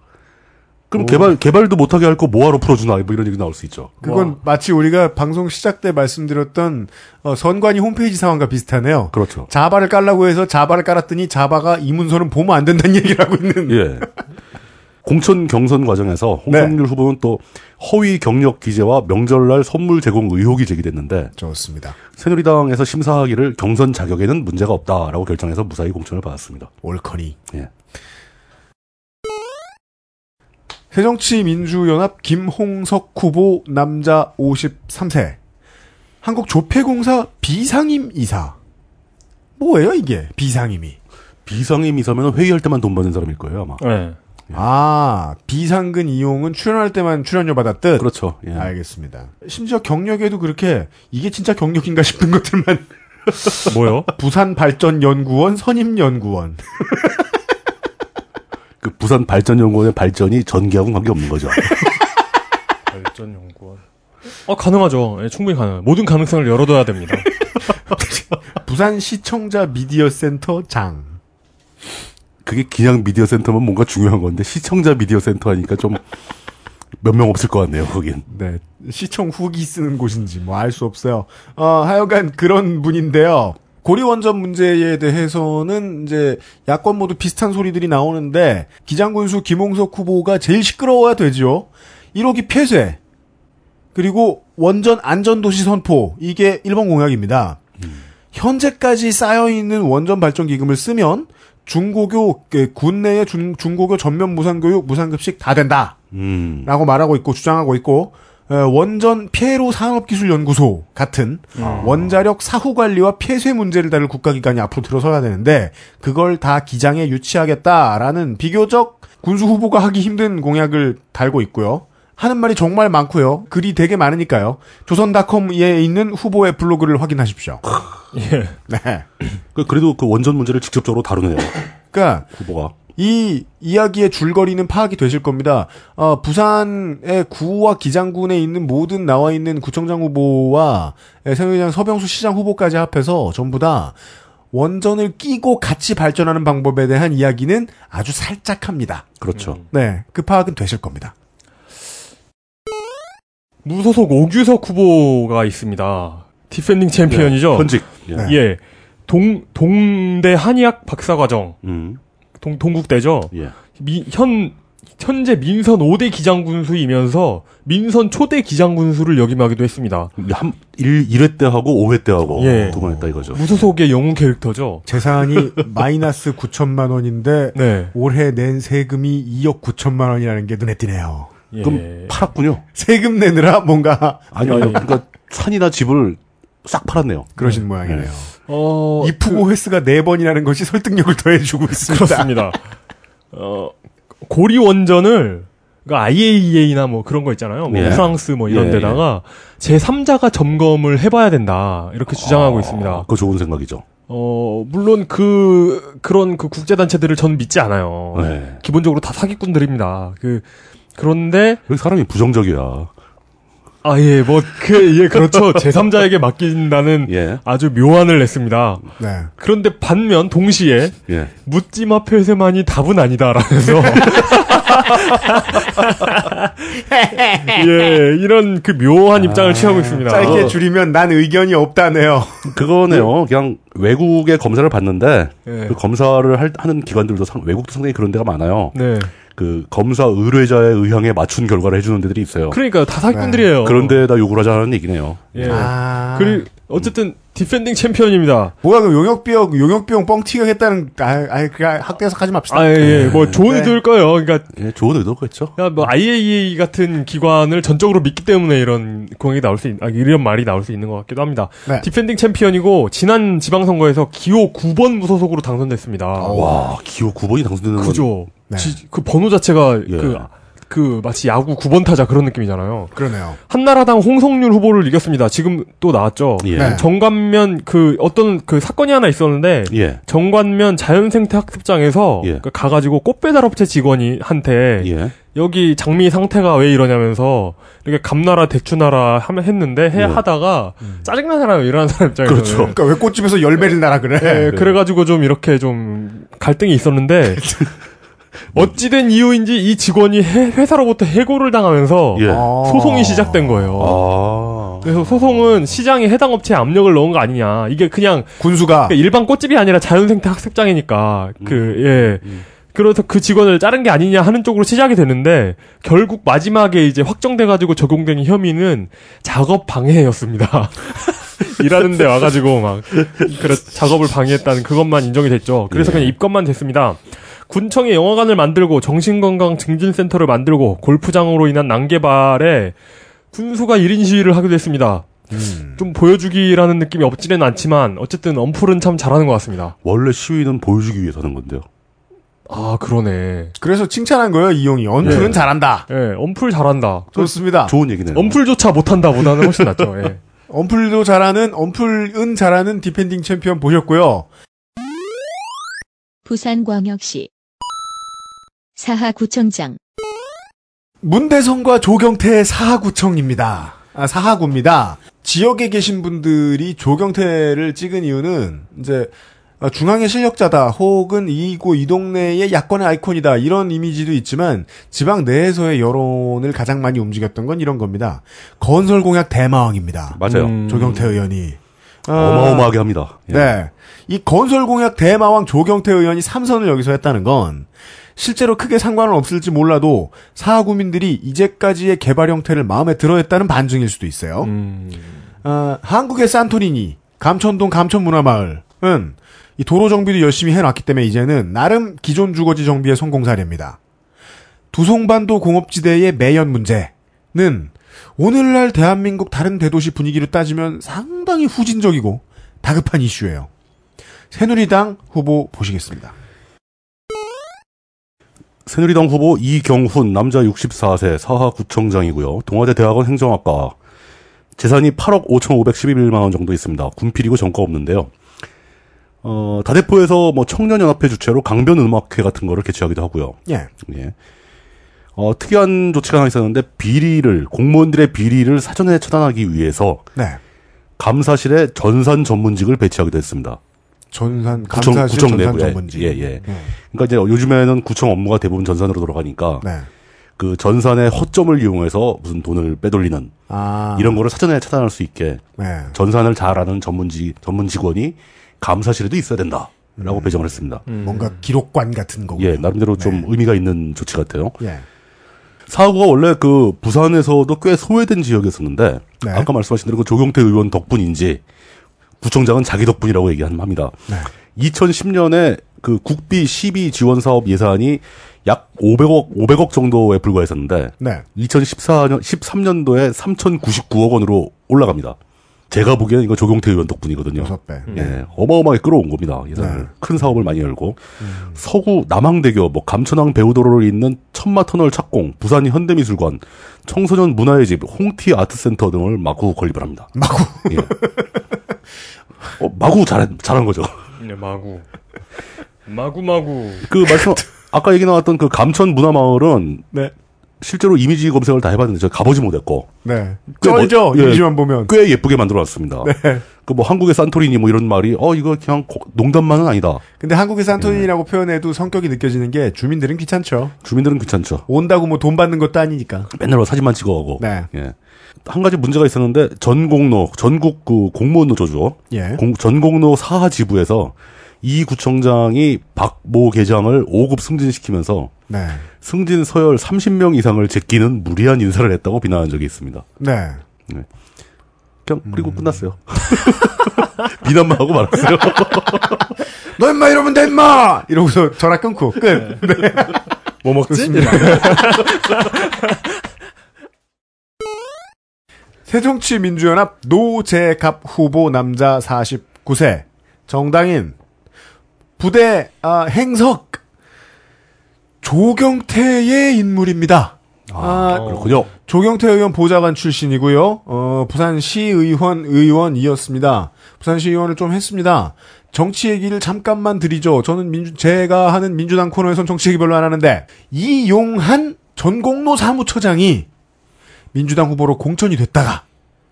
그럼 개발 개발도 못하게 할 거 뭐하러 풀어주나 뭐 이런 얘기 나올 수 있죠. 그건 마치 우리가 방송 시작 때 말씀드렸던 어, 선관위 홈페이지 상황과 비슷하네요. 그렇죠. 자바를 깔라고 해서 자바를 깔았더니 자바가 이 문서는 보면 안 된다는 얘기를 하고 있는. 예. 공천 경선 과정에서 홍성률 후보는 또 허위 경력 기재와 명절날 선물 제공 의혹이 제기됐는데 좋습니다. 새누리당에서 심사하기를 경선 자격에는 문제가 없다라고 결정해서 무사히 공천을 받았습니다. 옳거니. 예. 새정치민주연합 김홍석 후보 남자 53세. 한국조폐공사 비상임 이사. 뭐예요 이게 비상임이? 비상임 이사면 회의할 때만 돈 받는 사람일 거예요 아마. 예. 아 비상근 이용은 출연할 때만 출연료 받았듯. 그렇죠. 예. 알겠습니다. 심지어 경력에도 그렇게 이게 진짜 경력인가 싶은 것들만 뭐요? 부산 발전 연구원 선임 연구원 그 부산 발전 연구원의 발전이 전기하고는 관계 없는 거죠. 발전 연구원. 어 가능하죠. 예, 충분히 가능. 모든 가능성을 열어둬야 됩니다. 부산 시청자 미디어 센터 장 그게 그냥 미디어 센터면 뭔가 중요한 건데 시청자 미디어 센터 하니까 좀 몇 명 없을 것 같네요. 거긴. 네, 시청 후기 쓰는 곳인지 뭐 알 수 없어요. 어, 하여간 그런 분인데요. 고리 원전 문제에 대해서는 이제 야권 모두 비슷한 소리들이 나오는데 기장군수 김홍석 후보가 제일 시끄러워야 되죠. 1호기 폐쇄 그리고 원전 안전도시 선포 이게 1번 공약입니다. 현재까지 쌓여 있는 원전 발전 기금을 쓰면 중고교 그 군내의 중, 중고교 전면 무상교육 무상급식 다 된다. 음. 라고 말하고 있고 주장하고 있고 어, 원전 폐로 산업기술연구소 같은 원자력 사후 관리와 폐쇄 문제를 다룰 국가기관이 앞으로 들어서야 되는데 그걸 다 기장에 유치하겠다라는 비교적 군수 후보가 하기 힘든 공약을 달고 있고요. 하는 말이 정말 많고요. 글이 되게 많으니까요. 조선닷컴에 있는 후보의 블로그를 확인하십시오. 예. 네. 그- 그래도 그 원전 문제를 직접적으로 다루네요. 그러니까 후보가. 이 이야기의 줄거리는 파악이 되실 겁니다. 어, 부산의 구와 기장군에 있는 모든 나와 있는 구청장 후보와 새누리당 서병수 시장 후보까지 합해서 전부 다 원전을 끼고 같이 발전하는 방법에 대한 이야기는 아주 살짝 합니다. 그렇죠. 네, 그 파악은 되실 겁니다. 무소속 오규석 후보가 있습니다. 디펜딩 챔피언이죠. 현직. 예. 네. 예. 동 동대 한의학 박사과정 음. 동 동국대죠. 예. 미, 현 현재 민선 5대 기장군수이면서 민선 초대 기장군수를 역임하기도 했습니다. 한 1, 1회 때 하고 5회 때 하고 예. 두번 했다 이거죠. 무소속의 영웅 캐릭터죠. 재산이 마이너스 9천만 원인데 네. 올해 낸 세금이 2억 9천만 원이라는 게 눈에 띄네요. 예. 그럼 팔았군요. 세금 내느라 뭔가 아니, 아니, 그러니까 산이나 집을 싹 팔았네요. 그러신 모양이네요. 어, 이 푸고 횟수가 네 번이라는 것이 설득력을 더해주고 있습니다. 그렇습니다. 어, 고리 원전을 그러니까 IAEA나 뭐 그런 거 있잖아요. 뭐 예. 프랑스 뭐 이런 예, 데다가 제 3자가 점검을 해봐야 된다 이렇게 주장하고 있습니다. 그거 좋은 생각이죠. 어 물론 그 그런 그 국제 단체들을 저는 믿지 않아요. 네. 기본적으로 다 사기꾼들입니다. 그 그런데 왜 사람이 부정적이야. 아 예 뭐 그 예 그렇죠 제 3자에게 맡긴다는 예. 아주 묘안을 냈습니다. 네. 그런데 반면 동시에 예. 묻지마 폐쇄만이 답은 아니다라면서 예 이런 그 묘한 입장을 취하고 있습니다. 짧게 어, 줄이면 난 의견이 없다네요. 그거네요. 그냥 외국의 검사를 받는데 예. 그 검사를 할- 하는 기관들도 상, 외국도 상당히 그런 데가 많아요. 네 그 검사 의뢰자의 의향에 맞춘 결과를 해주는 데들이 있어요. 그러니까 다 사기꾼들이에요. 그런 데다 요구를 하자는 얘기네요. 예 아. 그리고 어쨌든 디펜딩 챔피언입니다. 뭐야, 그 용역비용, 용역비용 뻥튀기 했다는, 아, 아, 그 학대에서 하지 맙시다. 아예뭐 좋은 네. 의도일 거예요. 그러니까 예, 좋은 의도겠죠. 그러니까 뭐 IAEA 같은 기관을 전적으로 믿기 때문에 이런 공약이 나올 수 있, 아, 이런 말이 나올 수 있는 것 같기도 합니다. 네. 디펜딩 챔피언이고 지난 지방선거에서 기호 9번 무소속으로 당선됐습니다. 와, 기호 9번이 당선되는 건 그죠. 네. 지- 그 번호 자체가 예. 그, 그 마치 야구 9번 타자 그런 느낌이잖아요. 그러네요. 한나라당 홍성률 후보를 이겼습니다. 지금 또 나왔죠. 예. 네. 정관면 그 어떤 그 사건이 하나 있었는데 예. 정관면 자연생태 학습장에서 예. 그 가가지고 꽃배달 업체 직원이 한테 예. 여기 장미 상태가 왜 이러냐면서 이렇게 감나라 대추나라 하면 했는데 해 네. 하다가 짜증나는 사람 일하는 사람 입장에서는 그렇죠. 그러니까 왜 꽃집에서 열매를 나라 그래? 네, 그래가지고 좀 이렇게 좀 갈등이 있었는데 어찌된 이유인지 이 직원이 해- 회사로부터 해고를 당하면서 예. 아. 소송이 시작된 거예요. 아. 그래서 소송은 시장에 해당 업체에 압력을 넣은 거 아니냐. 이게 그냥 군수가 그러니까 일반 꽃집이 아니라 자연생태 학습장이니까 그 예. 음. 그래서 그 직원을 자른 게 아니냐 하는 쪽으로 시작이 됐는데 결국 마지막에 이제 확정돼 가지고 적용된 혐의는 작업 방해였습니다. 일하는데 와가지고 막 그래 작업을 방해했다는 그것만 인정이 됐죠. 그래서 예. 그냥 입건만 됐습니다. 군청에 영화관을 만들고 정신건강 증진센터를 만들고 골프장으로 인한 난개발에 군수가 1인 시위를 하게 됐습니다. 음. 좀 보여주기라는 느낌이 없지는 않지만 어쨌든 언플은 참 잘하는 것 같습니다. 원래 시위는 보여주기 위해서 하는 건데요. 아 그러네. 그래서 칭찬한 거예요 이용이 언플은 예. 잘한다. 예, 언플 잘한다. 좋습니다. 좋은 얘기네요. 언플조차 못한다보다는 훨씬 낫죠. 예. 언플도 잘하는 언플은 잘하는 디펜딩 챔피언 보셨고요. 부산광역시 사하구청장 문대성과 조경태의 사하구청입니다. 아, 사하구입니다. 지역에 계신 분들이 조경태를 찍은 이유는 이제 어, 중앙의 실력자다 혹은 이고 이 동네의 야권의 아이콘이다 이런 이미지도 있지만 지방 내에서의 여론을 가장 많이 움직였던 건 이런 겁니다. 건설 공약 대마왕입니다. 맞아요. 음. 조경태 의원이 아, 어마어마하게 합니다. 예. 네. 이 건설 공약 대마왕 조경태 의원이 삼선을 여기서 했다는 건 실제로 크게 상관은 없을지 몰라도 사하구민들이 이제까지의 개발 형태를 마음에 들어했다는 반증일 수도 있어요. 음, 아, 한국의 산토리니, 감천동 감천문화마을은 이 도로 정비도 열심히 해놨기 때문에 이제는 나름 기존 주거지 정비의 성공 사례입니다. 두송반도 공업지대의 매연 문제는 오늘날 대한민국 다른 대도시 분위기로 따지면 상당히 후진적이고 다급한 이슈예요. 새누리당 후보 보시겠습니다. 새누리당 후보 이경훈 남자 64세 사하구청장이고요. 동아대 대학원 행정학과 재산이 8억 5,511만 원 정도 있습니다. 군필이고 전과 없는데요. 어, 다대포에서 뭐 청년연합회 주최로 강변 음악회 같은 거를 개최하기도 하고요. 예. 예. 어, 특이한 조치가 하나 있었는데 비리를 공무원들의 비리를 사전에 처단하기 위해서 네. 감사실에 전산 전문직을 배치하기도 했습니다. 전산 구청 감사실 구청 전산 내부에 전문지. 예, 예. 네. 그러니까 이제 요즘에는 구청 업무가 대부분 전산으로 돌아가니까 네. 그 전산의 허점을 이용해서 무슨 돈을 빼돌리는 아. 이런 거를 사전에 차단할 수 있게 네. 전산을 잘 아는 전문지 전문 직원이 감사실에도 있어야 된다 라고 배정을 했습니다. 뭔가 기록관 같은 거군요. 예, 나름대로 좀 네. 의미가 있는 조치 같아요. 예. 사고가 원래 그 부산에서도 꽤 소외된 지역이었었는데 네. 아까 말씀하신 대로 그 조경태 의원 덕분인지 구청장은 자기 덕분이라고 얘기합니다. 네. 2010년에 그 국비 시비 지원 사업 예산이 약 500억 500억 정도에 불과했었는데 네. 2014년 13년도에 3,099억 원으로 올라갑니다. 제가 보기에는 이거 조경태 의원 덕분이거든요. 배. 예, 어마어마하게 끌어온 겁니다. 예산을 네. 큰 사업을 많이 열고 서구 남항대교, 뭐 감천항 배우도로를 잇는 천마터널 착공, 부산 현대미술관, 청소년 문화의 집, 홍티 아트센터 등을 마구 건립을 합니다. 마구. 예. 어, 마구 잘 잘한 거죠. 네, 마구. 마구 마구. 그 말씀 아까 얘기 나왔던 그 감천 문화마을은 네. 실제로 이미지 검색을 다 해봤는데 저 가보지 못했고 네. 꽤 쩔죠. 멋- 예. 이미지만 보면. 꽤 예쁘게 만들어놨습니다. 그뭐 한국의 산토리니 뭐 이런 말이 어 이거 그냥 고- 농담만은 아니다. 근데 한국의 산토리니라고 표현해도 성격이 느껴지는 게 주민들은 귀찮죠. 주민들은 괜찮죠. 온다고 뭐 돈 받는 것도 아니니까. 맨날 사진만 찍어가고. 네. 예. 한 가지 문제가 있었는데 전공로 전국 그 공무원 노조죠. 예. 공- 전공로 사하 지부에서 이 구청장이 박모 계장을 5급 승진시키면서 네. 승진 서열 30명 이상을 제끼는 무리한 인사를 했다고 비난한 적이 있습니다. 네. 그냥 그리고 끝났어요. 비난만 하고 말았어요. 너 임마 이러면 돼 임마! 이러고서 전화 끊고 끝. 네. 뭐 먹지? 새정치민주연합 노재갑 후보 남자 49세 정당인 부대 아, 행석 조경태의 인물입니다. 아, 그렇군요. 조경태 의원 보좌관 출신이고요. 어, 부산시의원 의원이었습니다. 부산시의원을 좀 했습니다. 정치 얘기를 잠깐만 드리죠. 저는 민주 제가 하는 민주당 코너에선 정치 얘기 별로 안 하는데 이용한 전공로 사무처장이 민주당 후보로 공천이 됐다가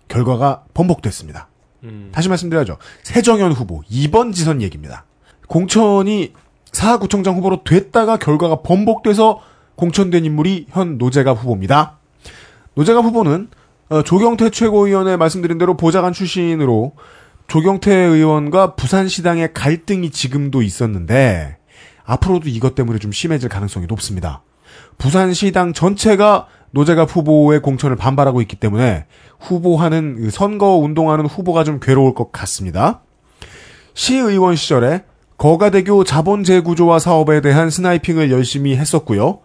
결과가 번복됐습니다. 음. 다시 말씀드려야죠. 세정현 후보 2번 지선 얘기입니다. 공천이 사구청장 후보로 됐다가 결과가 번복돼서 공천된 인물이 현 노재갑 후보입니다. 노재갑 후보는 어, 조경태 최고위원회 말씀드린 대로 보좌관 출신으로 조경태 의원과 부산시당의 갈등이 지금도 있었는데 앞으로도 이것 때문에 좀 심해질 가능성이 높습니다. 부산시당 전체가 노재갑 후보의 공천을 반발하고 있기 때문에 후보하는 그 선거 운동하는 후보가 좀 괴로울 것 같습니다. 시의원 시절에 거가대교 자본 재구조화 사업에 대한 스나이핑을 열심히 했었고요.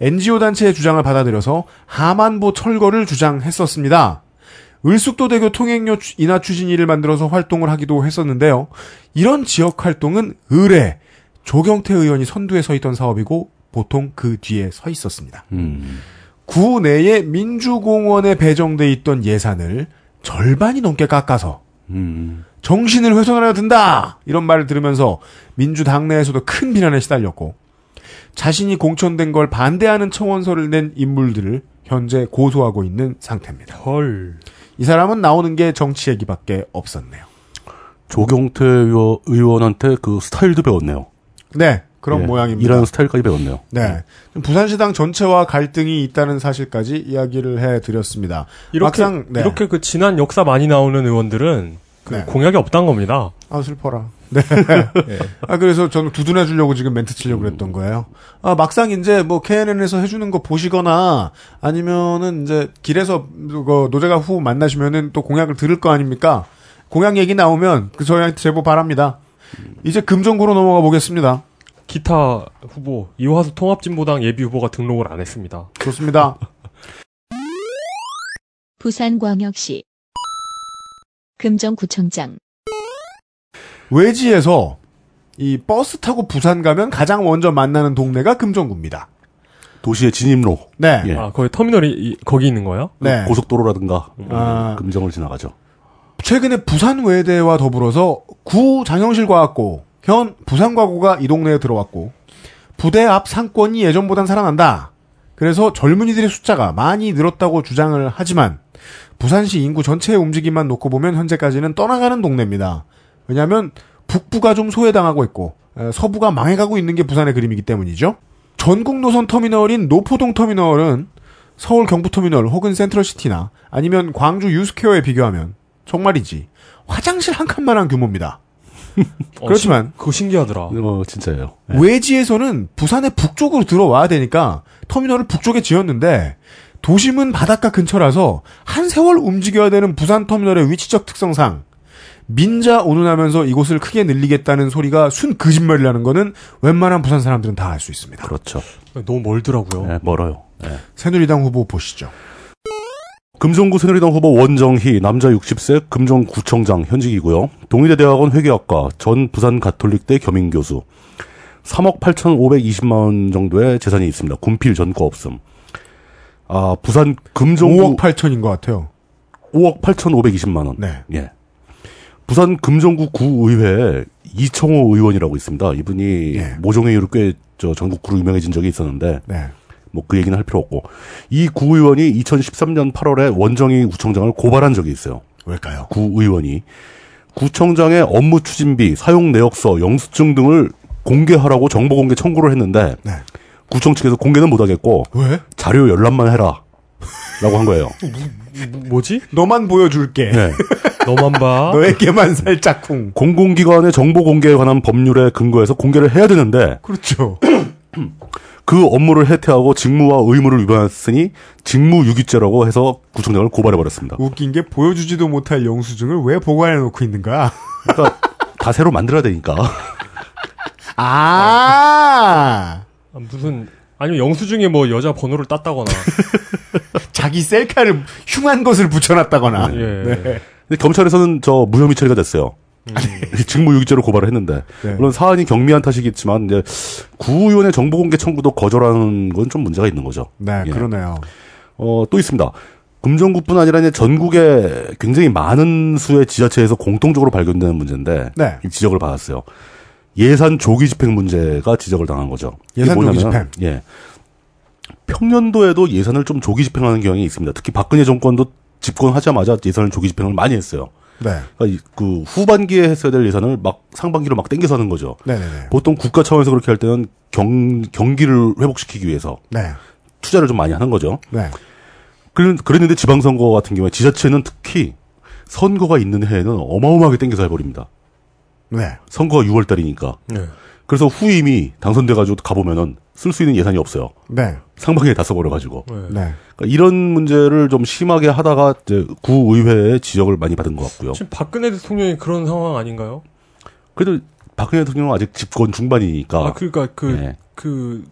NGO 단체의 주장을 받아들여서 하만보 철거를 주장했었습니다. 을숙도대교 통행료 추- 인하 추진위를 만들어서 활동을 하기도 했었는데요. 이런 지역 활동은 의뢰 조경태 의원이 선두에 서 있던 사업이고 보통 그 뒤에 서 있었습니다. 음. 구 내에 민주공원에 배정돼 있던 예산을 절반이 넘게 깎아서 음. 정신을 훼손하려 든다 이런 말을 들으면서 민주당 내에서도 큰 비난에 시달렸고 자신이 공천된 걸 반대하는 청원서를 낸 인물들을 현재 고소하고 있는 상태입니다. 헐. 이 사람은 나오는 게 정치 얘기밖에 없었네요. 조경태 의원, 의원한테 그 스타일도 배웠네요. 네, 그런 예, 모양입니다. 일하는 스타일까지 배웠네요. 네, 부산시당 전체와 갈등이 있다는 사실까지 이야기를 해드렸습니다. 이렇게 막상, 네. 이렇게 그 지난 역사 많이 나오는 의원들은 그 네. 공약이 없다는 겁니다. 아 슬퍼라. 네. 예. 아 그래서 저는 두둔해 주려고 지금 멘트 치려고 그랬던 거예요. 아 막상 이제 뭐 KNN에서 해주는 거 보시거나 아니면은 이제 길에서 그 노재가 후 만나시면은 또 공약을 들을 거 아닙니까? 공약 얘기 나오면 그 저희한테 제보 바랍니다. 이제 금정구로 넘어가 보겠습니다. 기타 후보 이화수 통합진보당 예비 후보가 등록을 안 했습니다. 좋습니다. 부산광역시 금정구청장 외지에서 이 버스 타고 부산 가면 가장 먼저 만나는 동네가 금정구입니다. 도시의 진입로. 네. 예. 아 거기 터미널이 이- 거기 있는 거예요? 네. 고속도로라든가 아. 금정을 지나가죠. 최근에 부산 외대와 더불어서 구 장영실과학고, 현 부산과고가 이 동네에 들어왔고, 부대 앞 상권이 예전보단 살아난다. 그래서 젊은이들의 숫자가 많이 늘었다고 주장을 하지만, 부산시 인구 전체의 움직임만 놓고 보면 현재까지는 떠나가는 동네입니다. 왜냐하면 북부가 좀 소외당하고 있고, 에, 서부가 망해가고 있는 게 부산의 그림이기 때문이죠. 전국 노선 터미널인 노포동 터미널은 서울 경부 터미널 혹은 센트럴시티나 아니면 광주 유스케어에 비교하면 정말이지 화장실 한 칸만한 규모입니다. 어, 그렇지만 신- 그거 신기하더라. 어, 진짜예요. 예. 외지에서는 부산의 북쪽으로 들어와야 되니까 터미널을 북쪽에 지었는데 도심은 바닷가 근처라서 한 세월 움직여야 되는 부산 터미널의 위치적 특성상 민자 운운하면서 이곳을 크게 늘리겠다는 소리가 순 거짓말이라는 거는 웬만한 부산 사람들은 다 알 수 있습니다. 그렇죠. 너무 멀더라고요. 예, 멀어요. 예. 새누리당 후보 보시죠. 금정구 새누리당 후보 원정희 남자 60세 금정구청장 현직이고요. 동의대 대학원 회계학과 전 부산 가톨릭대 겸임 교수. 3억 8,520만 원 정도의 재산이 있습니다. 군필 전과 없음. 아, 부산 금정구 5억 8천인 것 같아요. 5억 8,520만 원. 네. 예. 부산 금정구 구의회 이청호 의원이라고 있습니다. 이분이 예. 모종회의로 꽤 저 전국구로 유명해진 적이 있었는데 네. 뭐그 얘기는 할 필요 없고 이 구의원이 2013년 8월에 원정희 구청장을 고발한 적이 있어요. 왜일까요? 구의원이 구청장의 업무 추진비, 사용 내역서, 영수증 등을 공개하라고 정보 공개 청구를 했는데 네. 구청 측에서 공개는 못하겠고 왜? 자료 열람만 해라. 라고 한 거예요. 뭐- 뭐지? 너만 보여줄게. 네. 너만 봐. 너에게만 살짝 쿵. 공공기관의 정보 공개에 관한 법률에 근거해서 공개를 해야 되는데 그렇죠. 그 업무를 해태하고 직무와 의무를 위반했으니 직무유기죄라고 해서 구청장을 고발해버렸습니다. 웃긴 게 보여주지도 못할 영수증을 왜 보관해 놓고 있는 거야? 그러니까 다 새로 만들어야 되니까. 아, 아, 무슨 아니면 영수증에 뭐 여자 번호를 땄다거나. 자기 셀카를 흉한 것을 붙여놨다거나. 예. 네. 근데 경찰에서는 저 무혐의 처리가 됐어요. 직무유기죄로 고발을 했는데 네. 물론 사안이 경미한 탓이겠지만 이제 구 의원의 정보 공개 청구도 거절하는 건 좀 문제가 있는 거죠. 네, 예. 그러네요. 어, 또 있습니다. 금정구뿐 아니라 이제 전국에 굉장히 많은 수의 지자체에서 공통적으로 발견되는 문제인데 네. 이 지적을 받았어요. 예산 조기 집행 문제가 지적을 당한 거죠. 예산 조기 뭐냐면, 예. 평년도에도 예산을 좀 조기 집행하는 경향이 있습니다. 특히 박근혜 정권도 집권하자마자 예산을 조기 집행을 많이 했어요. 네. 그러니까 이- 그 후반기에 했어야 될 예산을 막 상반기로 막 땡겨서 하는 거죠. 네네네. 보통 국가 차원에서 그렇게 할 때는 경, 경기를 회복시키기 위해서 네. 투자를 좀 많이 하는 거죠. 네. 그랬- 그랬는데 지방선거 같은 경우에 지자체는 특히 선거가 있는 해에는 어마어마하게 땡겨서 해버립니다. 네. 선거가 6월 달이니까. 네. 그래서 후임이 당선돼가지고 가보면은 쓸 수 있는 예산이 없어요. 네. 상반기에 다 써버려가지고. 네. 네. 그러니까 이런 문제를 좀 심하게 하다가 이제 구의회의 지적을 많이 받은 것 같고요. 지금 박근혜 대통령이 그런 상황 아닌가요? 그래도 박근혜 대통령은 아직 집권 중반이니까. 아, 그러니까 그, 예. 그,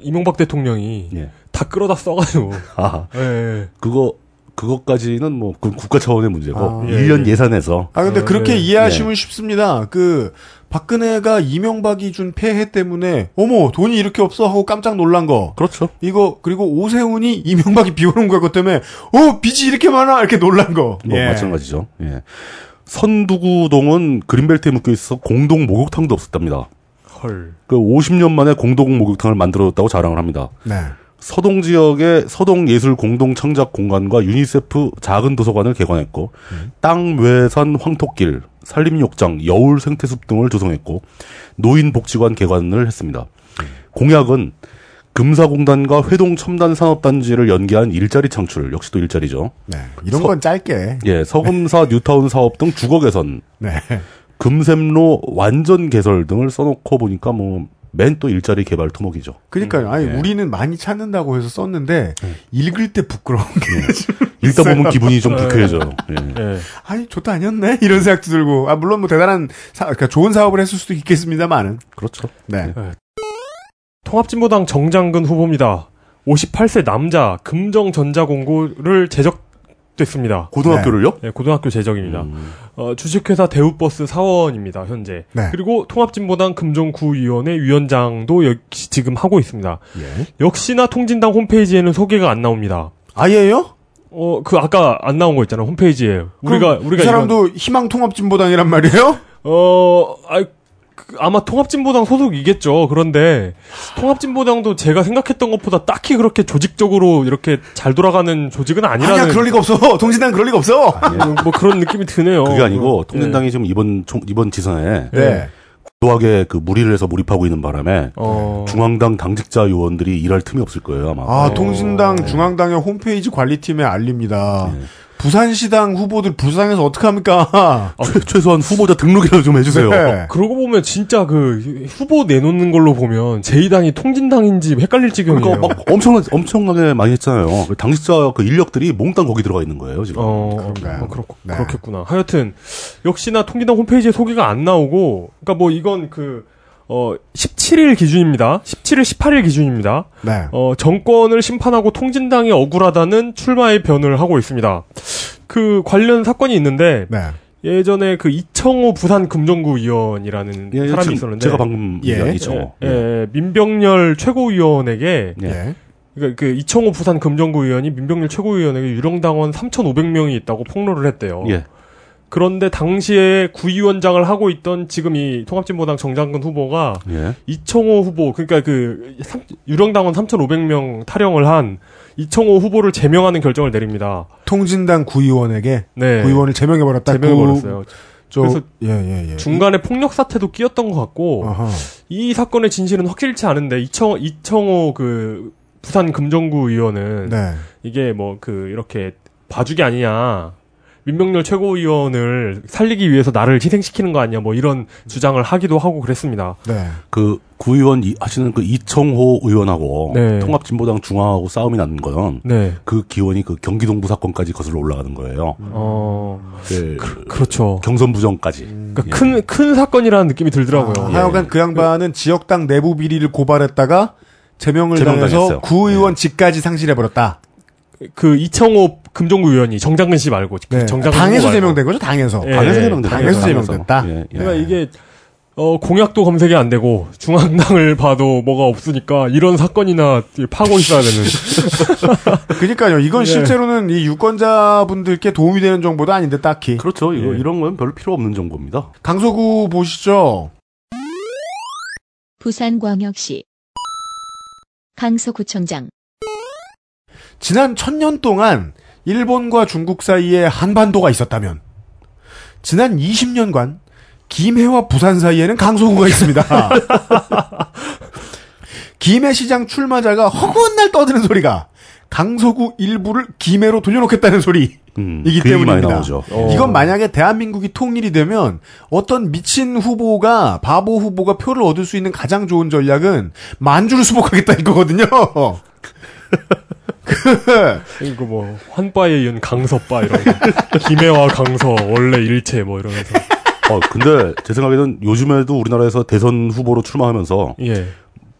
이명박 대통령이 예. 다 끌어다 써가지고. 아, 예, 예. 그거, 그것까지는 뭐, 그 국가 차원의 문제고, 아, 예, 1년 예. 예산에서. 아 근데 어, 그렇게 네. 이해하시면 쉽습니다. 그 박근혜가 이명박이 준 폐해 때문에 어머 돈이 이렇게 없어 하고 깜짝 놀란 거. 그렇죠. 이거 그리고 오세훈이 이명박이 비워놓은 거 그것 때문에 어 빚이 이렇게 많아 이렇게 놀란 거. 뭐, 예. 마찬가지죠. 예. 선두구동은 그린벨트에 묶여 있어 공동 목욕탕도 없었답니다. 헐. 그 50년 만에 공동 목욕탕을 만들어줬다고 자랑을 합니다. 네. 서동 지역의 서동 예술 공동 창작 공간과 유니세프 작은 도서관을 개관했고 땅뫼산 황토길, 산림욕장, 여울 생태숲 등을 조성했고 노인 복지관 개관을 했습니다. 공약은 금사공단과 회동 첨단 산업단지를 연계한 일자리 창출, 역시 또 일자리죠. 네. 이런 서- 건 짧게. 예, 서금사 뉴타운 사업 등 주거 개선, 네. 금샘로 완전 개설 등을 써놓고 보니까 뭐 맨 또 일자리 개발 토목이죠. 그러니까요. 아니 예. 우리는 많이 찾는다고 해서 썼는데 읽을 때 부끄러운 게 읽다 보면 기분이 좀 네. 불쾌해져요. 예. 예. 아니 좋다 아니었네 이런 생각도 들고 아 물론 뭐 대단한 사, 그러니까 좋은 사업을 했을 수도 있겠습니다만은 그렇죠. 네. 통합진보당 정장근 후보입니다. 58세 남자 금정 전자공고를 제적 됐습니다. 고등학교를요? 네, 고등학교 제적입니다. 음. 어, 주식회사 대우버스 사원입니다, 현재. 네. 그리고 통합진보당 금정구위원회 위원장도 역시 지금 하고 있습니다. 예. 역시나 통진당 홈페이지에는 소개가 안 나옵니다. 아예요? 어, 그 아까 안 나온 거 있잖아, 홈페이지에. 우리가, 우리가 이 사람도 희망통합진보당이란 말이에요? 이런- 어, 아, 그 아마 통합진보당 소속이겠죠. 그런데 통합진보당도 제가 생각했던 것보다 딱히 그렇게 조직적으로 이렇게 잘 돌아가는 조직은 아니라는 아니야 그럴 리가 없어 동진당 그럴 리가 없어 뭐, 뭐 그런 느낌이 드네요. 그게 아니고 어, 통진당이 지금 이번 총- 이번 지선에 네. 도하게 그 무리를 해서 몰입하고 있는 바람에 어, 중앙당 당직자 의원들이 일할 틈이 없을 거예요 아마. 아 어. 통진당 중앙당의 홈페이지 관리팀에 알립니다 네. 부산시당 후보들 부산에서 어떡합니까 최, 최소한 후보자 등록이라도 좀 해주세요. 네. 그러고 보면 진짜 그 후보 내놓는 걸로 보면 제2당이 통진당인지 헷갈릴 지경이에요. 그러니까 막 엄청나 엄청나게 많이 했잖아요. 그 당직자 그 인력들이 몽땅 거기 들어가 있는 거예요 지금. 어, 그런가요? 어, 그렇, 네. 그렇겠구나. 하여튼, 역시나 통진당 홈페이지에 소개가 안 나오고, 그니까 뭐 이건 그, 어, 17일 기준입니다. 17일, 18일 기준입니다. 네. 어, 정권을 심판하고 통진당이 억울하다는 출마의 변을 하고 있습니다. 그 관련 사건이 있는데, 네. 예전에 그 이청호 부산 금정구 의원이라는 예, 사람이 지금 있었는데, 제가 방금 예. 얘기한 이청호. 예, 예, 민병렬 최고위원에게 예. 예. 그러니까 그 이청호 부산 금정구 의원이 민병렬 최고위원에게 유령 당원 3,500명이 있다고 폭로를 했대요. 예. 그런데 당시에 구위원장을 하고 있던 지금 이 통합진보당 정장근 후보가 예. 이청호 후보 그러니까 그 삼- 유령당원 3,500명 타령을 한 이청호 후보를 제명하는 결정을 내립니다. 통진당 구의원에게 네. 구의원을 제명해 버렸다 제명해 버렸어요. 저, 그래서 예, 예, 예. 중간에 폭력 사태도 끼었던 것 같고 아하. 이 사건의 진실은 확실치 않은데 이청 이청호 그 부산 금정구 의원은 네. 이게 뭐 그 이렇게 봐주기 아니냐. 민병렬 최고위원을 살리기 위해서 나를 희생시키는 거 아니냐. 뭐 이런 주장을 하기도 하고 그랬습니다. 네. 그 구의원 이- 하시는 그 이청호 의원하고 네. 통합진보당 중앙하고 싸움이 나는 건 네. 그 기원이 그 경기동부 사건까지 거슬러 올라가는 거예요. 어, 그 그렇죠. 경선 부정까지. 그러니까 큰, 큰 사건이라는 느낌이 들더라고요. 아, 예. 하여간 그 양반은 지역당 내부 비리를 고발했다가 제명을 제명당했어요. 당해서 구의원직까지 상실해버렸다. 그 이청호 금정구 의원이 정장근 씨 말고 네. 정장근 당에서. 제명된 거죠, 당에서. 예. 당에서 제명됐다. 당에서 제명됐다. 예, 예. 그러니까 이게 어 공약도 검색이 안 되고 중앙당을 봐도 뭐가 없으니까 이런 사건이나 파고 있어야 되는. 그니까요. 이건 네. 실제로는 이 유권자분들께 도움이 되는 정보도 아닌데 딱히. 그렇죠. 이거 예. 이런 건별 필요 없는 정보입니다. 강서구 보시죠. 부산광역시 강서구청장 지난 천년 동안 일본과 중국 사이에 한반도가 있었다면 지난 20년간 김해와 부산 사이에는 강서구가 있습니다. 김해 시장 출마자가 허구한 날 떠드는 소리가 강서구 일부를 김해로 돌려놓겠다는 소리. 음, 이기 때문입니다. 어. 이건 만약에 대한민국이 통일이 되면 어떤 미친 후보가 바보 후보가 표를 얻을 수 있는 가장 좋은 전략은 만주를 수복하겠다는 거거든요. 그 이거 뭐 환바에 이은 강서바 이런 거. 김해와 강서 원래 일체 뭐 이러면서 어, 근데 제 생각에는 요즘에도 우리나라에서 대선 후보로 출마하면서 예.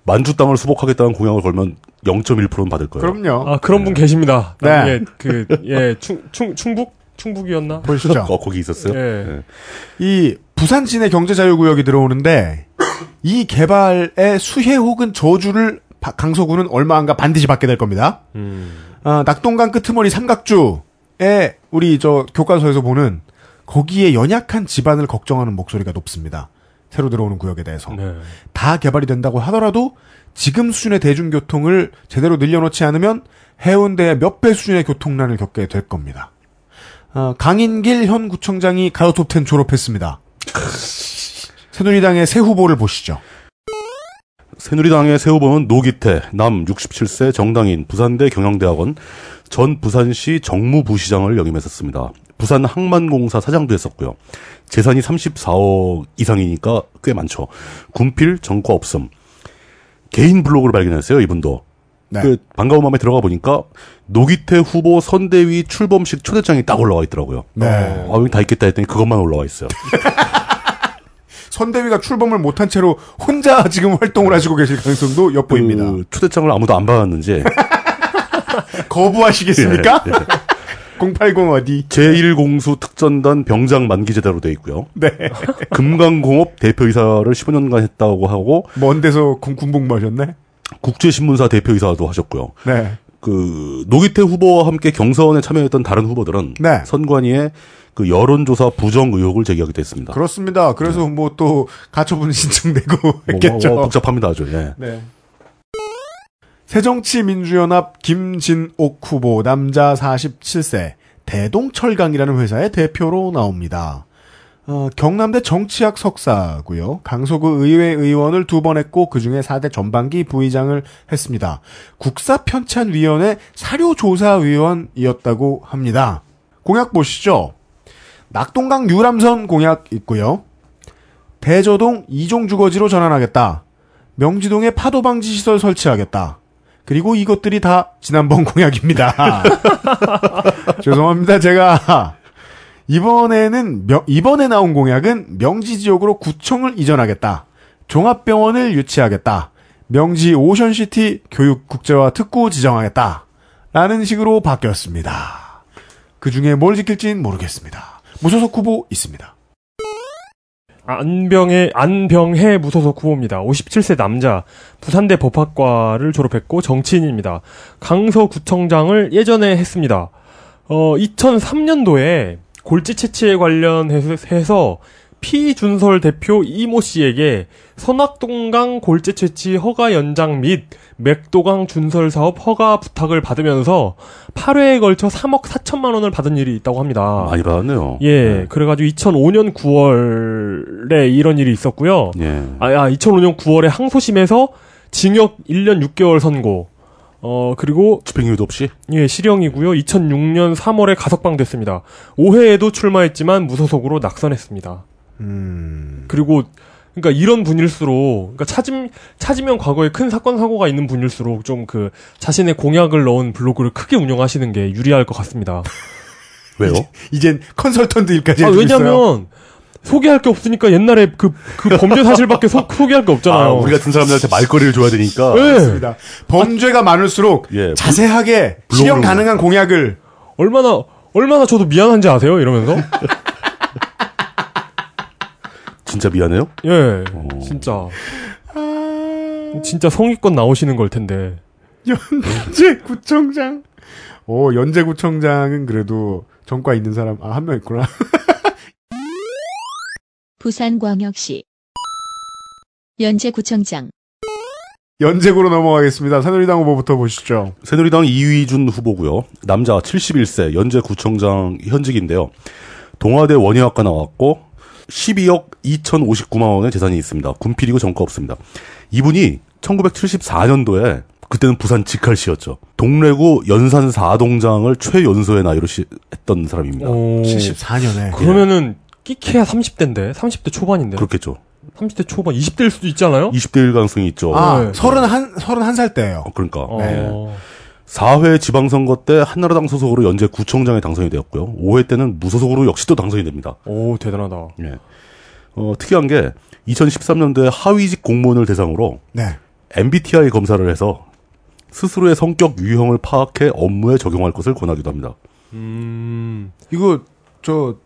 만주 땅을 수복하겠다는 공약을 걸면 0.1%는 받을 거예요. 그럼요. 아 그런 분 계십니다. 네. 나중에 그예충 충 충북 충북이었나? 보시죠. 어, 거기 있었어요? 예. 네. 이 부산 진해 경제자유구역이 들어오는데 이 개발의 수혜 혹은 저주를 바- 강서구는 얼마 안가 반드시 받게 될 겁니다. 음. 아, 낙동강 끄트머리 삼각주에 우리 저 교과서에서 보는 거기에 연약한 집안을 걱정하는 목소리가 높습니다. 새로 들어오는 구역에 대해서. 네. 다 개발이 된다고 하더라도 지금 수준의 대중교통을 제대로 늘려놓지 않으면 해운대의 몇 배 수준의 교통난을 겪게 될 겁니다. 어, 강인길 현 구청장이 가요톱10 졸업했습니다. 새누리당의 새 후보를 보시죠. 새누리당의 새 후보는 노기태, 남 67세 정당인 부산대 경영대학원 전 부산시 정무부시장을 역임했었습니다. 부산 항만공사 사장도 했었고요. 재산이 34억 이상이니까 꽤 많죠. 군필 정과 없음. 개인 블로그를 발견했어요, 이분도. 네. 그 반가운 마음에 들어가 보니까 노기태 후보 선대위 출범식 초대장이 딱 올라와 있더라고요. 네. 아, 여기 다 있겠다 했더니 그것만 올라와 있어요. 선대위가 출범을 못한 채로 혼자 지금 활동을 하시고 계실 가능성도 엿보입니다. 그 초대장을 아무도 안 받았는지 거부하시겠습니까? 예, 예. 080 어디? 제1공수 특전단 병장 만기제대로 돼 있고요. 네. 금강공업 대표이사를 15년간 했다고 하고 먼 데서 군, 군복무 하셨네? 국제신문사 대표이사도 하셨고요. 네. 그 노기태 후보와 함께 경선에 참여했던 다른 후보들은 네. 선관위에 그 여론조사 부정 의혹을 제기하기도 했습니다. 그렇습니다. 그래서 뭐또 가처분 신청되고 뭐, 했겠죠. 뭐, 뭐 복잡합니다 아주. 예. 네. 새정치민주연합 김진옥 후보 남자 47세 대동철강이라는 회사의 대표로 나옵니다. 어, 경남대 정치학 석사고요. 강서구 의회 의원을 두 번 했고 그중에 4대 전반기 부의장을 했습니다. 국사편찬위원회 사료조사위원이었다고 합니다. 공약 보시죠. 낙동강 유람선 공약 있고요. 대저동 이종 주거지로 전환하겠다. 명지동에 파도 방지 시설 설치하겠다. 그리고 이것들이 다 지난번 공약입니다. 죄송합니다. 제가 이번에는 명- 이번에 나온 공약은 명지 지역으로 구청을 이전하겠다. 종합병원을 유치하겠다. 명지 오션시티 교육 국제화 특구 지정하겠다. 라는 식으로 바뀌었습니다. 그 중에 뭘 지킬진 모르겠습니다. 무소속 후보 있습니다. 안병의 안병해 무소속 후보입니다. 57세 남자, 부산대 법학과를 졸업했고 정치인입니다. 강서구청장을 예전에 했습니다. 어, 2003년도에 골지 채취에 관련해서 피준설 대표 이모 씨에게 선악동강 골재 채취 허가 연장 및 맥도강 준설 사업 허가 부탁을 받으면서 8회에 걸쳐 3억 4천만 원을 받은 일이 있다고 합니다. 많이 받았네요. 예, 그래가지고 2005년 9월에 이런 일이 있었고요. 예. 아, 아 2005년 9월에 항소심에서 징역 1년 6개월 선고. 어, 그리고, 집행유예도 없이 예, 실형이고요. 2006년 3월에 가석방 됐습니다. 5회에도 출마했지만 무소속으로 낙선했습니다. 음, 그리고, 그러니까 이런 분일수록, 그러니까 찾음, 찾으면 과거에 큰 사건, 사고가 있는 분일수록 좀 그, 자신의 공약을 넣은 블로그를 크게 운영하시는 게 유리할 것 같습니다. 왜요? 이젠 컨설턴트 일까지 아. 왜냐면, 소개할 게 없으니까 옛날에 그, 그 범죄 사실밖에 소, 소개할 게 없잖아요. 아, 우리 같은 사람들한테 말거리를 줘야 되니까. 예. 맞습니다. 범죄가 많을수록 예, 자세하게 실현 가능한 공약을 얼마나 얼마나 저도 미안한지 아세요? 이러면서 진짜 미안해요? 예 어. 진짜 진짜 성의껏 나오시는 걸 텐데 연재구청장. 오, 연재구청장은 그래도 전과 있는 사람 아 한 명 있구나. 부산광역시 연제구청장 연재구로 넘어가겠습니다. 새누리당 후보부터 보시죠. 새누리당 이휘준 후보고요. 남자 71세 연재 구청장 현직인데요. 동아대 원예학과 나왔고 12억 2,059만 원의 재산이 있습니다. 군필이고 전과 없습니다. 이분이 1974년도에 그때는 부산 직할시였죠. 동래구 연산 4동장을 최연소의 나이로 시, 했던 사람입니다. 오. 74년에. 그러면은 끼케야 30대인데 30대 초반인데 그렇겠죠. 30대 초반 20대일 수도 있잖아요. 20대일 가능성이 있죠. 아, 네. 31, 31살 때예요 어, 그러니까 어. 4회 지방선거 때 한나라당 소속으로 연재 구청장에 당선이 되었고요. 5회 때는 무소속으로 역시 또 당선이 됩니다. 오 대단하다. 예. 어, 특이한 게 2013년도에 하위직 공무원을 대상으로 네. MBTI 검사를 해서 스스로의 성격 유형을 파악해 업무에 적용할 것을 권하기도 합니다. 음. 이거, 저,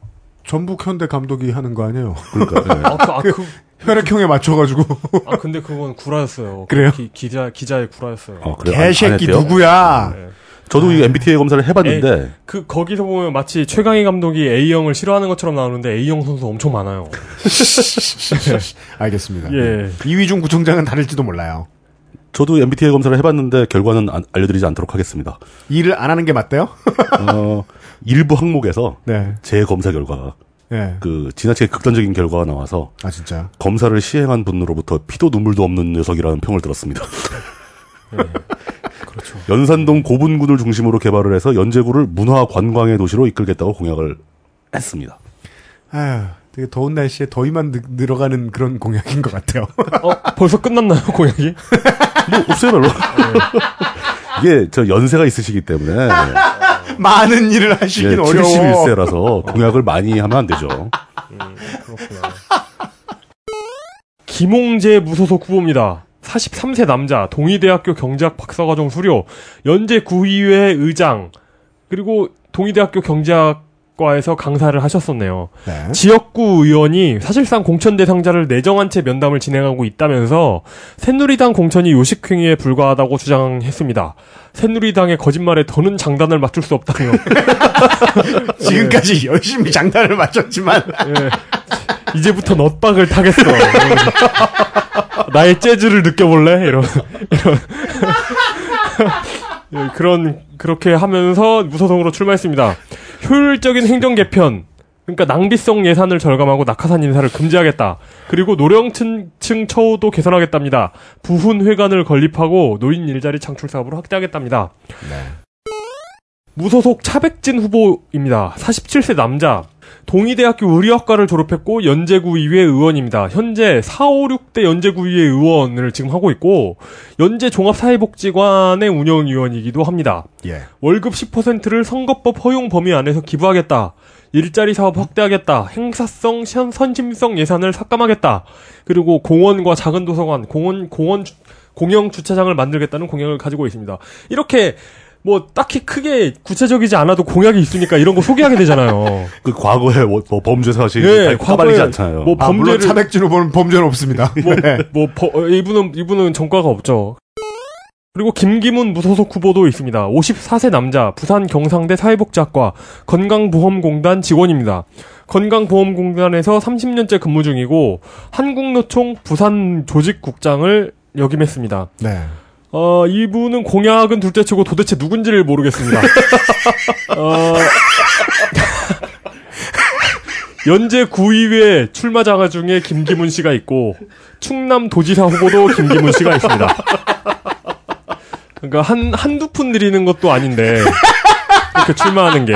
전북 현대 감독이 하는 거 아니에요? 그러니까 예. 아, 그, 아, 그, 혈액형에 맞춰가지고. 아 근데 그건 구라였어요. 그래요? 기, 기자 기자의 구라였어요. 어, 그래요? 안- 안 개새끼? 누구야? 네. 저도 이 MBTI 검사를 해봤는데 그 거기서 보면 마치 최강희 감독이 A형을 싫어하는 것처럼 나오는데 A형 선수 엄청 많아요. 알겠습니다. 예. 이위중 구청장은 다를지도 몰라요. 저도 MBTI 검사를 해봤는데 결과는 안- 알려드리지 않도록 하겠습니다. 일을 안 하는 게 맞대요? 어, 일부 항목에서 네. 제 검사 결과가 예. 그 지나치게 극단적인 결과가 나와서 아, 진짜. 검사를 시행한 분으로부터 피도 눈물도 없는 녀석이라는 평을 들었습니다. 그렇죠. 연산동 고분군을 중심으로 개발을 해서 연제구를 문화 관광의 도시로 이끌겠다고 공약을 했습니다. 아휴, 되게 더운 날씨에 더위만 느, 늘어가는 그런 공약인 것 같아요. 어 벌써 끝났나요 공약이? 뭐 없어요 별로. 이게 저 연세가 있으시기 때문에 많은 일을 하시긴 예, 어려워. 71세라서 공약을 많이 하면 안 되죠. 그렇구나. 김홍재 무소속 후보입니다. 43세 남자, 동의대학교 경제학 박사과정 수료, 연재 구의회 의장, 그리고 동의대학교 경제학 과에서 강사를 하셨었네요. 네. 지역구 의원이 사실상 공천 대상자를 내정한 채 면담을 진행하고 있다면서 새누리당 공천이 요식행위에 불과하다고 주장했습니다. 새누리당의 거짓말에 더는 장단을 맞출 수 없다며. 지금까지 열심히 장단을 맞췄지만 예. 이제부터 넛박을 타겠어. 나의 재즈를 느껴볼래? 이런, 이런. 예, 그런, 그렇게 하면서 무소속으로 출마했습니다. 효율적인 행정 개편. 그러니까 낭비성 예산을 절감하고 낙하산 인사를 금지하겠다. 그리고 노령층 처우도 개선하겠답니다. 부훈 회관을 건립하고 노인 일자리 창출 사업으로 확대하겠답니다. 무소속 차백진 후보입니다. 47세 남자. 동의대학교 의료학과를 졸업했고 연제구 의회 의원입니다. 현재 456대 연제구 의회 의원을 지금 하고 있고 연제 종합사회복지관의 운영위원이기도 합니다. 예. 월급 10%를 선거법 허용 범위 안에서 기부하겠다. 일자리 사업 확대하겠다. 행사성, 선- 선심성 예산을 삭감하겠다. 그리고 공원과 작은 도서관, 공원, 공원, 주- 공영 주차장을 만들겠다는 공약을 가지고 있습니다. 이렇게 뭐 딱히 크게 구체적이지 않아도 공약이 있으니까 이런 거 소개하게 되잖아요. 그 과거에 뭐, 뭐 범죄 사실이 예, 다 까발리지 과거에 않잖아요. 뭐 아, 범죄를 차백진 후보는 범죄는 없습니다. 네. 뭐 버- 어, 이분은 이분은 전과가 없죠. 그리고 김기문 무소속 후보도 있습니다. 54세 남자, 부산 경상대 사회복지학과 건강보험공단 직원입니다. 건강보험공단에서 30년째 근무 중이고 한국노총 부산 조직국장을 역임했습니다. 네. 어, 이분은 공약은 둘째치고 도대체 누군지를 모르겠습니다. 어, 연재 구의회 출마 장화 중에 김기문 씨가 있고 충남 도지사 후보도 김기문 씨가 있습니다. 그러니까 한 한두 푼 드리는 것도 아닌데 이렇게 출마하는 게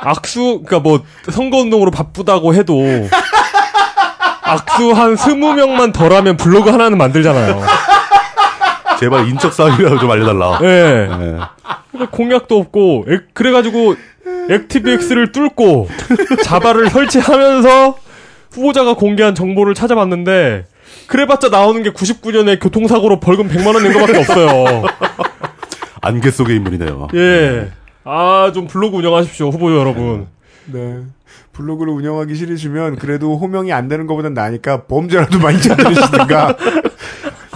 악수 그러니까 뭐 선거 운동으로 바쁘다고 해도 악수 한 스무 명만 덜하면 블로그 하나는 만들잖아요. 제발 인적 사항이라도 좀 알려달라. 예. 예. 그러니까 공약도 없고 액- 그래가지고 액티브엑스를 뚫고 자바를 설치하면서 후보자가 공개한 정보를 찾아봤는데 그래봤자 나오는 게 99년에 교통사고로 벌금 100만 원낸 거밖에 없어요. 안개 속의 인물이네요. 예. 아, 좀 블로그 운영하십시오, 후보 여러분. 네. 블로그를 운영하기 싫으시면 그래도 호명이 안 되는 것보단 나으니까 범죄라도 많이 찾으시든가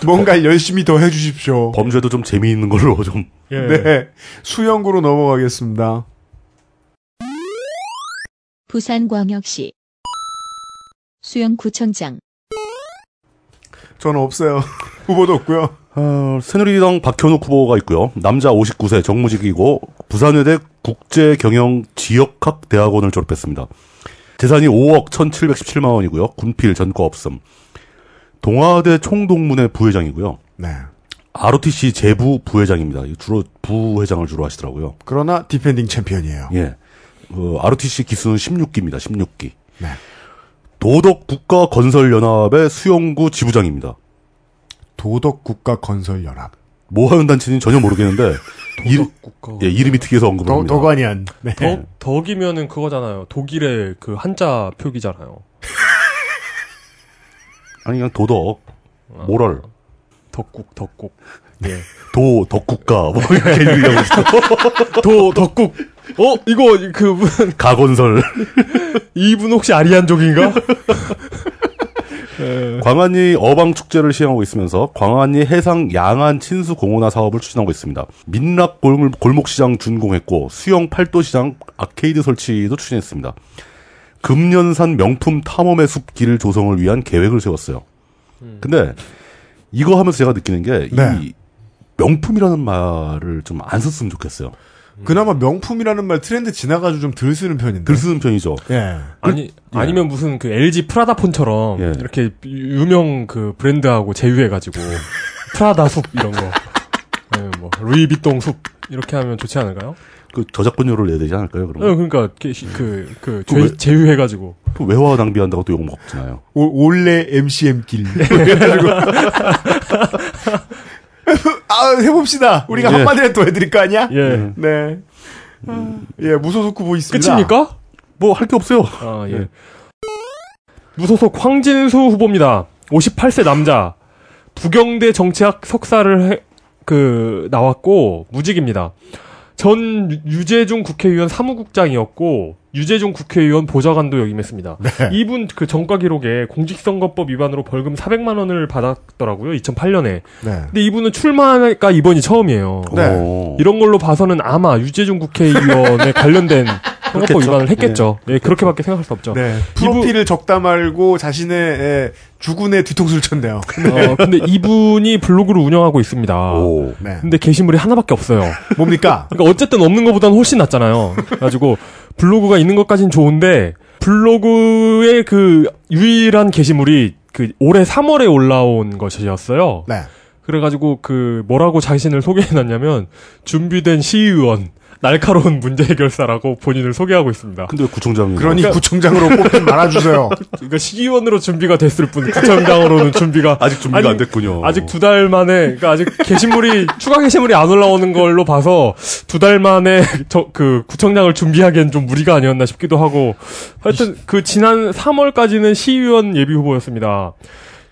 뭔가 열심히 더 해주십시오. 범죄도 좀 재미있는 걸로 좀. 예. 네. 수영구로 넘어가겠습니다. 부산광역시 수영구청장 저는 없어요. 후보도 없고요. 어, 새누리당 박현욱 후보가 있고요. 남자 59세 정무직이고 부산여대 국제경영 지역학 대학원을 졸업했습니다. 재산이 5억 1,717만 원이고요. 군필 전과 없음. 동아대 총동문회 부회장이고요. 네. ROTC 재부 부회장입니다. 주로 부회장을 주로 하시더라고요. 그러나 디펜딩 챔피언이에요. 예. 어, ROTC 기수는 16기입니다. 16기. 네. 도덕 국가 건설 연합의 수영구 지부장입니다. 도덕 국가 건설 연합. 뭐 하는 단체인지 전혀 모르겠는데 일, 국가. 예, 이름이 특이해서 언급을 더, 합니다. 네. 덕, 덕이면은 그거잖아요. 독일의 그 한자 표기잖아요. 아니 그냥 도덕, 모럴, 덕국, 덕국. 예. 도 덕국가 뭐 이렇게 얘기하고 있어. 도, 덕국. 어? 이거, 그, 무슨, 가건설. 이분 혹시 아리안족인가? 광안리 어방 축제를 시행하고 있으면서 광안리 해상 양안 친수 공원화 사업을 추진하고 있습니다. 민락 골- 골목시장 준공했고 수영 팔도 시장 아케이드 설치도 추진했습니다. 금년산 명품 탐험의 숲 길 조성을 위한 계획을 세웠어요. 근데 이거 하면서 제가 느끼는 게이 네. 명품이라는 말을 좀 안 썼으면 좋겠어요. 그나마 명품이라는 말 트렌드 지나가지고 좀 덜 쓰는 편인데. 들 쓰는 편이죠. 예. 아니, 아니면 무슨 그 LG 프라다폰처럼 예. 이렇게 유명 그 브랜드하고 제휴해 가지고 프라다 숲 이런 거. 아니면 뭐, 루이비통 숲. 이렇게 하면 좋지 않을까요? 그 저작권료를 내야 되지 않을까요? 어, 그럼 그러니까 그, 그, 그그 왜- 제, 제휴해 가지고 그 외화 낭비한다고 또욕 먹잖아요. 오- 올레 MCM 길. 그래가지고. 아, 해봅시다. 우리가 예. 한마디라도 더 해드릴 거 아니야? 예 네. 아, 예, 무소속 후보 있습니다. 끝입니까? 뭐 할 게 없어요. 아 예. 예. 무소속 황진수 후보입니다. 58세 남자 부경대 정치학 석사를 해- 그 나왔고 무직입니다. 전 유- 유재중 국회의원 사무국장이었고 유재중 국회의원 보좌관도 역임했습니다. 네. 이분 그 정과 기록에 공직선거법 위반으로 벌금 400만 원을 받았더라고요. 2008년에. 네. 근데 이분은 출마가 이번이 처음이에요. 네. 어. 이런 걸로 봐서는 아마 유재중 국회의원에 관련된 그렇겠죠. 위반을 했겠죠. 예, 그렇게밖에 생각할 수 없죠. 네. 프로필을 적다 말고 자신의 예, 주군의 뒤통수를 쳤네요. 어, 근데 이분이 블로그를 운영하고 있습니다. 오. 네. 근데 게시물이 하나밖에 없어요. 뭡니까? 그러니까 어쨌든 없는 것보다는 훨씬 낫잖아요. 그래가지고 블로그가 있는 것까진 좋은데 블로그의 그 유일한 게시물이 그 올해 3월에 올라온 것이었어요. 네. 그래가지고 그 뭐라고 자신을 소개해놨냐면 준비된 시의원 날카로운 문제 해결사라고 본인을 소개하고 있습니다. 근데 왜 구청장이 그러니 구청장으로 뽑힌 말아주세요. 그러니까 시의원으로 준비가 됐을 뿐 구청장으로는 준비가 아직 준비가 아니, 안 됐군요. 아직 두 달 만에 그러니까 아직 게시물이 추가 게시물이 안 올라오는 걸로 봐서 두 달 만에 저 그 구청장을 준비하기엔 좀 무리가 아니었나 싶기도 하고 하여튼 그 지난 3월까지는 시의원 예비 후보였습니다.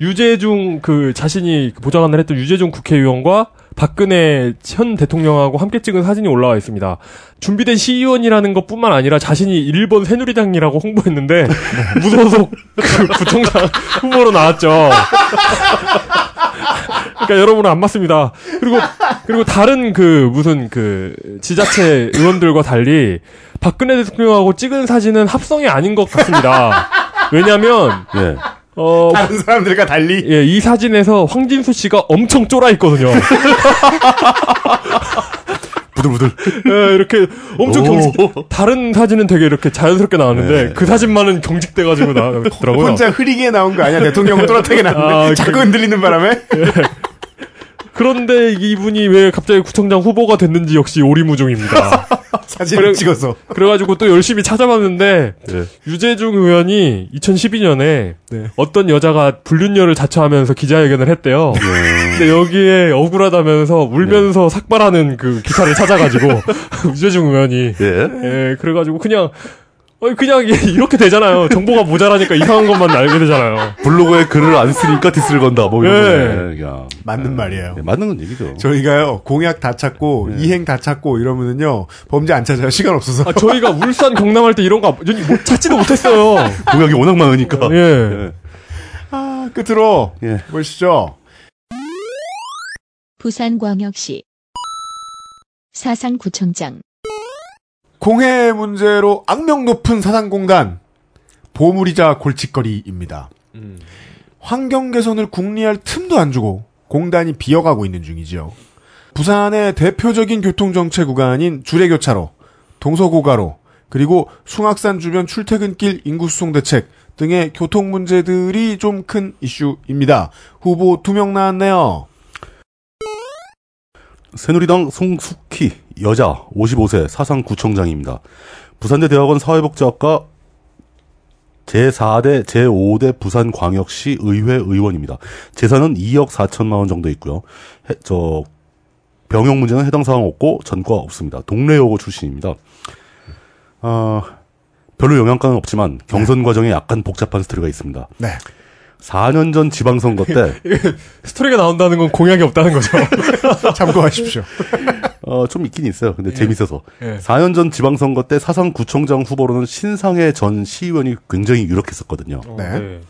유재중 그 자신이 그 보좌관을 했던 유재중 국회의원과 박근혜 현 대통령하고 함께 찍은 사진이 올라와 있습니다. 준비된 시의원이라는 것뿐만 아니라 자신이 일본 새누리당이라고 홍보했는데 무소속 그 구청장 후보로 나왔죠. 그러니까 여러분은 안 맞습니다. 그리고 그리고 다른 그 무슨 그 지자체 의원들과 달리 박근혜 대통령하고 찍은 사진은 합성이 아닌 것 같습니다. 왜냐하면 예. 어. 다른 사람들과 달리. 예, 이 사진에서 황진수 씨가 엄청 쫄아 있거든요. 부들부들. 예, 이렇게 엄청 오. 경직. 다른 사진은 되게 이렇게 자연스럽게 나왔는데 네. 그 사진만은 경직돼가지고 나왔더라고요. 혼자 흐리게 나온 거 아니야? 대통령은 또렷하게 나왔는데 아, 자꾸 그- 흔들리는 바람에 그런데 이분이 왜 갑자기 구청장 후보가 됐는지 역시 오리무중입니다. 사진을 그래- 찍어서. 그래가지고 또 열심히 찾아봤는데 예. 유재중 의원이 2012년에 어떤 여자가 불륜녀를 자처하면서 기자회견을 했대요. 근데 여기에 억울하다면서 울면서 삭발하는 그 기사를 찾아가지고 유재중 의원이 예. 예 그래가지고 그냥 어 그냥 이렇게 되잖아요. 정보가 모자라니까 이상한 것만 알게 되잖아요. 블로그에 글을 안 쓰니까 디스를 건다. 뭐 이런 예. 거네. 그냥. 맞는 말이에요. 예, 맞는 건 얘기죠. 저희가요 공약 다 찾고 이행 다 찾고 이러면은요 범죄 안 찾아요 시간 없어서 아, 저희가 울산 경남 할 때 이런 거 못- 찾지도 못했어요. 공약이 워낙 많으니까. 예. 아, 끝으로 예. 보시죠 부산광역시 사상구청장 공해 문제로 악명 높은 사상공단 보물이자 골칫거리입니다 환경 개선을 궁리할 틈도 안 주고 공단이 비어가고 있는 중이지요. 부산의 대표적인 교통정체 구간인 주례교차로, 동서고가로, 그리고 숭악산 주변 출퇴근길 인구수송 대책 등의 교통 문제들이 좀 큰 이슈입니다. 후보 두 명 나왔네요. 새누리당 송숙희 여자 55세 사상 구청장입니다. 부산대 대학원 사회복지학과 제4대 제5대 부산광역시 의회 의원입니다. 재산은 2억 4천만 원 정도 있고요. 해- 저 병역 문제는 해당 사항 없고 전과 없습니다. 동래 여고 출신입니다. 아 별로 영향가는 없지만 경선 과정에 약간 복잡한 스토리가 있습니다. 네. 4년 전 지방선거 때 스토리가 나온다는 건 공약이 없다는 거죠. 참고하십시오. 어, 좀 있긴 있어요. 근데 재밌어서. 예. 4년 전 지방선거 때 사상구청장 후보로는 신상해 전 시의원이 굉장히 유력했었거든요. 네.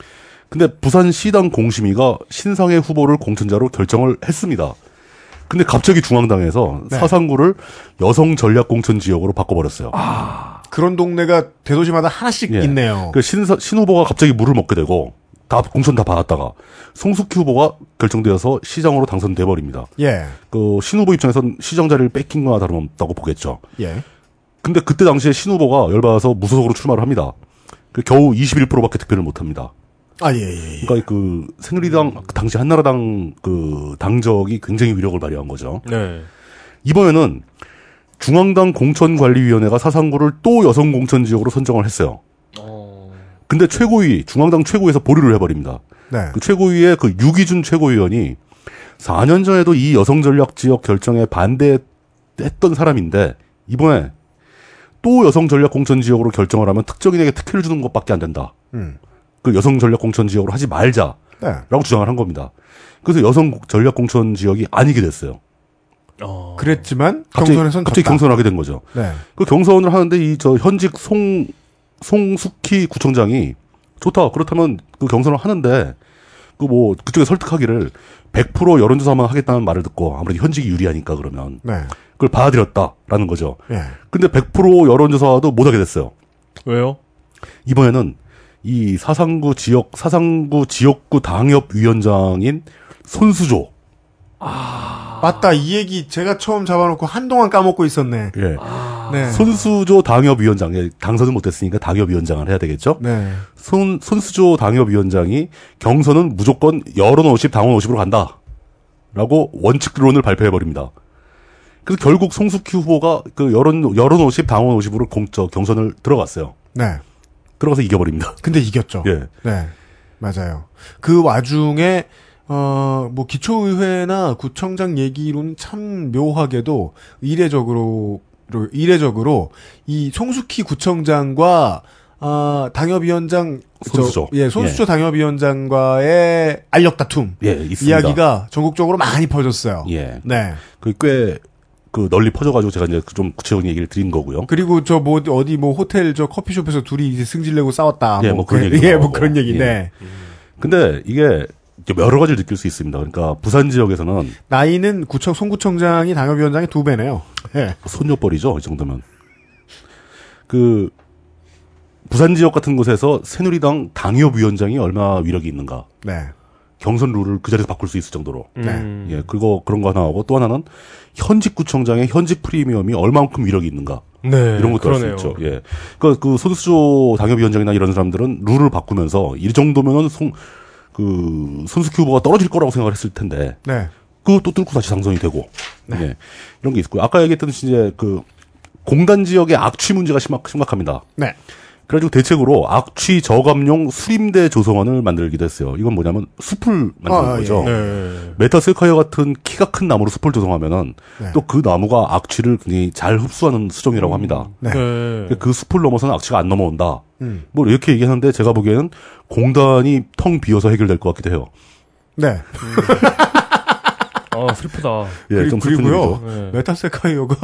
근데 부산시당 공심위가 신상해 후보를 공천자로 결정을 했습니다. 근데 갑자기 중앙당에서 네. 사상구를 여성 전략 공천 지역으로 바꿔버렸어요. 그런 동네가 대도시마다 하나씩 예. 있네요. 그 신, 신 후보가 갑자기 물을 먹게 되고 다 공천 다 받았다가 송숙희 후보가 결정되어서 시장으로 당선돼 버립니다. 예. 그 신 후보 입장에선 시장 자리를 뺏긴 거나 다름없다고 보겠죠. 예. 근데 그때 당시에 신 후보가 열받아서 무소속으로 출마를 합니다. 그 겨우 21%밖에 득표를 못 합니다. 아, 예, 예, 예. 그러니까 그 새누리당 그 당시 한나라당 그 당적이 굉장히 위력을 발휘한 거죠. 네. 이번에는 중앙당 공천관리위원회가 사상구를 또 여성 공천 지역으로 선정을 했어요. 근데 최고위 중앙당 최고위에서 보류를 해버립니다. 네. 그 최고위의 그 유기준 최고위원이 4년 전에도 이 여성 전략 지역 결정에 반대했던 사람인데 이번에 또 여성 전략 공천 지역으로 결정을 하면 특정인에게 특혜를 주는 것밖에 안 된다. 음. 그 여성 전략 공천 지역으로 하지 말자라고 네. 주장을 한 겁니다. 그래서 여성 전략 공천 지역이 아니게 됐어요. 어. 그랬지만 갑자기, 경선에선 갑자기 졌다. 경선을 하게 된 거죠. 네. 그 경선을 하는데 이 저 현직 송 송숙희 구청장이 좋다. 그렇다면 그 경선을 하는데 그 뭐 그쪽에 설득하기를 100% 여론조사만 하겠다는 말을 듣고 아무래도 현직이 유리하니까 그러면 네. 그걸 받아들였다라는 거죠. 예. 근데 100% 여론조사도 못 하게 됐어요. 왜요? 이번에는 이 사상구 지역 사상구 지역구 당협 위원장인 손수조 맞다. 이 얘기 제가 처음 잡아놓고 한동안 까먹고 있었네. 예. 네. 손수조 당협위원장, 예, 당선은 못했으니까 당협위원장을 해야 되겠죠? 네. 손, 손수조 당협위원장이 경선은 무조건 여론 50, 당원 50으로 간다. 라고 원칙론을 발표해 버립니다. 그래서 결국 송숙희 후보가 그 여론, 여론 50, 당원 50으로 공, 저, 경선을 들어갔어요. 네. 들어가서 이겨버립니다. 근데 이겼죠. 예. 네. 맞아요. 그 와중에 어, 뭐 기초의회나 구청장 얘기로는 참 묘하게도 이례적으로 이례적으로 이 송숙희 구청장과 아, 당협위원장 손수조. 저, 예, 손수조 당협위원장과의 알력 다툼 예, 있습니다. 이야기가 전국적으로 많이 퍼졌어요. 예. 네. 그 꽤, 그 널리 퍼져가지고 제가 이제 좀 구체적인 얘기를 드린 거고요. 그리고 저 뭐 어디 뭐 호텔 저 커피숍에서 둘이 이제 승질내고 싸웠다. 예, 뭐 그런 그- 얘기도 예, 뭐. 그런 얘기. 예. 네. 근데 이게 여러 가지를 느낄 수 있습니다. 그러니까 부산 지역에서는 나이는 구청 송구청장이 당협위원장의 두 배네요. 예. 손녀뻘이죠, 이 정도면. 그, 부산 지역 같은 곳에서 새누리당 당협위원장이 얼마나 위력이 있는가. 네. 경선 룰을 그 자리에서 바꿀 수 있을 정도로. 음. 예, 그리고 그런 거 하나 하고 또 하나는 현직 구청장의 현직 프리미엄이 얼마만큼 위력이 있는가. 네. 이런 것도 할 수. 있죠. 예. 그러니까 그 손수조 당협위원장이나 이런 사람들은 룰을 바꾸면서 이 정도면은 송, 그, 손수키 후보가 떨어질 거라고 생각을 했을 텐데 네. 그것도 뚫고 다시 당선이 되고. 예. 이런 게 있고요. 아까 얘기했듯이 이제 그 공단 지역의 악취 문제가 심각, 심각합니다. 네. 그래가지고 대책으로 악취 저감용 수림대 조성원을 만들기도 했어요. 이건 뭐냐면 숲을 만드는 아, 거죠. 예. 네. 메타셀카이어 같은 키가 큰 나무로 숲을 조성하면은 네. 또그 나무가 악취를 굉장히 잘 흡수하는 수종이라고 합니다. 네. 네. 그 숲을 넘어서는 악취가 안 넘어온다. 음. 뭐 이렇게 얘기하는데 제가 보기에는 공단이 텅 비어서 해결될 것 같기도 해요. 네. 아, 슬프다. 예, 그리- 좀 슬픈 그리고요. 네. 메타세쿼이아가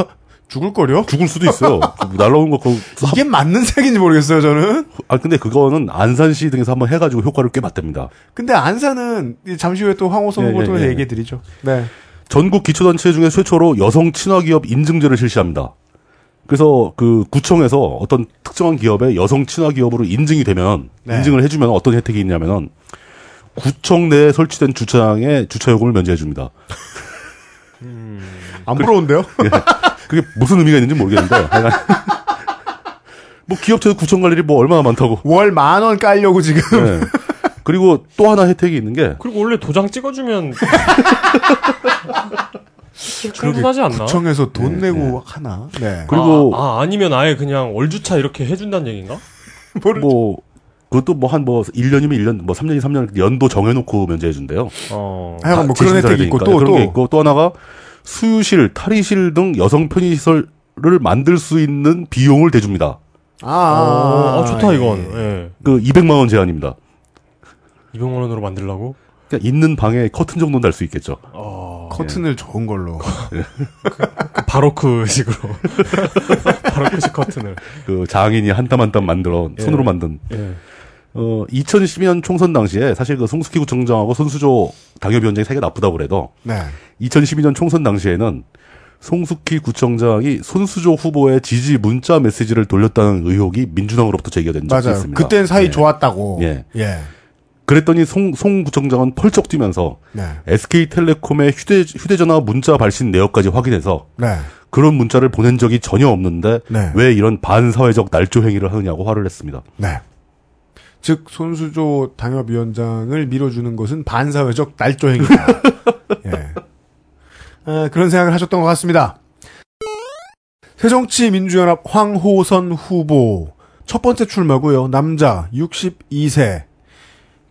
죽을 거려? 죽을 수도 있어요. 그 날라오는 거, 그, 이게 맞는 색인지 모르겠어요, 저는. 아, 근데 그거는 안산시 등에서 한번 해가지고 효과를 꽤 봤답니다. 근데 안산은 잠시 후에 또 황호성 예, 후보 예, 통해서 예. 얘기해 드리죠. 네. 전국 기초단체 중에 최초로 여성 친화기업 인증제를 실시합니다. 그래서 그 구청에서 어떤 특정한 기업의 여성 친화기업으로 인증이 되면 네. 인증을 해주면 어떤 혜택이 있냐면은 구청 내에 설치된 주차장에 주차 요금을 면제해 줍니다. 안 부러운데요? 그게 무슨 의미가 있는지 모르겠는데 뭐 기업체도 구청 갈 일이 뭐 얼마나 많다고. 월 만 원 깔려고 지금. 네. 그리고 또 하나 혜택이 있는 게 그리고 원래 도장 찍어주면 충분하지 않나? 구청에서 돈 내고 하나. 네. 그리고 아, 아 아 니면 아예 그냥 월주차 이렇게 해준다는 얘기인가? 뭐 그것도 뭐한뭐 1년이면 1년, 뭐 3년이 3년 연도 정해놓고 면제해 준대요. 어. 하여간 뭐 그런 혜택이 있고 또, 그런 또. 게 있고 또 하나가 수유실, 탈의실 등 여성 편의시설을 만들 수 있는 비용을 대줍니다. 아, 어, 어, 좋다 예. 이건. 예. 그 200만 원 제한입니다. 200만 원으로 만들라고? 그러니까 있는 방에 커튼 정도는 달 수 있겠죠. 어. 커튼을 좋은 걸로. 그 바로크식으로. 바로크식 커튼을. 그 장인이 한 땀 한 땀 만들어 손으로 예. 만든. 예. 어 2012년 총선 당시에 사실 그 송수기 구청장하고 손수조 당협위원장이 사이가 나쁘다고 그래도 네. 2012년 총선 당시에는 송숙희 구청장이 손수조 후보의 지지 문자 메시지를 돌렸다는 의혹이 민주당으로부터 제기가 된 적이 맞아요. 있습니다. 그땐 사이 예. 좋았다고. 예. 예. 그랬더니 송, 송 구청장은 펄쩍 뛰면서 네. SK텔레콤의 휴대, 휴대전화 문자 발신 내역까지 확인해서 네. 그런 문자를 보낸 적이 전혀 없는데 네. 왜 이런 반사회적 날조 행위를 하느냐고 화를 냈습니다. 네. 즉 손수조 당협위원장을 밀어주는 것은 반사회적 날조 행위다. 예. 아, 그런 생각을 하셨던 것 같습니다. 새정치민주연합 황호선 후보 첫 번째 출마고요. 남자 62세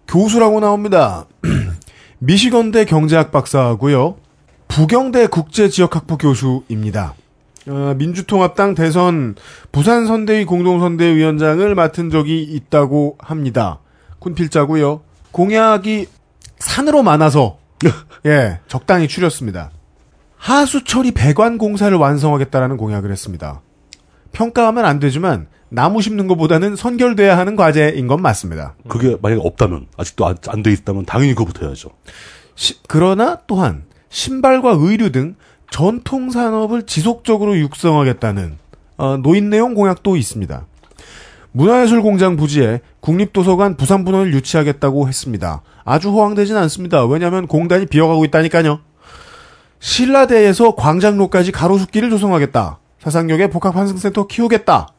교수라고 나옵니다. 미시건대 경제학 박사고요. 부경대 국제지역학부 교수입니다. 어, 민주통합당 대선 부산 선대위 공동선대위원장을 맡은 적이 있다고 합니다. 군필자고요. 공약이 산으로 많아서 예 적당히 추렸습니다. 하수 처리 배관 공사를 완성하겠다라는 공약을 했습니다. 평가하면 안 되지만 나무 심는 것보다는 선결돼야 하는 과제인 건 맞습니다. 그게 만약에 없다면 아직도 안 돼 있다면 당연히 그거부터 해야죠. 시- 그러나 또한 신발과 의류 등 전통 산업을 지속적으로 육성하겠다는 어, 노인 내용 공약도 있습니다. 문화예술 공장 부지에 국립도서관 부산분원을 유치하겠다고 했습니다. 아주 호황되진 않습니다. 왜냐하면 공단이 비어가고 있다니까요. 신라대에서 광장로까지 가로수길을 조성하겠다. 사상역에 복합환승센터 키우겠다.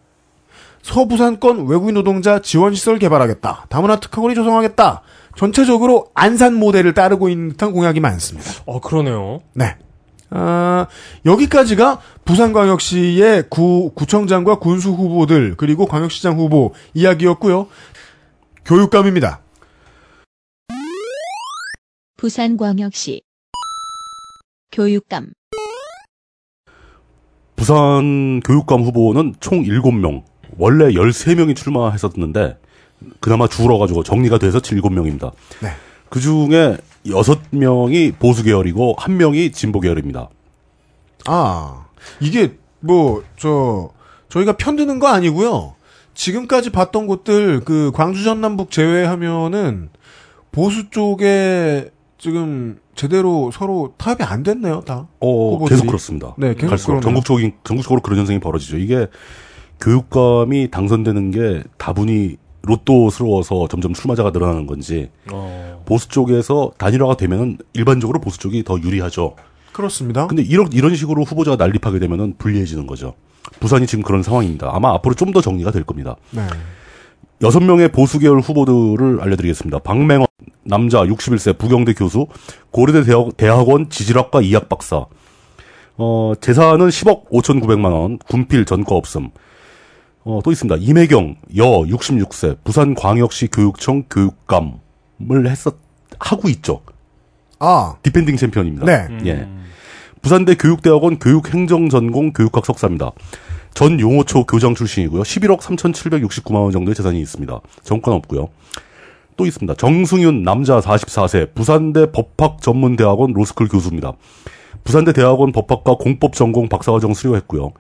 서부산권 외국인 노동자 지원시설 개발하겠다. 다문화 특화고리 조성하겠다. 전체적으로 안산 모델을 따르고 있는 듯한 공약이 많습니다. 어, 그러네요. 네. 아, 여기까지가 부산광역시의 구, 구청장과 군수 후보들, 그리고 광역시장 후보 이야기였고요. 교육감입니다. 부산광역시 교육감 부산 교육감 후보는 총 7명, 원래 13명이 출마했었는데 그나마 줄어가지고 정리가 돼서 7명입니다. 네. 그 중에 6명이 보수 계열이고 1명이 진보 계열입니다. 아, 이게, 뭐, 저, 저희가 편드는 거 아니고요. 지금까지 봤던 곳들, 그, 광주 전남북 제외하면은, 보수 쪽에 지금 제대로 서로 타협이 안 됐네요, 다. 어, 후보들이. 계속 그렇습니다. 네, 계속 그러네요. 전국적인 전국적으로 그런 현상이 벌어지죠. 이게 교육감이 당선되는 게 다분히 로또스러워서 점점 출마자가 늘어나는 건지 어. 보수 쪽에서 단일화가 되면은 일반적으로 보수 쪽이 더 유리하죠. 그렇습니다. 근데 이런 이런 식으로 후보자가 난립하게 되면은 불리해지는 거죠. 부산이 지금 그런 상황입니다. 아마 앞으로 좀 더 정리가 될 겁니다. 네. 여섯 명의 보수 계열 후보들을 알려드리겠습니다. 박맹원 남자 61세 부경대 교수 고려대 대학, 대학원 지질학과 이학 박사 어, 재산은 10억 5,900만 원 군필 전과 없음 어, 또 있습니다. 임혜경 여 66세 부산광역시 교육청 교육감을 했었 하고 있죠. 아, defending champion입니다. 네. 예. 부산대 교육대학원 교육행정전공 교육학 석사입니다. 전 용호초 교장 출신이고요. 11억 3,769만 원 정도의 재산이 있습니다. 전과 없고요. 또 있습니다. 정승윤 남자 44세 부산대 법학전문대학원 로스쿨 교수입니다. 부산대 대학원 법학과 공법 전공 박사과정 수료했고요.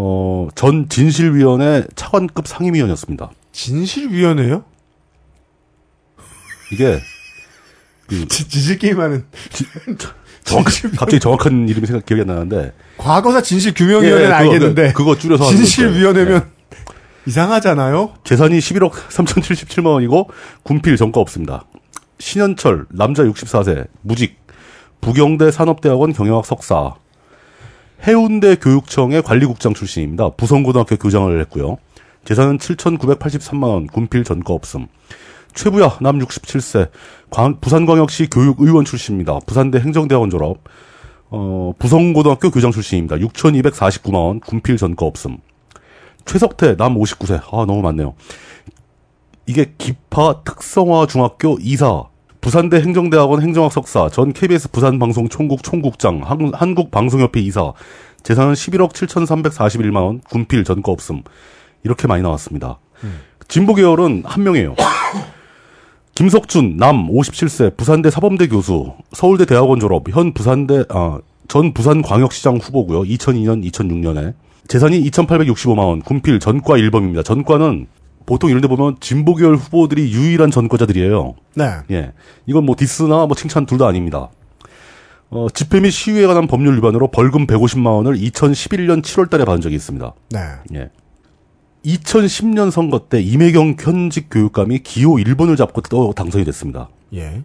어, 전 진실위원회 차관급 상임위원이었습니다. 진실위원회요? 이게 지- 지질게임하는. 정확한, 갑자기 정확한 이름이 생각 기억이 안 나는데 과거사 진실 규명위원회는 예, 그거, 알겠는데. 그거 줄여서 하는 진실위원회면 거죠. 이상하잖아요? 재산이 11억 3,077만 원이고 군필 전과 없습니다. 신현철 남자 64세 무직 부경대 산업대학원 경영학 석사 해운대 교육청의 관리국장 출신입니다. 부성고등학교 교장을 했고요. 재산은 7,983만 원, 군필 전과 없음. 최부야 남 67세 광- 부산광역시 교육의원 출신입니다. 부산대 행정대학원 졸업. 어, 부성고등학교 교장 출신입니다. 6,249만 원, 군필 전과 없음. 최석태 남 59세. 아 너무 많네요. 이게 기파 특성화 중학교 이사, 부산대 행정대학원 행정학 석사, 전 KBS 부산방송 총국 총국장, 한- 한국방송협회 이사, 재산은 11억 7,341만 원, 군필 전과 없음. 이렇게 많이 나왔습니다. 진보 계열은 한 명이에요. 김석준, 남, 57세, 부산대 사범대 교수, 서울대 대학원 졸업, 현 부산대, 아, 전 부산광역시장 후보고요. 2002년, 2006년에. 재산이 2,865만 원, 군필 전과 1범입니다. 전과는 보통 이런 데 보면 진보 계열 후보들이 유일한 전과자들이에요. 네. 예. 이건 뭐 디스나 뭐 칭찬 둘 다 아닙니다. 어, 집회 및 시위에 관한 법률 위반으로 벌금 150만 원을 2011년 7월 달에 받은 적이 있습니다. 네. 예. 2010년 선거 때 이매경 현직 교육감이 기호 1번을 잡고 또 당선이 됐습니다. 예.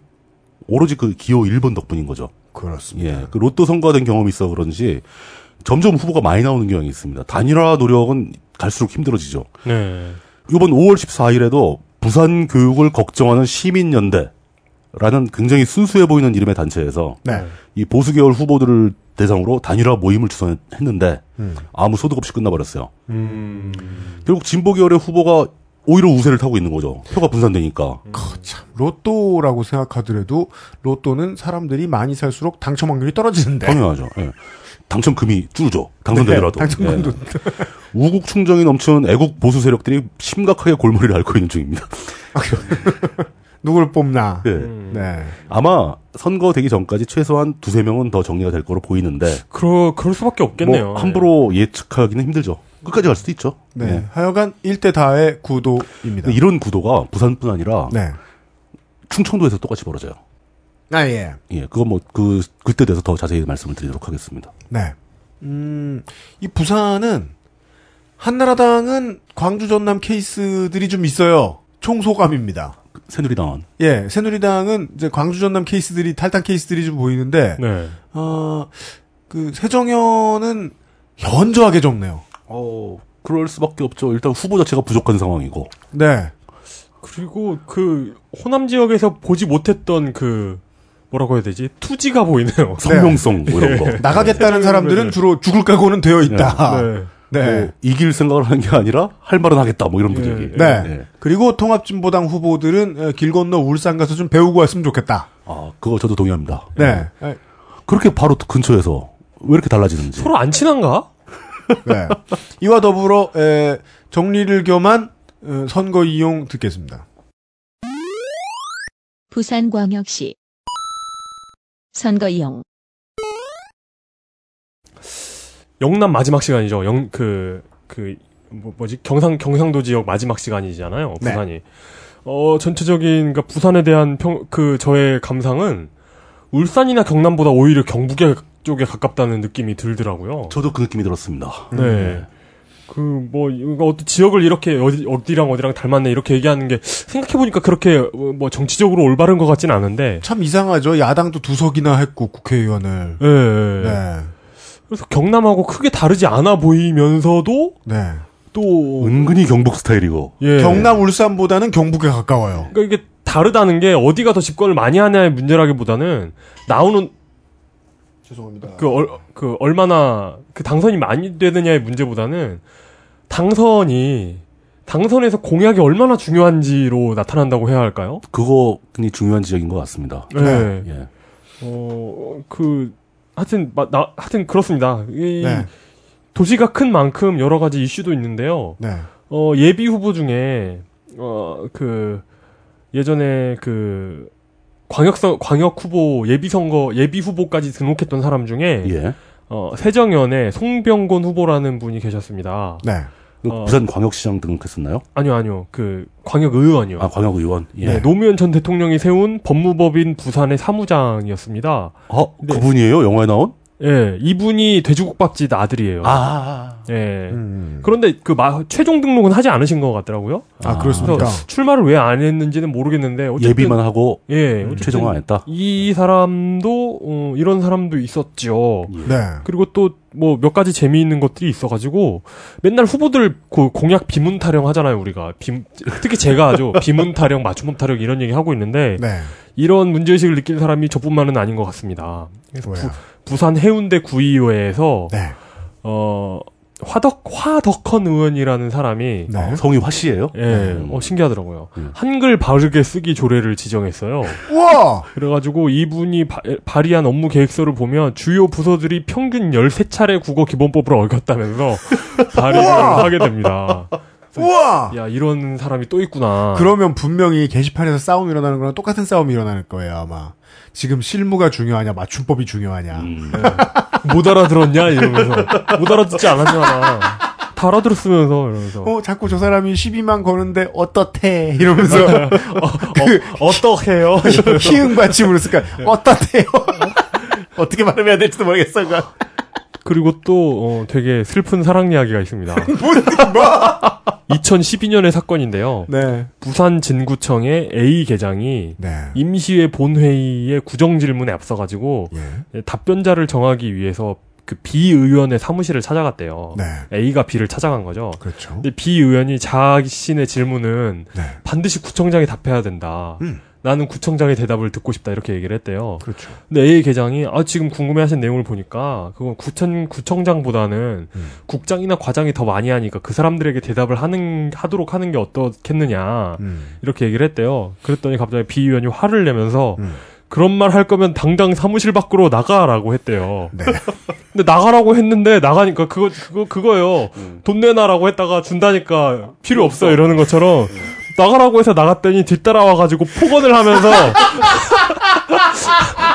오로지 그 기호 1번 덕분인 거죠. 그렇습니다. 예. 그 로또 선거가 된 경험이 있어 그런지 점점 후보가 많이 나오는 경향이 있습니다. 단일화 노력은 갈수록 힘들어지죠. 네. 이번 5월 14일에도 부산 교육을 걱정하는 시민연대라는 굉장히 순수해 보이는 이름의 단체에서 네. 이 보수 계열 후보들을 대상으로 단일화 모임을 주선했는데 음. 아무 소득 없이 끝나버렸어요. 음. 결국 진보 계열의 후보가 오히려 우세를 타고 있는 거죠. 표가 분산되니까. 참, 로또라고 생각하더라도 로또는 사람들이 많이 살수록 당첨 확률이 떨어지는데. 당연하죠. 예. 당첨금이 줄죠. 당선되더라도. 네, 당첨금도. 예. 우국 충정이 넘치는 애국 보수 세력들이 심각하게 골머리를 앓고 있는 중입니다. 누굴 뽑나. 예. 음. 네. 아마 선거 되기 전까지 최소한 두세 명은 더 정리가 될 거로 보이는데 그러, 그럴 수밖에 없겠네요. 뭐 함부로 예측하기는 힘들죠. 끝까지 갈 수도 있죠. 네. 예. 하여간 일대 다의 구도입니다. 이런 구도가 부산뿐 아니라 네. 충청도에서 똑같이 벌어져요. 아, 예. 예, 그건 뭐그 그때 돼서 더 자세히 말씀을 드리도록 하겠습니다. 네. 음, 이 부산은 한나라당은 광주 전남 케이스들이 좀 있어요. 총소감입니다. 새누리당은 예, 새누리당은 이제 광주 전남 케이스들이 탈당 케이스들이 좀 보이는데 네. 어, 그 세정현은 현저하게 적네요. 어 그럴 수밖에 없죠. 일단 후보 자체가 부족한 상황이고 네. 그리고 그 호남 지역에서 보지 못했던 그 뭐라고 해야 되지? 투지가 보이네요. 성명성 뭐 이런 거 나가겠다는 사람들은 주로 죽을 각오는 되어 있다. 네. 네. 뭐 이길 생각을 하는 게 아니라 할 말은 하겠다 뭐 이런 예, 분위기. 네. 예. 그리고 통합진보당 후보들은 어, 길 건너 울산 가서 좀 배우고 왔으면 좋겠다. 아 그거 저도 동의합니다. 네. 그렇게 바로 근처에서 왜 이렇게 달라지는지. 서로 안 친한가? 네. 이와 더불어 에, 정리를 겸한 어, 선거 이용 듣겠습니다. 부산광역시 선거 이용 영남 마지막 시간이죠. 영 그 그 뭐, 뭐지 경상 경상도 지역 마지막 시간이잖아요. 네. 부산이. 어 전체적인 그러니까 부산에 대한 평 그 저의 감상은 울산이나 경남보다 오히려 경북에 쪽에 가깝다는 느낌이 들더라고요. 저도 그 느낌이 들었습니다. 네. 그, 뭐, 이거 어떤 지역을 이렇게 어디, 어디랑 어디랑 닮았네, 이렇게 얘기하는 게, 생각해 보니까 그렇게, 어, 뭐, 정치적으로 올바른 것 같진 않은데, 참 이상하죠. 야당도 두 석이나 했고 국회의원을. 예, 예. 네. 그래서 경남하고 크게 다르지 않아 보이면서도, 네. 또, 은근히 경북 스타일이고. 예. 경남 울산보다는 경북에 가까워요. 그러니까 이게 다르다는 게 어디가 더 집권을 많이 하냐의 문제라기보다는, 나오는, 죄송합니다. 그, 얼, 그, 얼마나, 그 당선이 많이 되느냐의 문제보다는, 당선이, 당선에서 공약이 얼마나 중요한지로 나타난다고 해야 할까요? 그거 굉장히 중요한 지적인 것 같습니다. 네. 예. 어, 그, 하여튼, 마- 나, 하여튼 그렇습니다. 이 네. 도시가 큰 만큼 여러 가지 이슈도 있는데요. 네. 어, 예비 후보 중에, 어, 그, 예전에 그, 광역선, 광역 후보, 예비 선거, 예비 후보까지 등록했던 사람 중에, 예. 어, 세정연의 송병곤 후보라는 분이 계셨습니다. 네. 그 어. 부산 광역시장 등록했었나요? 아니요, 아니요. 그, 광역 의원이요. 아, 광역 의원. 예. 네, 노무현 전 대통령이 세운 법무법인 부산의 사무장이었습니다. 아, 네. 그분이에요? 영화에 나온? 예, 이분이 돼지국밥집 아들이에요. 아, 예. 음. 그런데 그 마- 최종 등록은 하지 않으신 것 같더라고요. 아, 그렇습니까? 그래서 출마를 왜 안 했는지는 모르겠는데 어쨌든 예비만 하고 예, 어쨌든 최종은 안 했다. 이 사람도 어, 이런 사람도 있었죠. 네. 그리고 또 뭐 몇 가지 재미있는 것들이 있어가지고 맨날 후보들 그 공약 비문 타령 하잖아요 우리가 비, 특히 제가 아주 비문 타령 맞춤법 타령 이런 얘기 하고 있는데 네. 이런 문제의식을 느낀 사람이 저뿐만은 아닌 것 같습니다. 그래서 왜요? 부, 산 해운대 구의회에서 네. 어 화덕 화덕헌 의원이라는 사람이 네. 어, 성이 화씨예요? 예, 음. 어, 신기하더라고요. 음. 한글 바르게 쓰기 조례를 지정했어요. 우와! 그래가지고 이분이 바, 발의한 업무 계획서를 보면 주요 부서들이 평균 13차례 국어 기본법을 어겼다면서 발의를! 하게 됩니다. 우와! 야, 이런 사람이 또 있구나. 그러면 분명히 게시판에서 싸움이 일어나는 거랑 똑같은 싸움이 일어날 거예요, 아마. 지금 실무가 중요하냐, 맞춤법이 중요하냐. 음. 못 알아들었냐? 이러면서. 못 알아듣지 않았냐? 다 알아들었으면서, 이러면서. 어, 자꾸 저 사람이 12만 거는데 어떻대? 이러면서 어, 어떡해요? 희응 받침으로 쓸까? 어떻대요? 어떻게 발음해야 될지도 모르겠어, 그거. 그리고 또, 어, 되게 슬픈 사랑 이야기가 있습니다. 2012년의 사건인데요. 네. 부산 진구청의 A 계장이 네. 임시회 본회의의 구정 질문에 앞서가지고 예. 답변자를 정하기 위해서 그 B 의원의 사무실을 찾아갔대요. 네. A가 B를 찾아간 거죠. 그렇죠. 근데 B 의원이 자신의 질문은 네. 반드시 구청장이 답해야 된다. 음. 나는 구청장의 대답을 듣고 싶다 이렇게 얘기를 했대요. 그렇죠. 근데 A 계장이 아 지금 궁금해하신 내용을 보니까 그건 구청 구청장보다는 음. 국장이나 과장이 더 많이 하니까 그 사람들에게 대답을 하는 하도록 하는 게 어떻겠느냐 음. 이렇게 얘기를 했대요. 그랬더니 갑자기 B 의원이 화를 내면서 음. 그런 말 할 거면 당장 사무실 밖으로 나가라고 했대요. 네. 근데 나가라고 했는데 나가니까 그거 그거 그거예요. 음. 돈 내놔라고 했다가 준다니까 필요 없어 이러는 것처럼 나가라고 해서 나갔더니 뒤따라와가지고 폭언을 하면서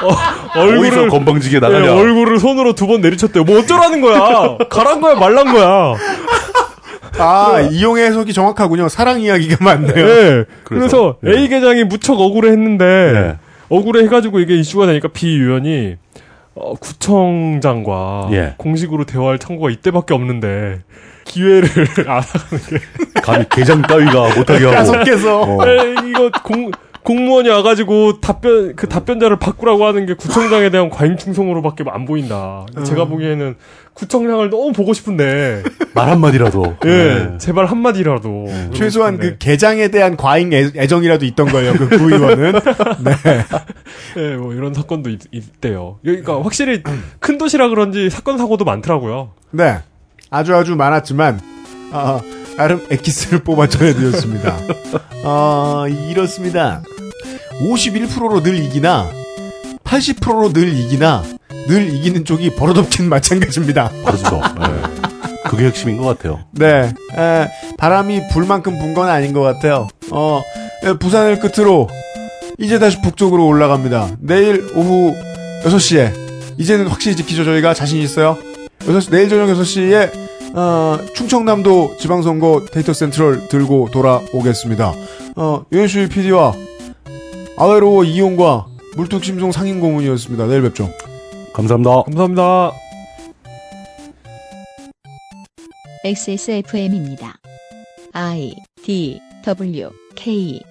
어, 얼굴을 건방지게 예, 나가냐? 얼굴을 손으로 두 번 내리쳤대요. 뭐 어쩌라는 거야? 가란 거야 말란 거야? 아, 이용의 해석이 정확하군요. 사랑 이야기가 많네요. 예. 그래서, 그래서, 예. A 계장이 무척 억울해 했는데 네. 억울해 해가지고 이게 이슈가 되니까 B 의원이 어, 구청장과 예. 공식으로 대화할 창구가 이때밖에 없는데 기회를 알아가는 게 감히 개장 따위가 못하게 하고. 계속해서. 어. 에이, 이거 공 공무원이 와가지고 답변 그 답변자를 바꾸라고 하는 게 구청장에 대한 과잉 충성으로밖에 안 보인다. 제가 보기에는 구청장을 너무 보고 싶은데 말 한마디라도. 예 네. 제발 한 마디라도 그러고 최소한 싶은데. 그 개장에 대한 과잉 애, 애정이라도 있던 거예요. 그 구의원은. 네. 예, 뭐 이런 사건도 있, 있대요. 그러니까 확실히 큰 도시라 그런지 사건 사고도 많더라고요. 네. 아주 아주 많았지만, 아, 나름 엑기스를 뽑아 전해드렸습니다. 어, 이렇습니다. 51%로 늘 이기나, 80%로 늘 이기나, 늘 이기는 쪽이 버릇없긴 마찬가지입니다. 그렇죠. 네. 그게 핵심인 것 같아요. 네. 에, 바람이 불만큼 분 건 아닌 것 같아요. 어, 에, 부산을 끝으로, 이제 다시 북쪽으로 올라갑니다. 내일 오후 6시에, 이제는 확실히 지키죠, 저희가 자신 있어요. 6시, 내일 저녁 6시에, 어, 충청남도 지방선거 데이터 센트럴 들고 돌아오겠습니다. 어, 유현수의 PD와 아웨로워 이용과 물뚝심송 상임고문이었습니다. 내일 뵙죠. 감사합니다. 감사합니다. XSFM입니다. I D W K